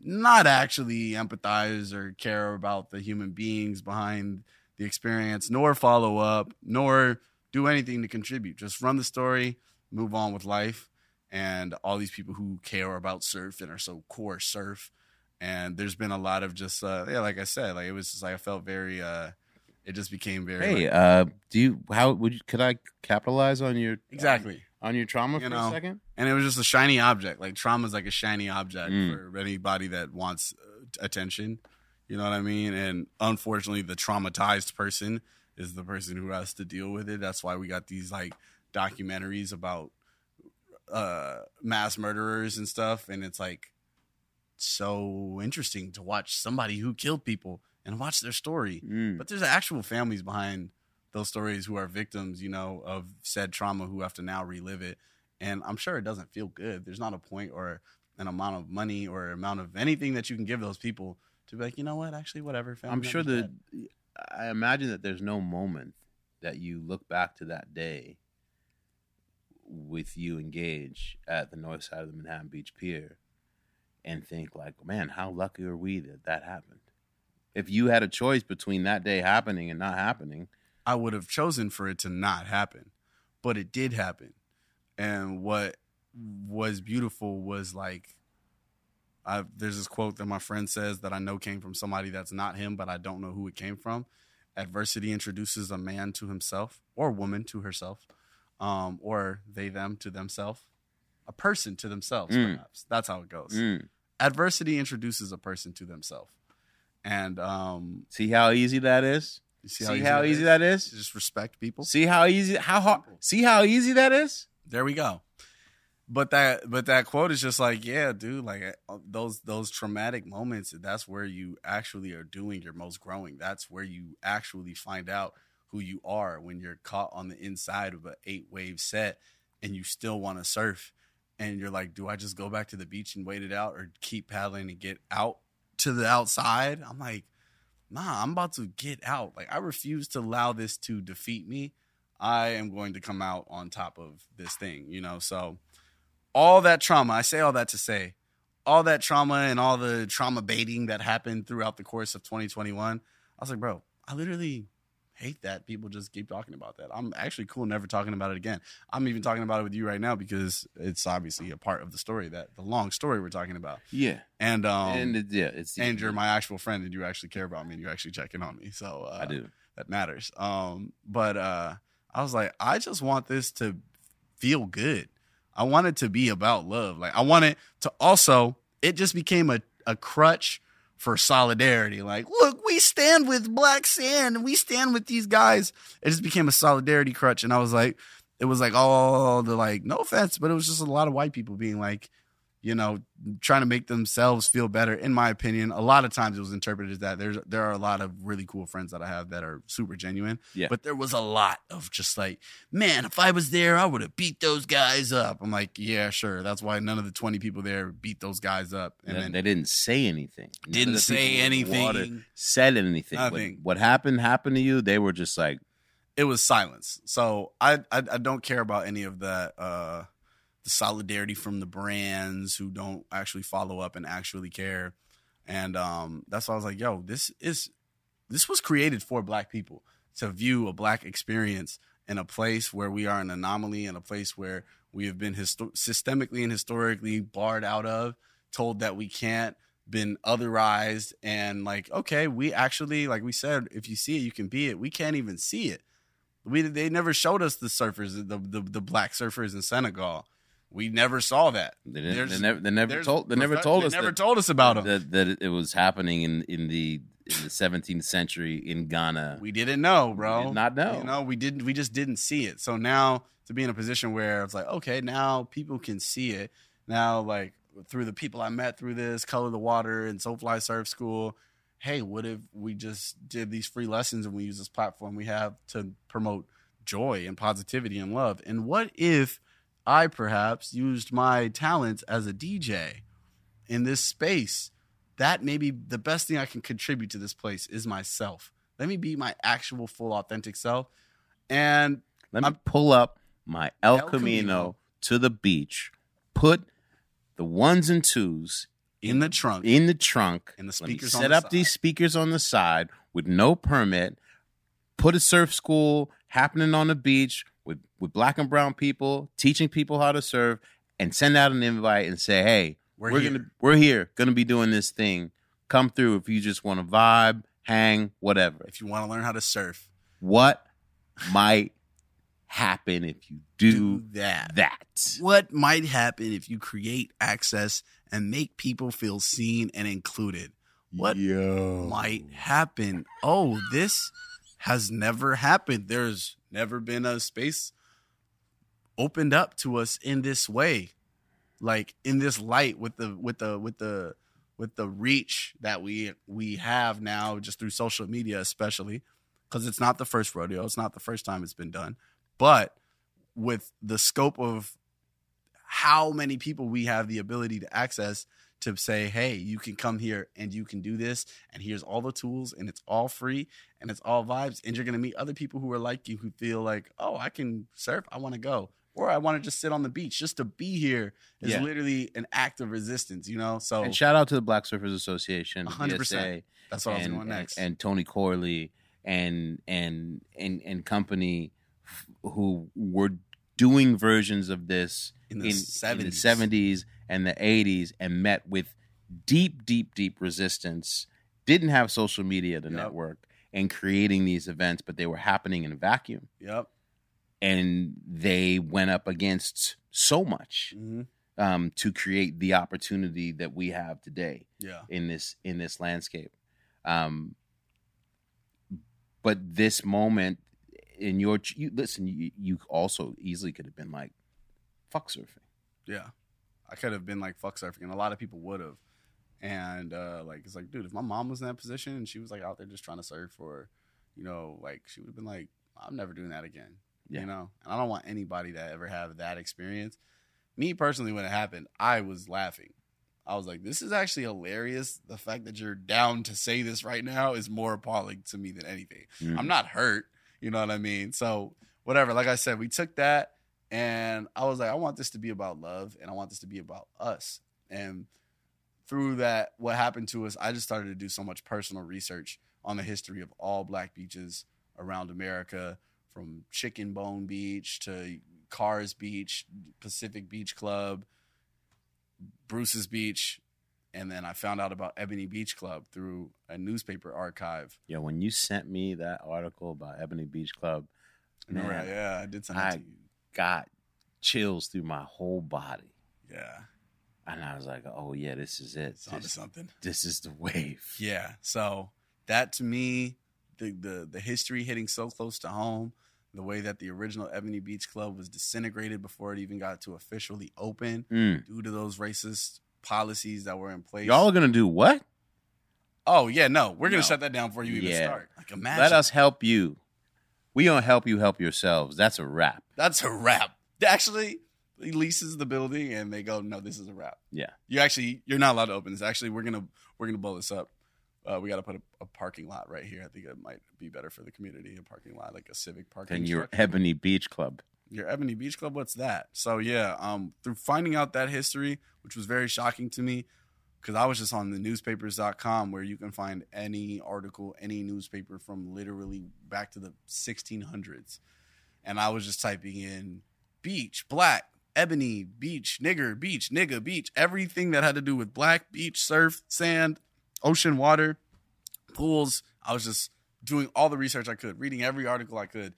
not actually empathize or care about the human beings behind the experience, nor follow up, nor do anything to contribute. Just run the story, move on with life. And all these people who care about surf and are so core surf. And there's been a lot of just, uh, yeah, like I said, like it was just like I felt very, uh, it just became very Hey, like- uh, do you how would you could I capitalize on your exactly. on your trauma You for know, a second? and it was just a shiny object. Like trauma is like a shiny object Mm. for anybody that wants uh, attention. You know what I mean? And unfortunately, the traumatized person is the person who has to deal with it. That's why we got these like documentaries about uh mass murderers and stuff and it's like so interesting to watch somebody who killed people and watch their story Mm. but there's actual families behind those stories who are victims, you know, of said trauma who have to now relive it. And I'm sure it doesn't feel good. There's not a point or an amount of money or amount of anything that you can give those people to be like, you know what, actually, whatever. family I'm sure that. I imagine that there's no moment that you look back to that day with you and Gage at the north side of the Manhattan Beach Pier and think like, man, how lucky are we that that happened? If you had a choice between that day happening and not happening, I would have chosen for it to not happen, but it did happen. And what was beautiful was like, I, there's this quote that my friend says that I know came from somebody that's not him, but I don't know who it came from. Adversity introduces a man to himself or woman to herself, um, or they them to themselves, a person to themselves, Mm. perhaps. That's how it goes. mm, Adversity introduces a person to themselves. And um, see how easy that is. you See, how easy, that is. Just respect people. See how easy how hard. See how easy that is. There we go. but that but that quote is just like yeah dude like uh, those those traumatic moments that's where you actually are doing your most growing that's where you actually find out who you are when you're caught on the inside of an eight wave set and you still want to surf and you're like do i just go back to the beach and wait it out or keep paddling and get out to the outside? I'm like nah i'm about to get out. Like i refuse to allow this to defeat me. I am going to come out on top of this thing you know? So all that trauma, I say all that to say, all that trauma and all the trauma baiting that happened throughout the course of 2021, I was like, bro, I literally hate that people just keep talking about that. I'm actually cool never talking about it again. I'm even talking about it with you right now because it's obviously a part of the story that the long story we're talking about. Yeah, And um and it, yeah, it's and you're my actual friend and you actually care about me and you actually checking on me. So uh, I do. that matters. Um, but uh, I was like, I just want this to feel good. I want it to be about love. Like I want it to also. It just became a a crutch for solidarity. Like, look, we stand with Black Sand and we stand with these guys. It just became a solidarity crutch, and I was like, it was like all the like, no offense, but it was just a lot of white people being like, you know, trying to make themselves feel better. In my opinion, a lot of times it was interpreted as that. There's there are a lot of really cool friends that I have that are super genuine. Yeah. But there was a lot of just like, man, if I was there, I would have beat those guys up. I'm like, yeah, sure. That's why none of the 20 people there beat those guys up. And They- then they didn't say anything. None didn't say anything. said anything. What- Nothing. What, happened happened to you. They were just like, it was silence. So I, I I don't care about any of that uh the solidarity from the brands who don't actually follow up and actually care. And um that's why I was like, yo, this is this was created for black people to view a black experience in a place where we are an anomaly in a place where we have been histo- systemically and historically barred out of, told that we can't, been otherized and like okay, we actually like we said if you see it you can be it. We can't even see it. We they never showed us the surfers, the the, the black surfers in Senegal. We never saw that. they, didn't, they never, they never told, they never told they us never that, told us about them. that, that it was happening in in the in the 17th century in Ghana. we didn't know, bro. We did not know. You know, we didn't. We just didn't see it. So now to be in a position where it's like, okay, now people can see it. Now, like through the people I met through this, color the water and SoFly Surf School. Hey, what if we just did these free lessons and we use this platform we have to promote joy and positivity and love? And what if I perhaps used my talents as a DJ in this space? That may be the best thing I can contribute to this place is myself. Let me be my actual, full, authentic self. And Let me I'm- pull up my El, El Camino, Camino. to the beach, put the ones and twos in the trunk, in the trunk, And the speakers set the up these speakers on the side with no permit. Put a surf school happening on the beach with with black and brown people teaching people how to surf, and send out an invite and say, "Hey, we're, we're, here. gonna we're here, gonna be doing this thing. Come through if you just want to vibe, hang, whatever. if you want to learn how to surf, What might happen if you do, do that. that? What might happen if you create access and make people feel seen and included? What Yo. might happen? Oh, this has never happened. There's never been a space opened up to us in this way. Like in this light with the with the with the with the reach that we we have now just through social media especially because it's not the first rodeo, it's not the first time it's been done. But with the scope of how many people we have the ability to access to say, hey, you can come here and you can do this, and here's all the tools, and it's all free, and it's all vibes, and you're gonna meet other people who are like you who feel like, oh, I can surf, I want to go, or I want to just sit on the beach. Just to be here is Yeah. literally an act of resistance, you know. So And shout out to the Black Surfers Association, 100%. BSA, that's what I was and, going next. and, and Tony Corley and and and and company who were doing versions of this in in, the in the 70s, 70s and the 80s and met with deep, deep, deep resistance. Didn't have social media to Yep. network and creating these events, but they were happening in a vacuum. Yep. And they went up against so much hmm um, to create the opportunity that we have today Yeah. in this in this landscape. Um, but this moment in your you, listen, you, you also easily could have been like, "Fuck surfing." Yeah. I could have been like fuck surfing, and a lot of people would have. And uh, like it's like, dude, if my mom was in that position and she was like out there just trying to surf for, you know, like she would have been like, I'm never doing that again. Yeah. You know? And I don't want anybody to ever have that experience. Me personally, when it happened, I was laughing. I was like, this is actually hilarious. The fact that you're down to say this right now is more appalling to me than anything. Mm. I'm not hurt. You know what I mean? So whatever. Like I said, we took that and I was like, I want this to be about love and I want this to be about us. And through that, what happened to us, I just started to do so much personal research on the history of all black beaches around America, from Chicken Bone Beach to Carr's Beach, Pacific Beach Club, Bruce's Beach. And then I found out about Ebony Beach Club through a newspaper archive. Yeah, when you sent me that article about Ebony Beach Club, Man, yeah, I did send it I- to you. Got chills through my whole body. Yeah, And I was like, oh, yeah, this is it. it's This, something. this is the wave. Yeah. So that to me, the the the history hitting so close to home, the way that the original Ebony Beach Club was disintegrated before it even got to officially open Mm. due to those racist policies that were in place. Y'all are going to do what? oh yeah, no, we're gonna No. shut that down before you even Yeah. start. Like imagine Let us help you. We don't help you help yourselves. That's a wrap. that's a wrap. Actually, he leases the building and they go, no, this is a wrap. Yeah. You actually you're not allowed to open this. Actually, we're gonna we're gonna blow this up. Uh, we got to put a, a parking lot right here. I think it might be better for the community. A parking lot, like a civic parking. Than your structure. Ebony Beach Club. your Ebony Beach Club. What's that? So yeah, um, through finding out that history, which was very shocking to me, because I was just on the newspapers.com where you can find any article, any newspaper from literally back to the 1600s, and I was just typing in beach, black, ebony, beach, nigger, beach, nigga, beach, everything that had to do with black, beach, surf, sand, ocean water, pools. I was just doing all the research I could, reading every article I could.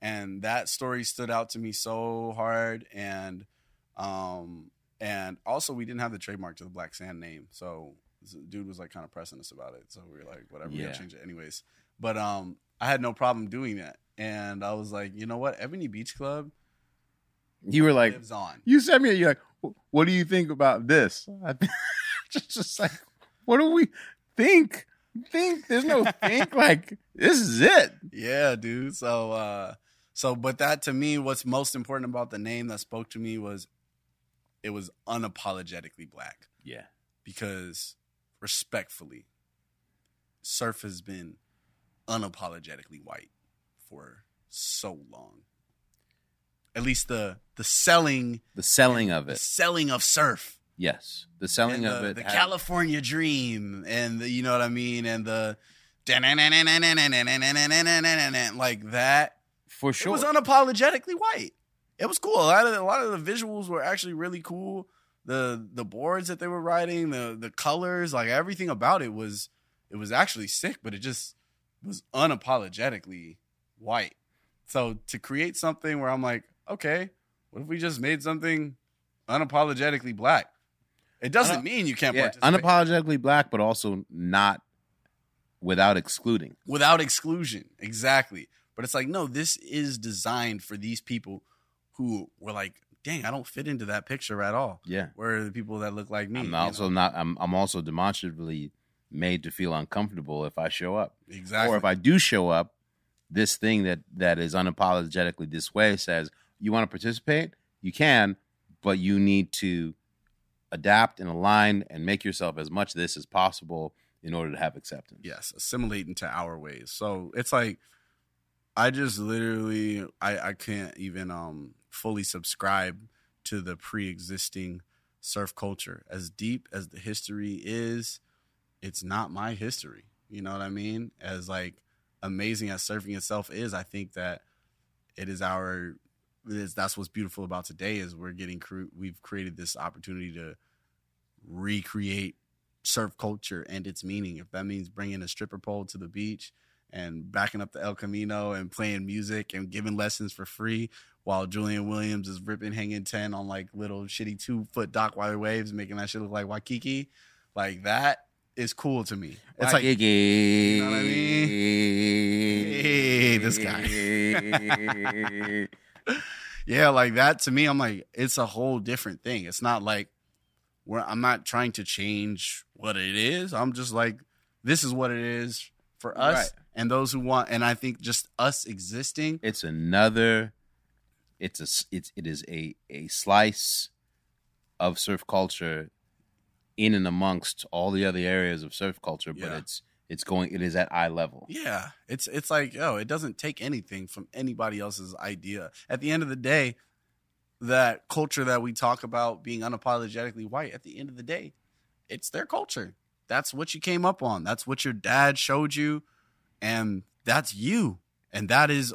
And that story stood out to me so hard. And um and also we didn't have the trademark to the black sand name so dude was like kind of pressing us about it so we were like whatever we Yeah. gotta change it anyways but um i had no problem doing that and i was like you know what ebony beach club You were like, you sent me, you're like, what do you think about this? I just, just like, what do we think? Think? There's no think. Like, this is it. yeah dude so uh so but that to me what's most important about the name that spoke to me was it was unapologetically black Yeah. because respectfully, surf has been unapologetically white for so long. At least the the selling The selling of the it. selling of surf. Yes. The selling and of it. The had- California dream and the you know what I mean and the like that for sure. it was unapologetically white. It was cool. A lot of a lot of the visuals were actually really cool. The the boards that they were riding, the the colors, like everything about it was it was actually sick, but it just was unapologetically white. So to create something where I'm like, okay, what if we just made something unapologetically black? It doesn't mean you can't yeah, participate unapologetically black, but also not without excluding. without exclusion. Exactly. But it's like, no, this is designed for these people who were like, dang, I don't fit into that picture at all. Yeah. Where are the people that look like me? I'm also know? not. I'm. I'm also demonstratively made to feel uncomfortable if I show up, exactly. or if I do show up. This thing that that is unapologetically this way says you want to participate, you can, but you need to adapt and align and make yourself as much this as possible in order to have acceptance. yes, assimilate into our ways. So it's like I just literally I I can't even um fully subscribe to the pre-existing surf culture. As deep as the history is, it's not my history. You know what I mean? As like amazing as surfing itself is, I think that it is our it is, that's what's beautiful about today is we're getting we've created this opportunity to recreate surf culture and its meaning. If that means bringing a stripper pole to the beach and backing up the El Camino and playing music and giving lessons for free while Julian Williams is ripping hanging 10 on like little shitty two foot Dockweiler waves, making that shit look like Waikiki, like that is cool to me. It's like, you know what I mean? Hey, this guy. yeah, like that to me, I'm like, it's a whole different thing. It's not like where I'm not trying to change what it is. I'm just like, this is what it is for us Right. and those who want. And I think just us existing, It's another. It's a. It's it is a a slice of surf culture, in and amongst all the other areas of surf culture, but Yeah. it's it's going. It is at eye level. yeah, it's it's like, oh, it doesn't take anything from anybody else's idea. At the end of the day, that culture that we talk about being unapologetically white, at the end of the day, it's their culture. That's what you came up on. That's what your dad showed you, and that's you. And that is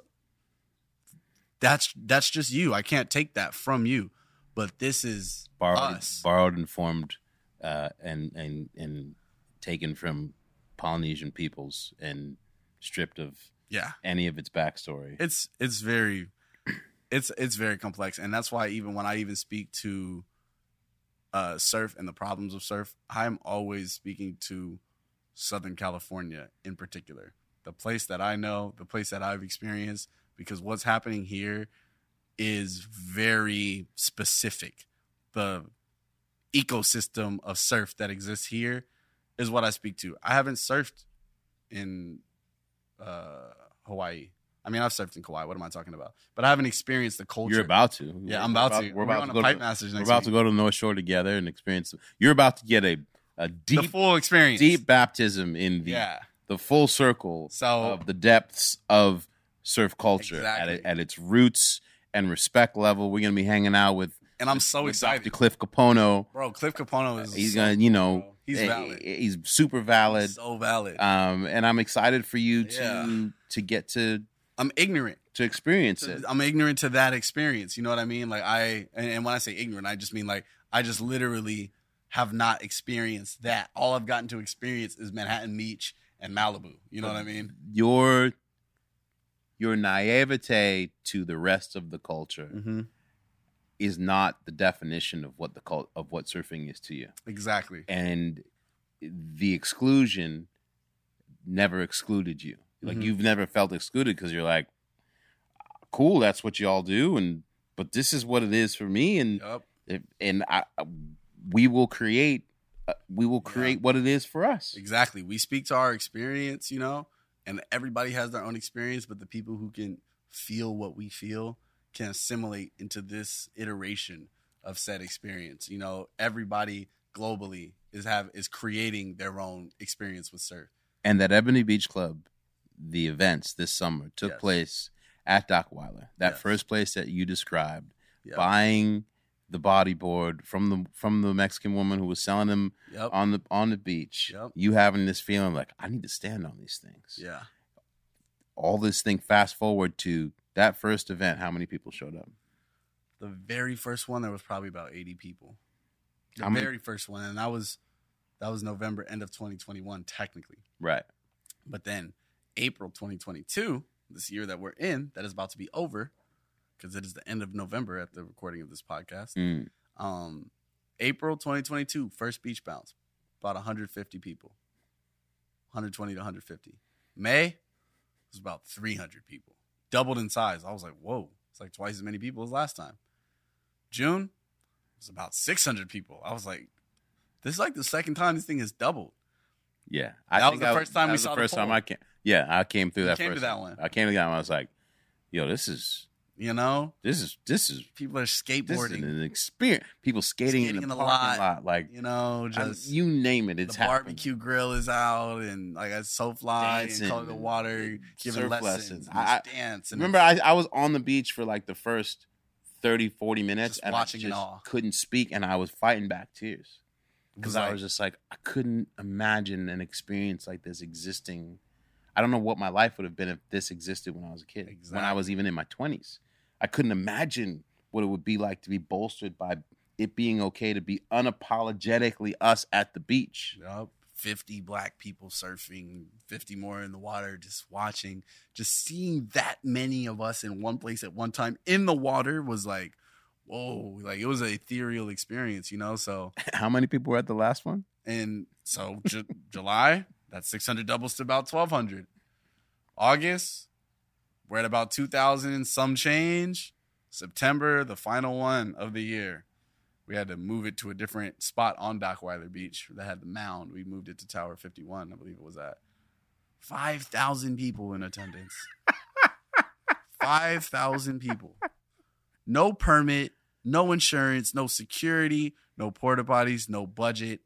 that's that's just you. I can't take that from you. But this is borrowed, us. borrowed and formed, uh, and and and taken from Polynesian peoples and stripped of yeah. any of its backstory. it's it's very it's it's very complex and that's why even when i even speak to uh surf and the problems of surf i'm always speaking to southern california in particular the place that i know the place that i've experienced because what's happening here is very specific the ecosystem of surf that exists here is what i speak to i haven't surfed in uh hawaii I mean, I've surfed in Kauai. What am I talking about? But I haven't experienced the culture. You're about to. Yeah, I'm about, to. We're about on to go to, masters We're about week. to go to the North Shore together and experience. You're about to get a a the deep full experience. deep baptism in the Yeah. the full circle So of the depths of surf culture at Exactly. it, at its roots and respect level. We're gonna be hanging out with and I'm so excited, Dr. Cliff Kapono. bro. Cliff Kapono is He's gonna, you know, bro. he's eh, valid. He's super valid. He's so valid. Um, and I'm excited for you to Yeah. to get to I'm ignorant. to experience it. I'm ignorant to that experience. You know what I mean? Like I, and, and when I say ignorant, I just mean like I just literally have not experienced that. All I've gotten to experience is Manhattan Beach and Malibu. You know what I mean? Your your naivete to the rest of the culture Mm-hmm. is not the definition of what the cult of what surfing is to you. Exactly. and the exclusion never excluded you. Like Mhm. you've never felt excluded because you're like, cool, that's what y'all do, and but this is what it is for me, and if, and I, we will create, uh, we will Yeah. create what it is for us. Exactly. We speak to our experience, you know, and everybody has their own experience, but the people who can feel what we feel can assimilate into this iteration of said experience. You know, everybody globally is have is creating their own experience with surf. And that Ebony Beach Club, the events this summer took Yes. place at Dockweiler, that Yes. first place that you described, Yep. buying the bodyboard from the from the Mexican woman who was selling them Yep. on the on the beach. Yep. You having this feeling like I need to stand on these things. yeah. All this thing. Fast forward to that first event. How many people showed up? The very first one there was probably about 80 people. The many- very first one and that was that was November end of 2021 technically. Right. But then April 2022, this year that we're in, that is about to be over, because it is the end of November at the recording of this podcast. Mm. Um, April 2022, first beach bounce, about 150 people, 120 to 150. May was about 300 people, doubled in size. I was like, whoa, it's like twice as many people as last time. June was about 600 people. I was like, this is like the second time this thing has doubled. Yeah. That was the I- first time that we saw the the first time. I came. Yeah, I came through You that came to first. that one. one. I came to that one. I was like, yo, this is You know, this is this is people are this is skateboarding. an experience. People skating, Skating in in the, the parking lot. lot. Like you know, I- just you name it, it's the happening. barbecue grill is out, and like I so fly and Dancing color the water, eh, giving surf lessons, lessons. and I- dance. And Remember, I, I was on the beach for like the first 30, 40 minutes, and watching I just awe. couldn't speak, and I was fighting back tears because was I was just like, I couldn't imagine an experience like this existing. I don't know what my life would have been if this existed when I was a kid, when I was even in my twenties. I couldn't imagine what it would be like to be bolstered by it being okay to be unapologetically us at the beach. Yup. 50 black people surfing, 50 more in the water, just watching, just seeing that many of us in one place at one time in the water was like, whoa, like it was an ethereal experience, you know? So, How many people were at the last one? and so Ju- July, that's 600 doubles to about 1200. August, we're at about 2000 and some change. September, the final one of the year, we had to move it to a different spot on Dockweiler Beach that had the mound. We moved it to Tower 51, I believe it was at. 5,000 people in attendance. 5,000 people. No permit, no insurance, no security, no porta potties, no budget.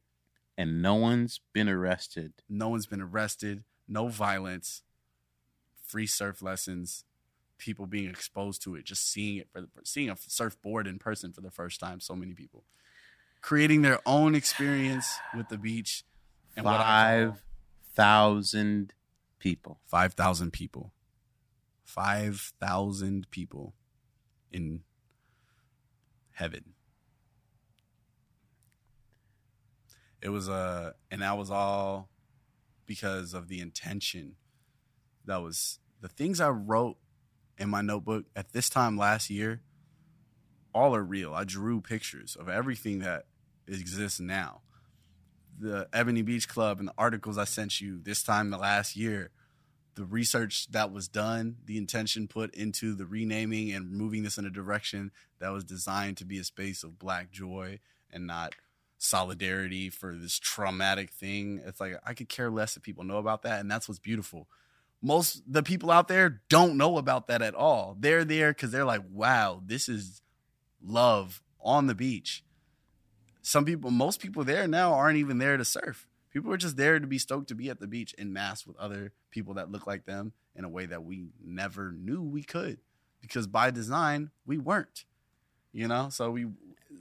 And no one's been arrested. No one's been arrested, no violence, free surf lessons, people being exposed to it, just seeing it for the, seeing a surfboard in person for the first time. So many people creating their own experience with the beach. And what I call- Five thousand people. 5,000 people. 5,000 people in heaven. It was uh and that was all because of the intention. That was the things I wrote in my notebook at this time last year all are real. I drew pictures of everything that exists now. The Ebony Beach Club and the articles I sent you this time the last year the research that was done, the intention put into the renaming and moving this in a direction that was designed to be a space of black joy and not solidarity for this traumatic thing. It's like I could care less if people know about that, and that's what's beautiful. Most the people out there don't know about that at all. They're there because they're like, "Wow, this is love on the beach." Some people, most people there now aren't even there to surf. People are just there to be stoked to be at the beach in mass with other people that look like them in a way that we never knew we could because by design we weren't. You know, so we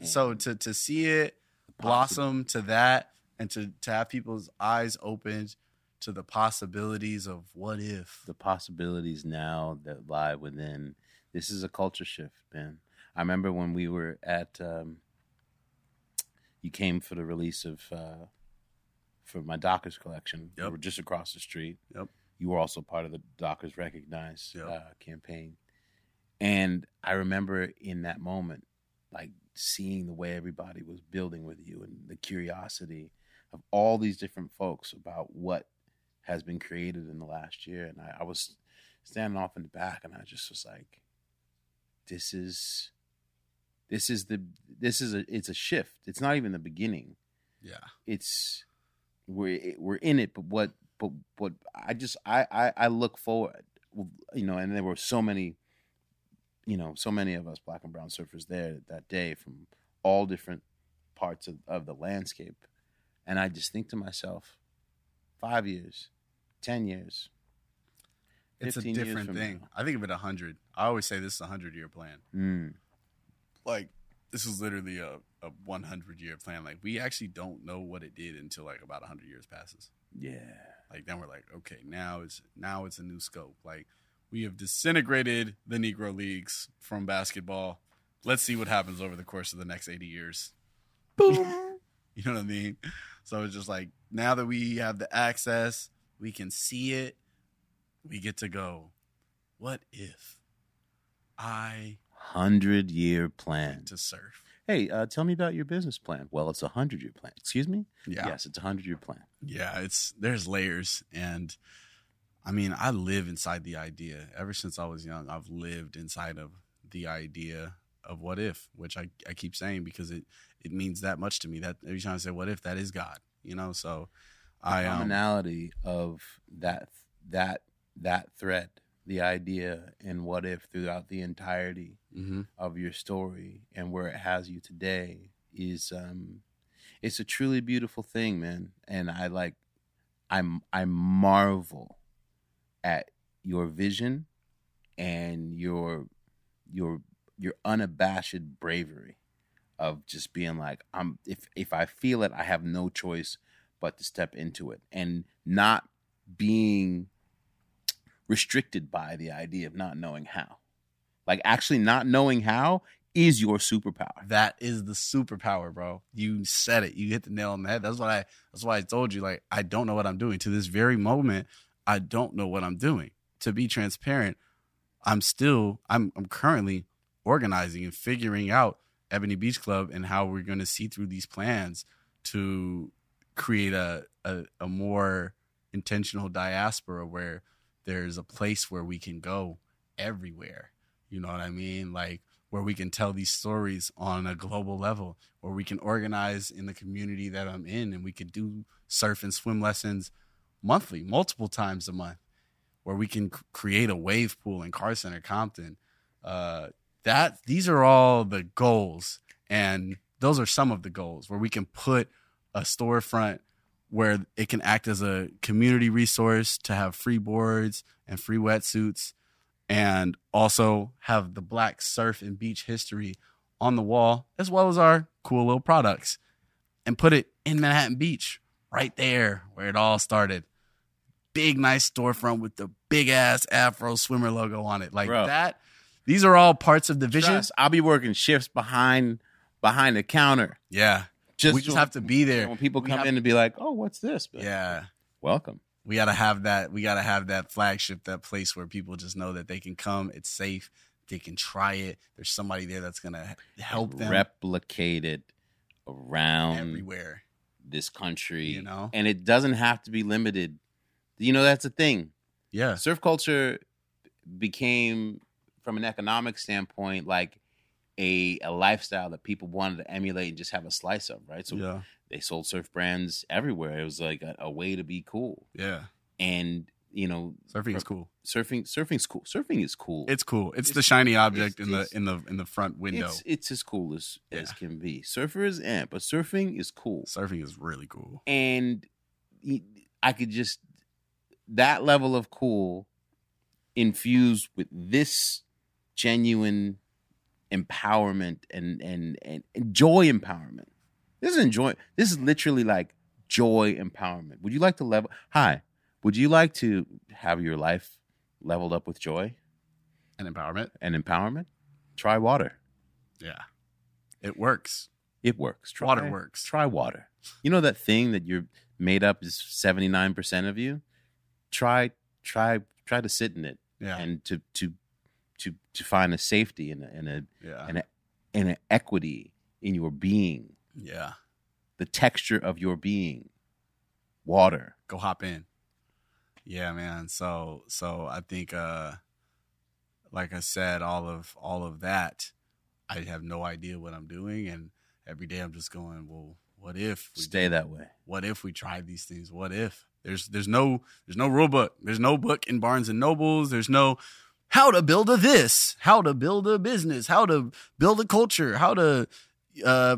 so to to see it blossom to that and to to have people's eyes opened to the possibilities of what if. the possibilities now that lie within. This is a culture shift, man. I remember when we were at, um, you came for the release of, uh, for my Dockers collection. We Yep. were just across the street. Yep. You were also part of the Dockers Recognize Yep. uh, campaign. And I remember in that moment, like seeing the way everybody was building with you and the curiosity of all these different folks about what has been created in the last year. And I, I was standing off in the back and I just was like, this is this is the this is a it's a shift. It's not even the beginning. Yeah. It's we're we're in it, but what but what I just I I, I look forward, you know, and there were so many, you know, so many of us black and brown surfers there that day from all different parts of, of the landscape, and I just think to myself, five years, ten years, It's a different thing. now. I think of it a hundred. I always say this is a hundred year plan. Mm, Like this is literally a, a one hundred year plan. Like we actually don't know what it did until like about hundred years passes. yeah, Like then we're like, okay, now it's now it's a new scope. Like we have disintegrated the Negro leagues from basketball. Let's see what happens over the course of the next eighty years. boom. You know what I mean? So it's just like now that we have the access, we can see it. We get to go. What if I Hundred year plan. to surf? Hey, uh, tell me about your business plan. Well, it's a hundred year plan. Excuse me. Yeah. Yes, it's a hundred year plan. Yeah, it's there's layers and I mean, I live inside the idea. Ever since I was young, I've lived inside of the idea of what if, which I, I keep saying because it it means that much to me. That every time I say what if, that is God. You know, so I um, commonality of that that that thread, the idea and what if throughout the entirety mhm. of your story and where it has you today is um it's a truly beautiful thing, man. And I like I'm I marvel at your vision and your your your unabashed bravery of just being like I'm if if I feel it I have no choice but to step into it and not being restricted by the idea of not knowing how. Like actually not knowing how is your superpower. That is the superpower, bro. You said it. You hit the nail on the head. That's why I that's why I told you like I don't know what I'm doing. To this very moment, I don't know what I'm doing. To be transparent, I'm still I'm I'm currently organizing and figuring out Ebony Beach Club and how we're going to see through these plans to create a, a a more intentional diaspora where there's a place where we can go everywhere. You know what I mean? Like where we can tell these stories on a global level, where we can organize in the community that I'm in and we could do surf and swim lessons monthly, multiple times a month, where we can create a wave pool in Carson or Compton. Uh, that these are all the goals, and those are some of the goals where we can put a storefront where it can act as a community resource to have free boards and free wetsuits and also have the black surf and beach history on the wall as well as our cool little products and put it in Manhattan Beach right there where it all started. Big nice storefront with the big ass afro swimmer logo on it. Like Bro. that. These are all parts of the vision. Trust, I'll be working shifts behind behind the counter. Yeah. Just we just have to be there. when people We come have- in and be like, "Oh, what's this?" But Yeah. welcome. we gotta have that we gotta have that flagship that place where people just know that they can come it's safe they can try it there's somebody there that's gonna help them replicate it around everywhere this country. You know? and it doesn't have to be limited. You know, that's the thing. yeah Surf culture became, from an economic standpoint, like a a lifestyle that people wanted to emulate and just have a slice of, right? So yeah they sold surf brands everywhere. It was like a, a way to be cool, yeah and you know, surfing is cool surfing surfing's cool. Surfing is cool. it's cool it's, It's- the shiny object in the in the in the front window It's, it's as cool as as can be. Surfers, eh, but surfing is cool. surfing is really cool and i could just that level of cool infused with this genuine empowerment and and and, and joy empowerment. This is enjoy. This is literally like joy empowerment. Would you like to level? Hi. Would you like to have your life leveled up with joy and empowerment and empowerment? Try water. yeah it works It works. Try, Water works. Try water. You know that thing that you're made up is seventy nine percent of you. Try, try, try to sit in it yeah and to to to to find a safety and a and a yeah and a and an equity in your being, yeah the texture of your being. Water. go hop in. Yeah, man. So so I think uh like I said, all of all of that, I have no idea what I'm doing and every day I'm just going, Well, what if we Stay that way. what if we tried these things? What if? There's there's no there's no rule book. There's no book in Barnes and Nobles. There's no how to build a this, how to build a business, how to build a culture, how to uh,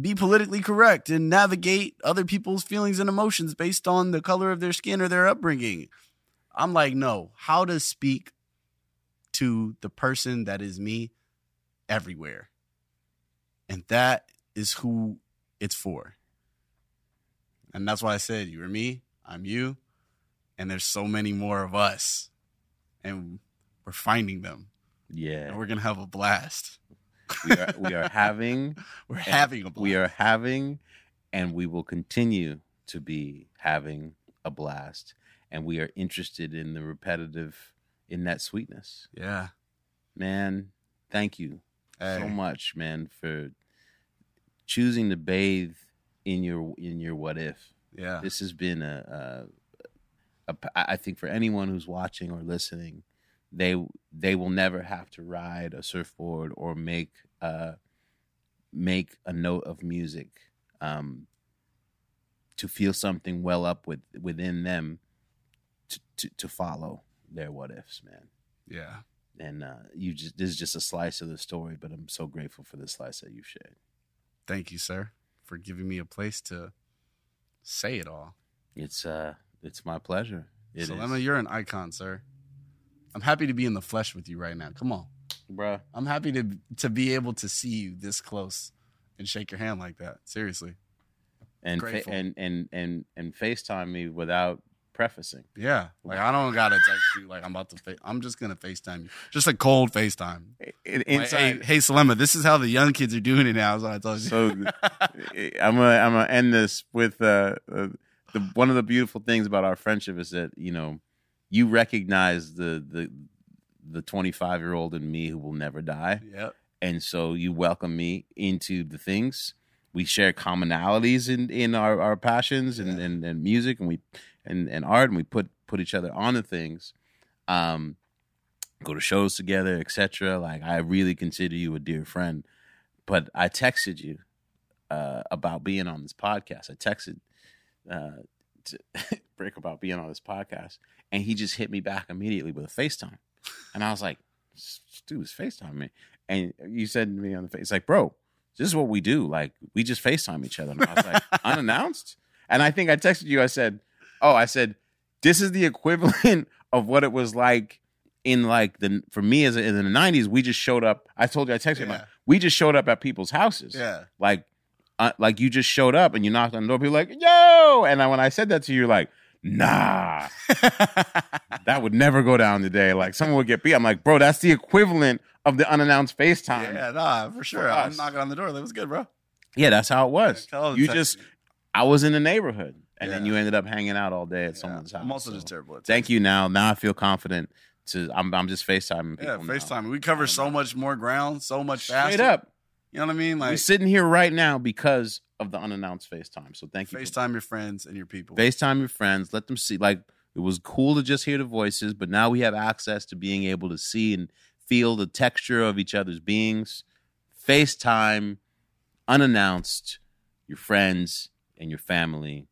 be politically correct and navigate other people's feelings and emotions based on the color of their skin or their upbringing. I'm like, no, how to speak to the person that is me everywhere. And that is who it's for. And that's why I said, you are me, I'm you, and there's so many more of us. And we're finding them. Yeah. And we're going to have a blast. we are we are having We're having a blast. we are having and we will continue to be having a blast and we are interested in the repetitive in that sweetness Yeah. man thank you so much man for choosing to bathe in your in your what if Yeah. this has been a, a, a I think for anyone who's watching or listening, they they will never have to ride a surfboard or make uh make a note of music um to feel something well up with within them to to, to follow their what ifs, man. Yeah. And uh, you just this is just a slice of the story, but I'm so grateful for the slice that you've shared. Thank you, sir, for giving me a place to say it all. It's uh it's my pleasure. It so, is. You're an icon, sir. I'm happy to be in the flesh with you right now. Come on. bruh. I'm happy to to be able to see you this close and shake your hand like that. Seriously. and fa- and and and and FaceTime me without prefacing. Yeah. Like I don't gotta text you like I'm about to face I'm just gonna FaceTime you. Just a cold FaceTime. Like, hey, hey Selema, this is how the young kids are doing it now. Is what I told you. So I'm gonna I'm gonna end this with uh, uh, the one of the beautiful things about our friendship is that you know you recognize the the the 25 year old in me who will never die, yep. and so you welcome me into the things we share commonalities in in our, our passions and, Yeah. and and music and we and and art and we put put each other on the things um go to shows together, etc. Like I really consider you a dear friend. But I texted you uh, about being on this podcast. I texted uh, to Brick about being on this podcast, and he just hit me back immediately with a FaceTime, and I was like, "Dude, is FaceTime me." And you said to me on the face, like, "Bro, this is what we do. Like, we just FaceTime each other." And I was like, "Unannounced." And I think I texted you. I said, "Oh, I said this is the equivalent of what it was like." In like the for me as a, in the nineties, we just showed up. I told you I texted you. Yeah. like, We just showed up at people's houses Yeah. like uh, like you just showed up and you knocked on the door people like yo and I, when i said that to you you're like nah that would never go down today like someone would get beat i'm like bro that's the equivalent of the unannounced facetime yeah, nah, for sure. I'm knocking on the door. That was good, bro. yeah that's how it was you just i was in the neighborhood and then you ended up hanging out all day at Yeah. someone's house I'm also So just terrible at thank you now now i feel confident to i'm, I'm just facetiming people Yeah. FaceTime. We cover so much more ground, so much faster. straight up You know what I mean? Like we're sitting here right now because of the unannounced facetime so thank you FaceTime your friends and your people. FaceTime your friends, let them see. Like it was cool to just hear the voices, but now we have access to being able to see and feel the texture of each other's beings. FaceTime, unannounced, your friends and your family.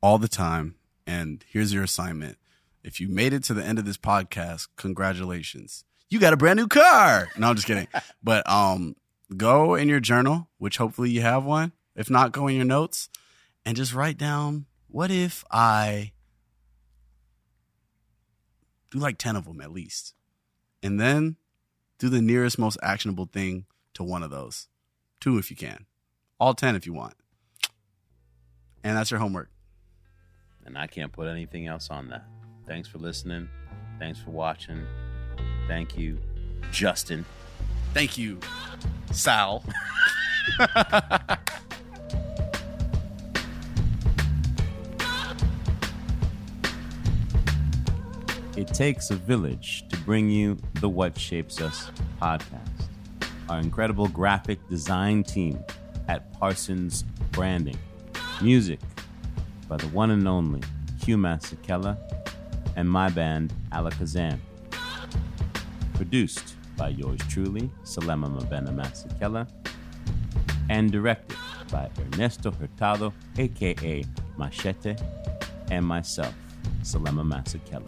all the time. And here's your assignment. If you made it to the end of this podcast, congratulations. You got a brand new car. No, I'm just kidding. but um go in your journal, which hopefully you have one. If not, go in your notes and just write down what if I do like 10 of them at least. And then do the nearest most actionable thing to one of those. Two if you can. All 10 if you want. And that's your homework. And I can't put anything else on that. Thanks for listening. Thanks for watching. Thank you, Justin. Thank you, Sal. It takes a village to bring you the What Shapes Us podcast. Our incredible graphic design team at Parsons Branding. Music by the one and only Hugh Masekela and my band Alekesam. Produced by yours truly, Selema Mabena Masekela. And directed by Ernesto Hurtado, aka Machete, and myself, Selema Masekela.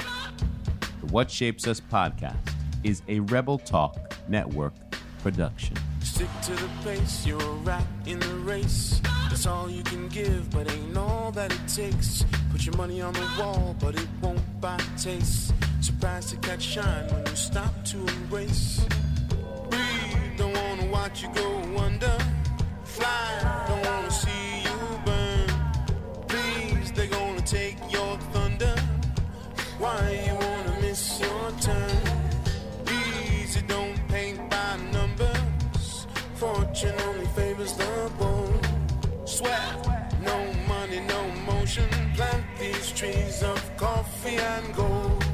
The What Shapes Us podcast is a Rebel Talk Network production. Stick to the pace, you're a rat in the race. That's all you can give, but ain't all that it takes. Put your money on the wall, but it won't buy taste. Surprised to catch shine when you stop to embrace. Breathe, don't wanna watch you go under. Fly, don't wanna see you burn. Please, they're gonna take your thunder. Why you wanna miss your turn? Easy, don't paint by numbers. Fortune only favors the bold. Sweat, no money, no motion. Plant these trees of coffee and gold.